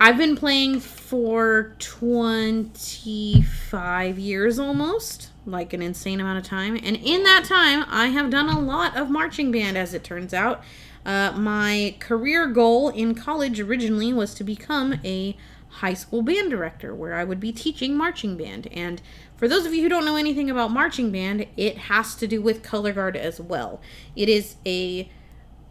I've been playing for 25 years almost, like an insane amount of time. And in that time, I have done a lot of marching band, as it turns out. Uh, my career goal in college originally was to become a high school band director, where I would be teaching marching band. And for those of you who don't know anything about marching band, it has to do with color guard as well. It is a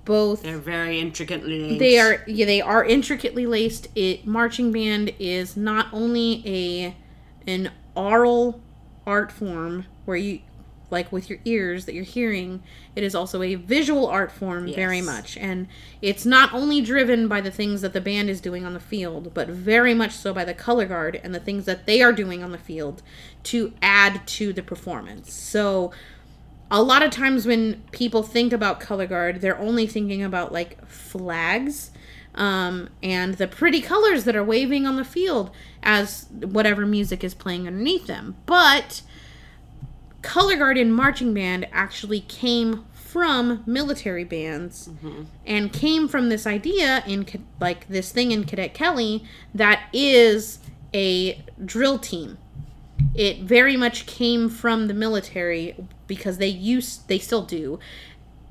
both They're very intricately linked. they are yeah, they are intricately laced. It marching band is not only a an oral art form where you like with your ears that you're hearing, it is also a visual art form very much. And it's not only driven by the things that the band is doing on the field, but very much so by the color guard and the things that they are doing on the field to add to the performance. So a lot of times when people think about color guard, they're only thinking about like flags um, and the pretty colors that are waving on the field as whatever music is playing underneath them. But color guard and marching band actually came from military bands mm-hmm. and came from this idea in like this thing in Cadet Kelly that is a drill team. It very much came from the military because they used they still do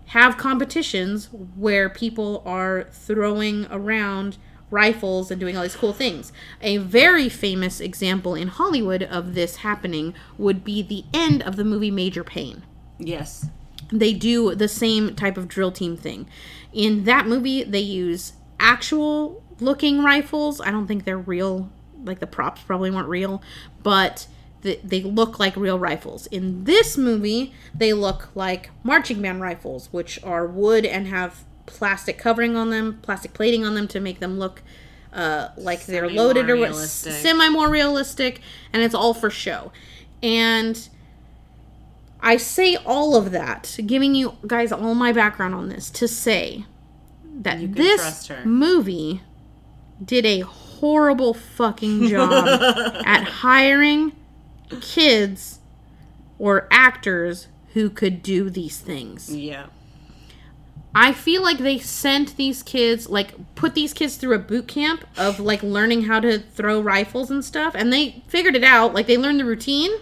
have competitions where people are throwing around rifles and doing all these cool things. A very famous example in Hollywood of this happening would be the end of the movie Major Payne Yes. they do the same type of drill team thing. In that movie, they use actual looking rifles. I don't think they're real, like the props probably weren't real, but th- they look like real rifles. In this movie, they look like marching band rifles, which are wood and have plastic covering on them, plastic plating on them to make them look uh, like they're Semi-more loaded or what- semi more realistic, and it's all for show. And I say all of that, giving you guys all my background on this to say that this movie did a horrible fucking job at hiring kids or actors who could do these things. Yeah. I feel like they sent these kids, like, put these kids through a boot camp of, like, learning how to throw rifles and stuff, and they figured it out. Like, they learned the routine,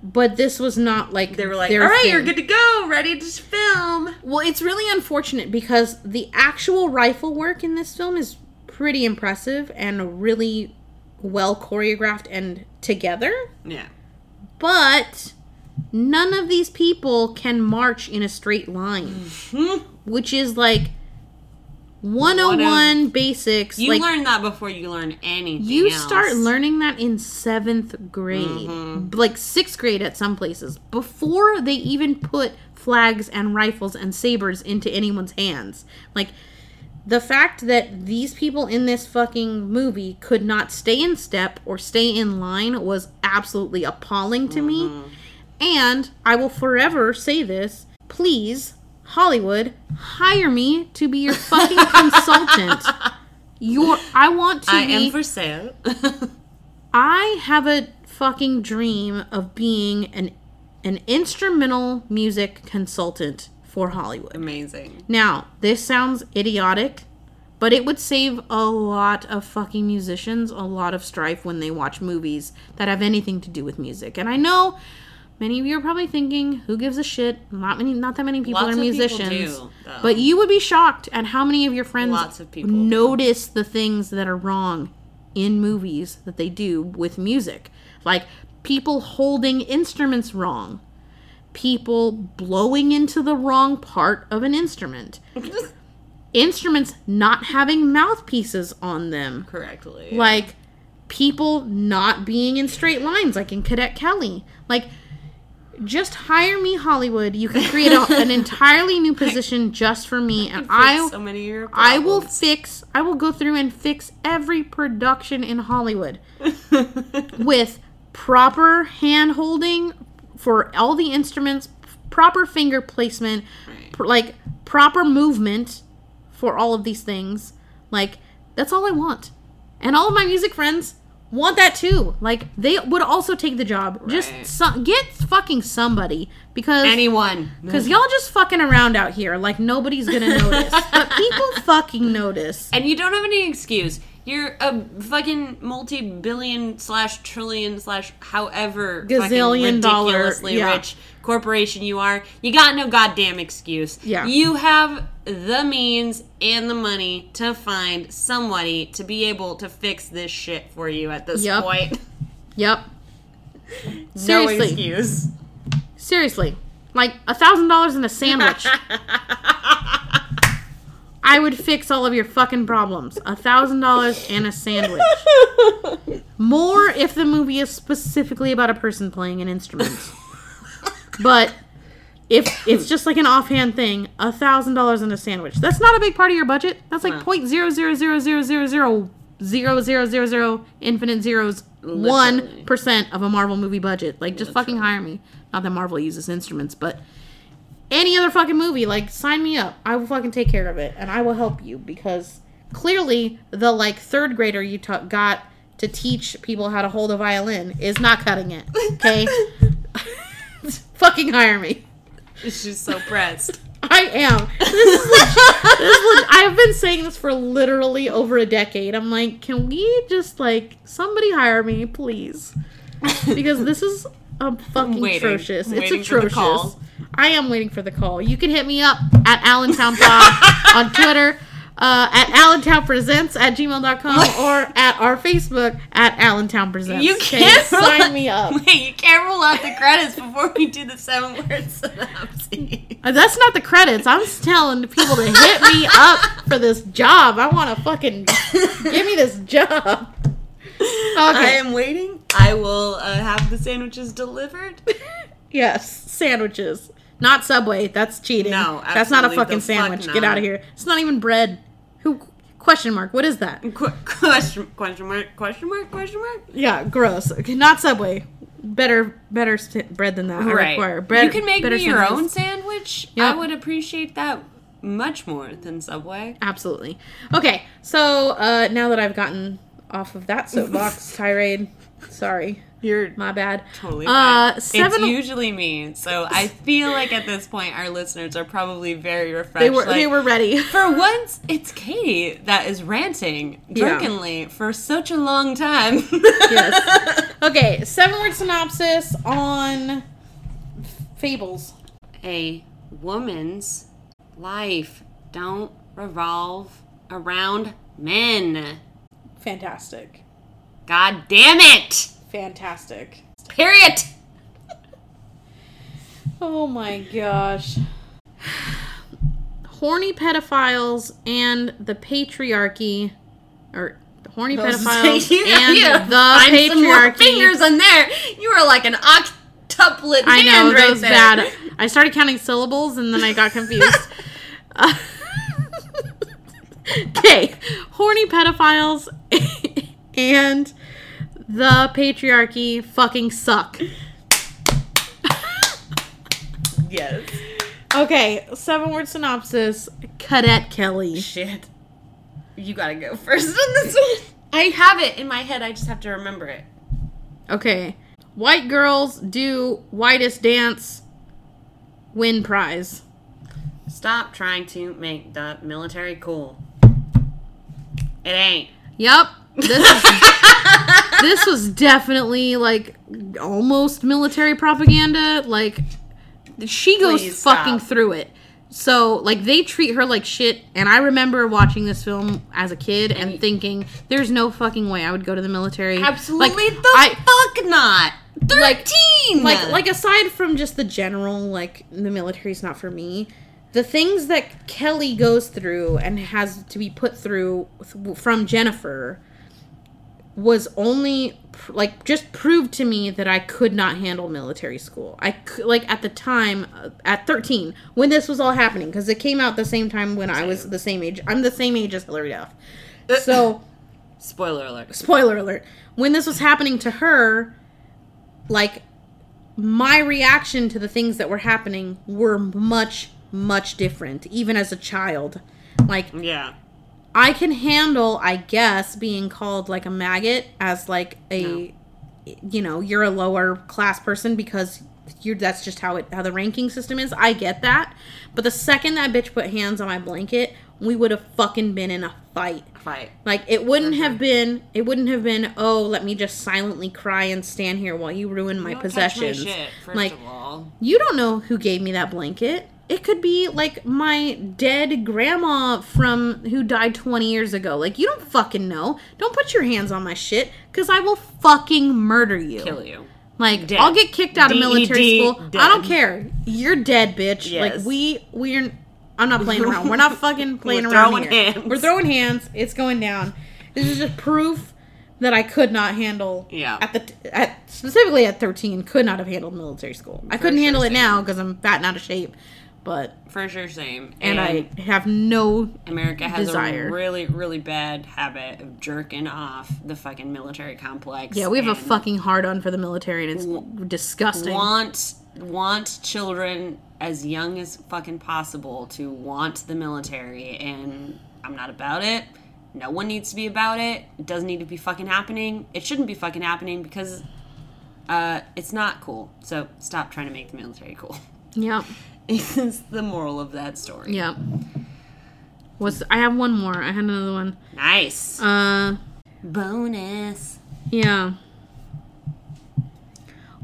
but this was not, like, They were like, all right, thing. you're good to go, ready to film. Well, it's really unfortunate because the actual rifle work in this film is pretty impressive and really well choreographed and together, Yeah. but none of these people can march in a straight line, mm-hmm. which is like 101 basics. You like learn that before you learn anything. you else. start learning that in seventh grade, mm-hmm. like sixth grade at some places, before they even put flags and rifles and sabers into anyone's hands. Like the fact that these people in this fucking movie could not stay in step or stay in line was absolutely appalling to me. Mm-hmm. And I will forever say this please, Hollywood, hire me to be your fucking consultant. Your, I want to I be. am for sale. I have a fucking dream of being an an instrumental music consultant for Hollywood. Amazing. Now, this sounds idiotic, but it would save a lot of fucking musicians a lot of strife when they watch movies that have anything to do with music. And I know Many of you are probably thinking, "Who gives a shit?" Not many, not that many people Lots are musicians. do, but you would be shocked at how many of your friends Lots of people. notice the things that are wrong in movies that they do with music, like people holding instruments wrong, people blowing into the wrong part of an instrument, instruments not having mouthpieces on them Correctly. like people not being in straight lines like in cadet kelly like just hire me hollywood. You can create a, an entirely new position just for me and i so many of your i will fix i will go through and fix every production in hollywood with proper hand holding for all the instruments proper finger placement Right. pr- like proper movement for all of these things. Like that's all i want. And all of my music friends want that too like they would also take the job just so- get fucking somebody because Anyone. because y'all just fucking around out here like nobody's gonna notice but people fucking notice And you don't have any excuse. You're a fucking multi-billion slash trillion slash however Gazillion dollar- ridiculously yeah. rich corporation you are. You got no goddamn excuse. Yeah. You have the means and the money to find somebody to be able to fix this shit for you at this Yep. point. yep no seriously excuse. seriously like a thousand dollars in a sandwich I would fix all of your fucking problems. A thousand dollars and a sandwich. More if the movie is specifically about a person playing an instrument. But if it's just like an offhand thing, a thousand dollars in a sandwich. That's not a big part of your budget. That's like point zero zero zero zero zero zero zero zero zero zero infinite zeros one of a Marvel movie budget. Like just fucking hire me. Not that Marvel uses instruments, but any other fucking movie, like sign me up. I will fucking take care of it, and I will help you because clearly the like third grader you ta- got to teach people how to hold a violin is not cutting it. Okay, fucking hire me. She's so pressed. I am. This is legit. This is leg- I've been saying this for literally over a decade. I'm like, can we just like somebody hire me, please? Because this is a fucking waiting. atrocious. It's Waiting for the atrocious. I am waiting for the call. You can hit me up at Allentown Pod on Twitter, uh, at Allentown Presents at gmail.com, or at our Facebook at Allentown Presents. You can't sign me up. Wait, you can't roll out the credits before we do the seven word synopsis. Uh, That's not the credits. I'm telling the people to hit me up for this job. I want to fucking give me this job. Okay. I am waiting. I will uh, have the sandwiches delivered. Yes, sandwiches. Not Subway. That's cheating. No, that's not a fucking the fuck sandwich. Get out of here. It's not even bread. Question mark. What is that? Qu- question, question mark, question mark, question mark. Yeah, gross. Okay, not Subway. Better, better st- bread than that. I require. Bread, you can make me your sandwiches. own sandwich. Yep. I would appreciate that much more than Subway. Absolutely. Okay, so uh, now that I've gotten off of that soapbox tirade, sorry, You're my bad. totally Uh, fine. seven- It's usually me, so I feel like at this point our listeners are probably very refreshed. They were like, they were ready. For once, it's Katie that is ranting drunkenly for such a long time. yes. Okay, seven word synopsis on fables. A woman's life don't revolve around men. Fantastic. God damn it! Fantastic. Period. Oh my gosh. Horny pedophiles and the patriarchy, or horny pedophiles You and gotta the find some more patriarchy. fingers in there. You are like an octuplet I know right those there. bad. I started counting syllables and then I got confused. Uh, okay, horny pedophiles and the patriarchy fucking suck. Yes. Okay, seven word synopsis. Cadet Kelly. Shit. You gotta go first on this one. I have it in my head. I just have to remember it. Okay. White girls do whitest dance, win prize. Stop trying to make the military cool. It ain't. Yep. This this was definitely like almost military propaganda. Like she goes Please fucking stop. through it. So like they treat her like shit, and I remember watching this film as a kid and, thinking, "There's no fucking way I would go to the military." Absolutely Like, the I- fuck not. Like- Thirteen. like like aside from just the general like the military's not for me the things that kelly goes through and has to be put through th- from jennifer was only like just proved to me that i could not handle military school. I could, like at the time uh, at 13 when this was all happening because it came out the same time when i was the same age. I'm the same age as hilary duff. So Spoiler alert. spoiler alert. When this was happening to her like my reaction to the things that were happening were much much different even as a child. Like Yeah. I can handle i guess being called like a maggot as like a you know you're a lower class person because you're that's just how it how the ranking system is i get that but the second that bitch put hands on my blanket we would have fucking been in a fight Fight. like it wouldn't mm-hmm. have been it wouldn't have been oh let me just silently cry and stand here while you ruin my Don't touch my possessions. shit, first like of all. you don't know who gave me that blanket. It could be like my dead grandma from who died 20 years ago. Like you don't fucking know. Don't put your hands on my shit cuz I will fucking murder you. Kill you. Like Dead. I'll get kicked out of military DED, school. I don't care. You're dead, bitch. Yes. Like we we're I'm not playing around. We're not fucking playing We're around throwing here. hands. We're throwing hands. It's going down. This is just proof that I could not handle. Yeah. At the at specifically at 13, could not have handled military school. I couldn't sure, handle it now because I'm fat and out of shape. But For sure, same. and, I have no America has desire. a really, really bad habit of jerking off the fucking military complex. yeah. We have a fucking hard on for the military and it's disgusting. want want children as young as fucking possible to want the military, and I'm not about it. No one needs to be about it. It doesn't need to be fucking happening. It shouldn't be fucking happening because uh, it's not cool. So stop trying to make the military cool. Yep. is the moral of that story. Yep. Was I have one more? I had another one. Nice. Uh. Bonus. Yeah.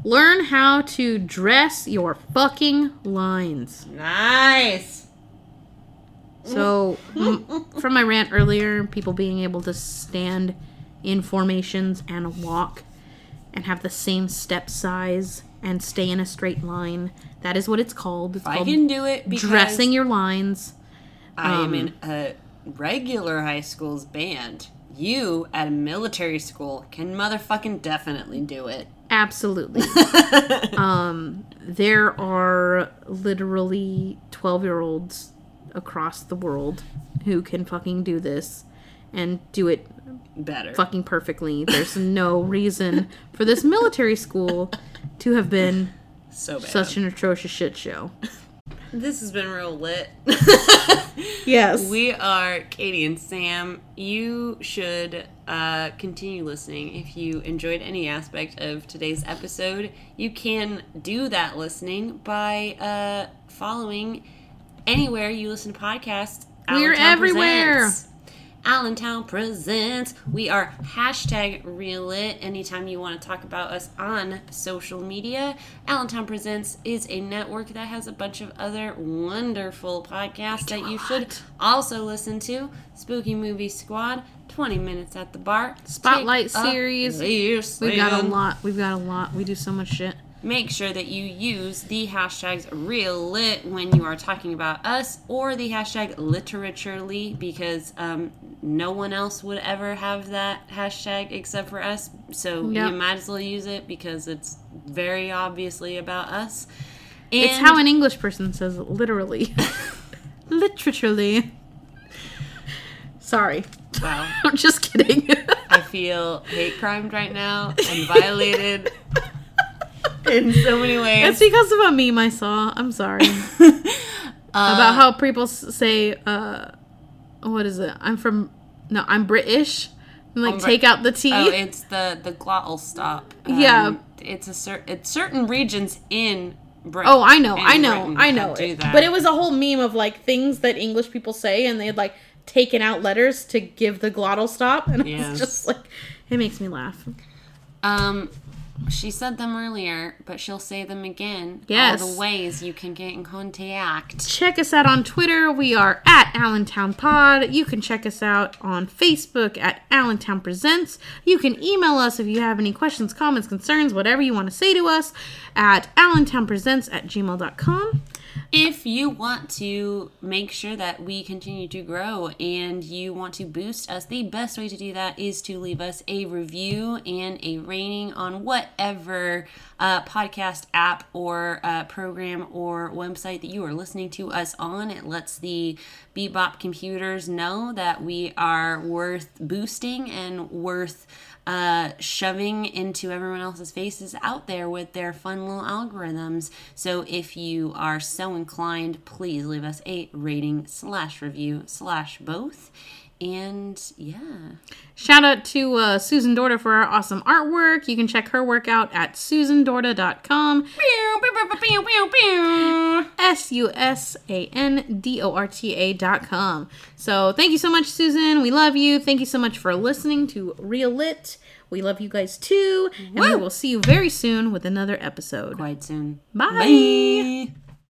Learn how to dress your fucking lines. Nice. So, m- from my rant earlier, people being able to stand in formations and walk and have the same step size and stay in a straight line. That is what it's called. It's I called can do it because dressing your lines. I am um, in a regular high school's band. You at a military school can motherfucking definitely do it. Absolutely. um, there are literally 12 year olds across the world who can fucking do this and do it Better. fucking perfectly. There's no reason for this military school to have been so bad. such an atrocious shit show. this has been real lit. Yes. we are Katie and Sam. You should uh, continue listening if you enjoyed any aspect of today's episode. You can do that listening by uh, following anywhere you listen to podcasts. We're everywhere. Presents. Allentown Presents. We are hashtag RealLit anytime you want to talk about us on social media. Allentown Presents is a network that has a bunch of other wonderful podcasts that you should also listen to. Spooky Movie Squad, 20 Minutes at the Bar. Spotlight Take series. We've got a lot. We've got a lot. We do so much shit. Make sure that you use the hashtags RealLit when you are talking about us or the hashtag literaturely because um, no one else would ever have that hashtag except for us. So Yep. you might as well use it because it's very obviously about us. And It's how an English person says it, literally. Literally. Sorry. wow, I'm just kidding. I feel hate crimed right now and violated in so many ways. It's because of a meme I saw. I'm sorry. Uh, About how people say, uh, what is it? I'm from, no, I'm British. And like take out the T. Oh, it's the the glottal stop. Um, Yeah. it's a cer- it's certain regions in Britain. Oh, I know, I know, Britain I know. Do it. that. But it was a whole meme of like things that English people say, and they had like taken out letters to give the glottal stop, and Yes. was just like, it makes me laugh. Um, she said them earlier, but she'll say them again. Yes. All the ways you can get in contact. Check us out on Twitter. We are at Allentown Pod. You can check us out on Facebook at Allentown Presents. You can email us if you have any questions, comments, concerns, whatever you want to say to us at allentownpresents at gmail.com. If you want to make sure that we continue to grow and you want to boost us, the best way to do that is to leave us a review and a rating on whatever uh, podcast app or uh, program or website that you are listening to us on. It lets the Bebop computers know that we are worth boosting and worth uh, shoving into everyone else's faces out there with their fun little algorithms. So if you are so inclined, please leave us a rating slash review slash both. And yeah. Shout out to uh, Susan Dorta for our awesome artwork. You can check her work out at susandorta.com. S U S A N D O R T A dot com. So thank you so much, Susan. We love you. Thank you so much for listening to Real Lit. We love you guys too. And we will see you very soon with another episode. Quite soon. Bye. Bye.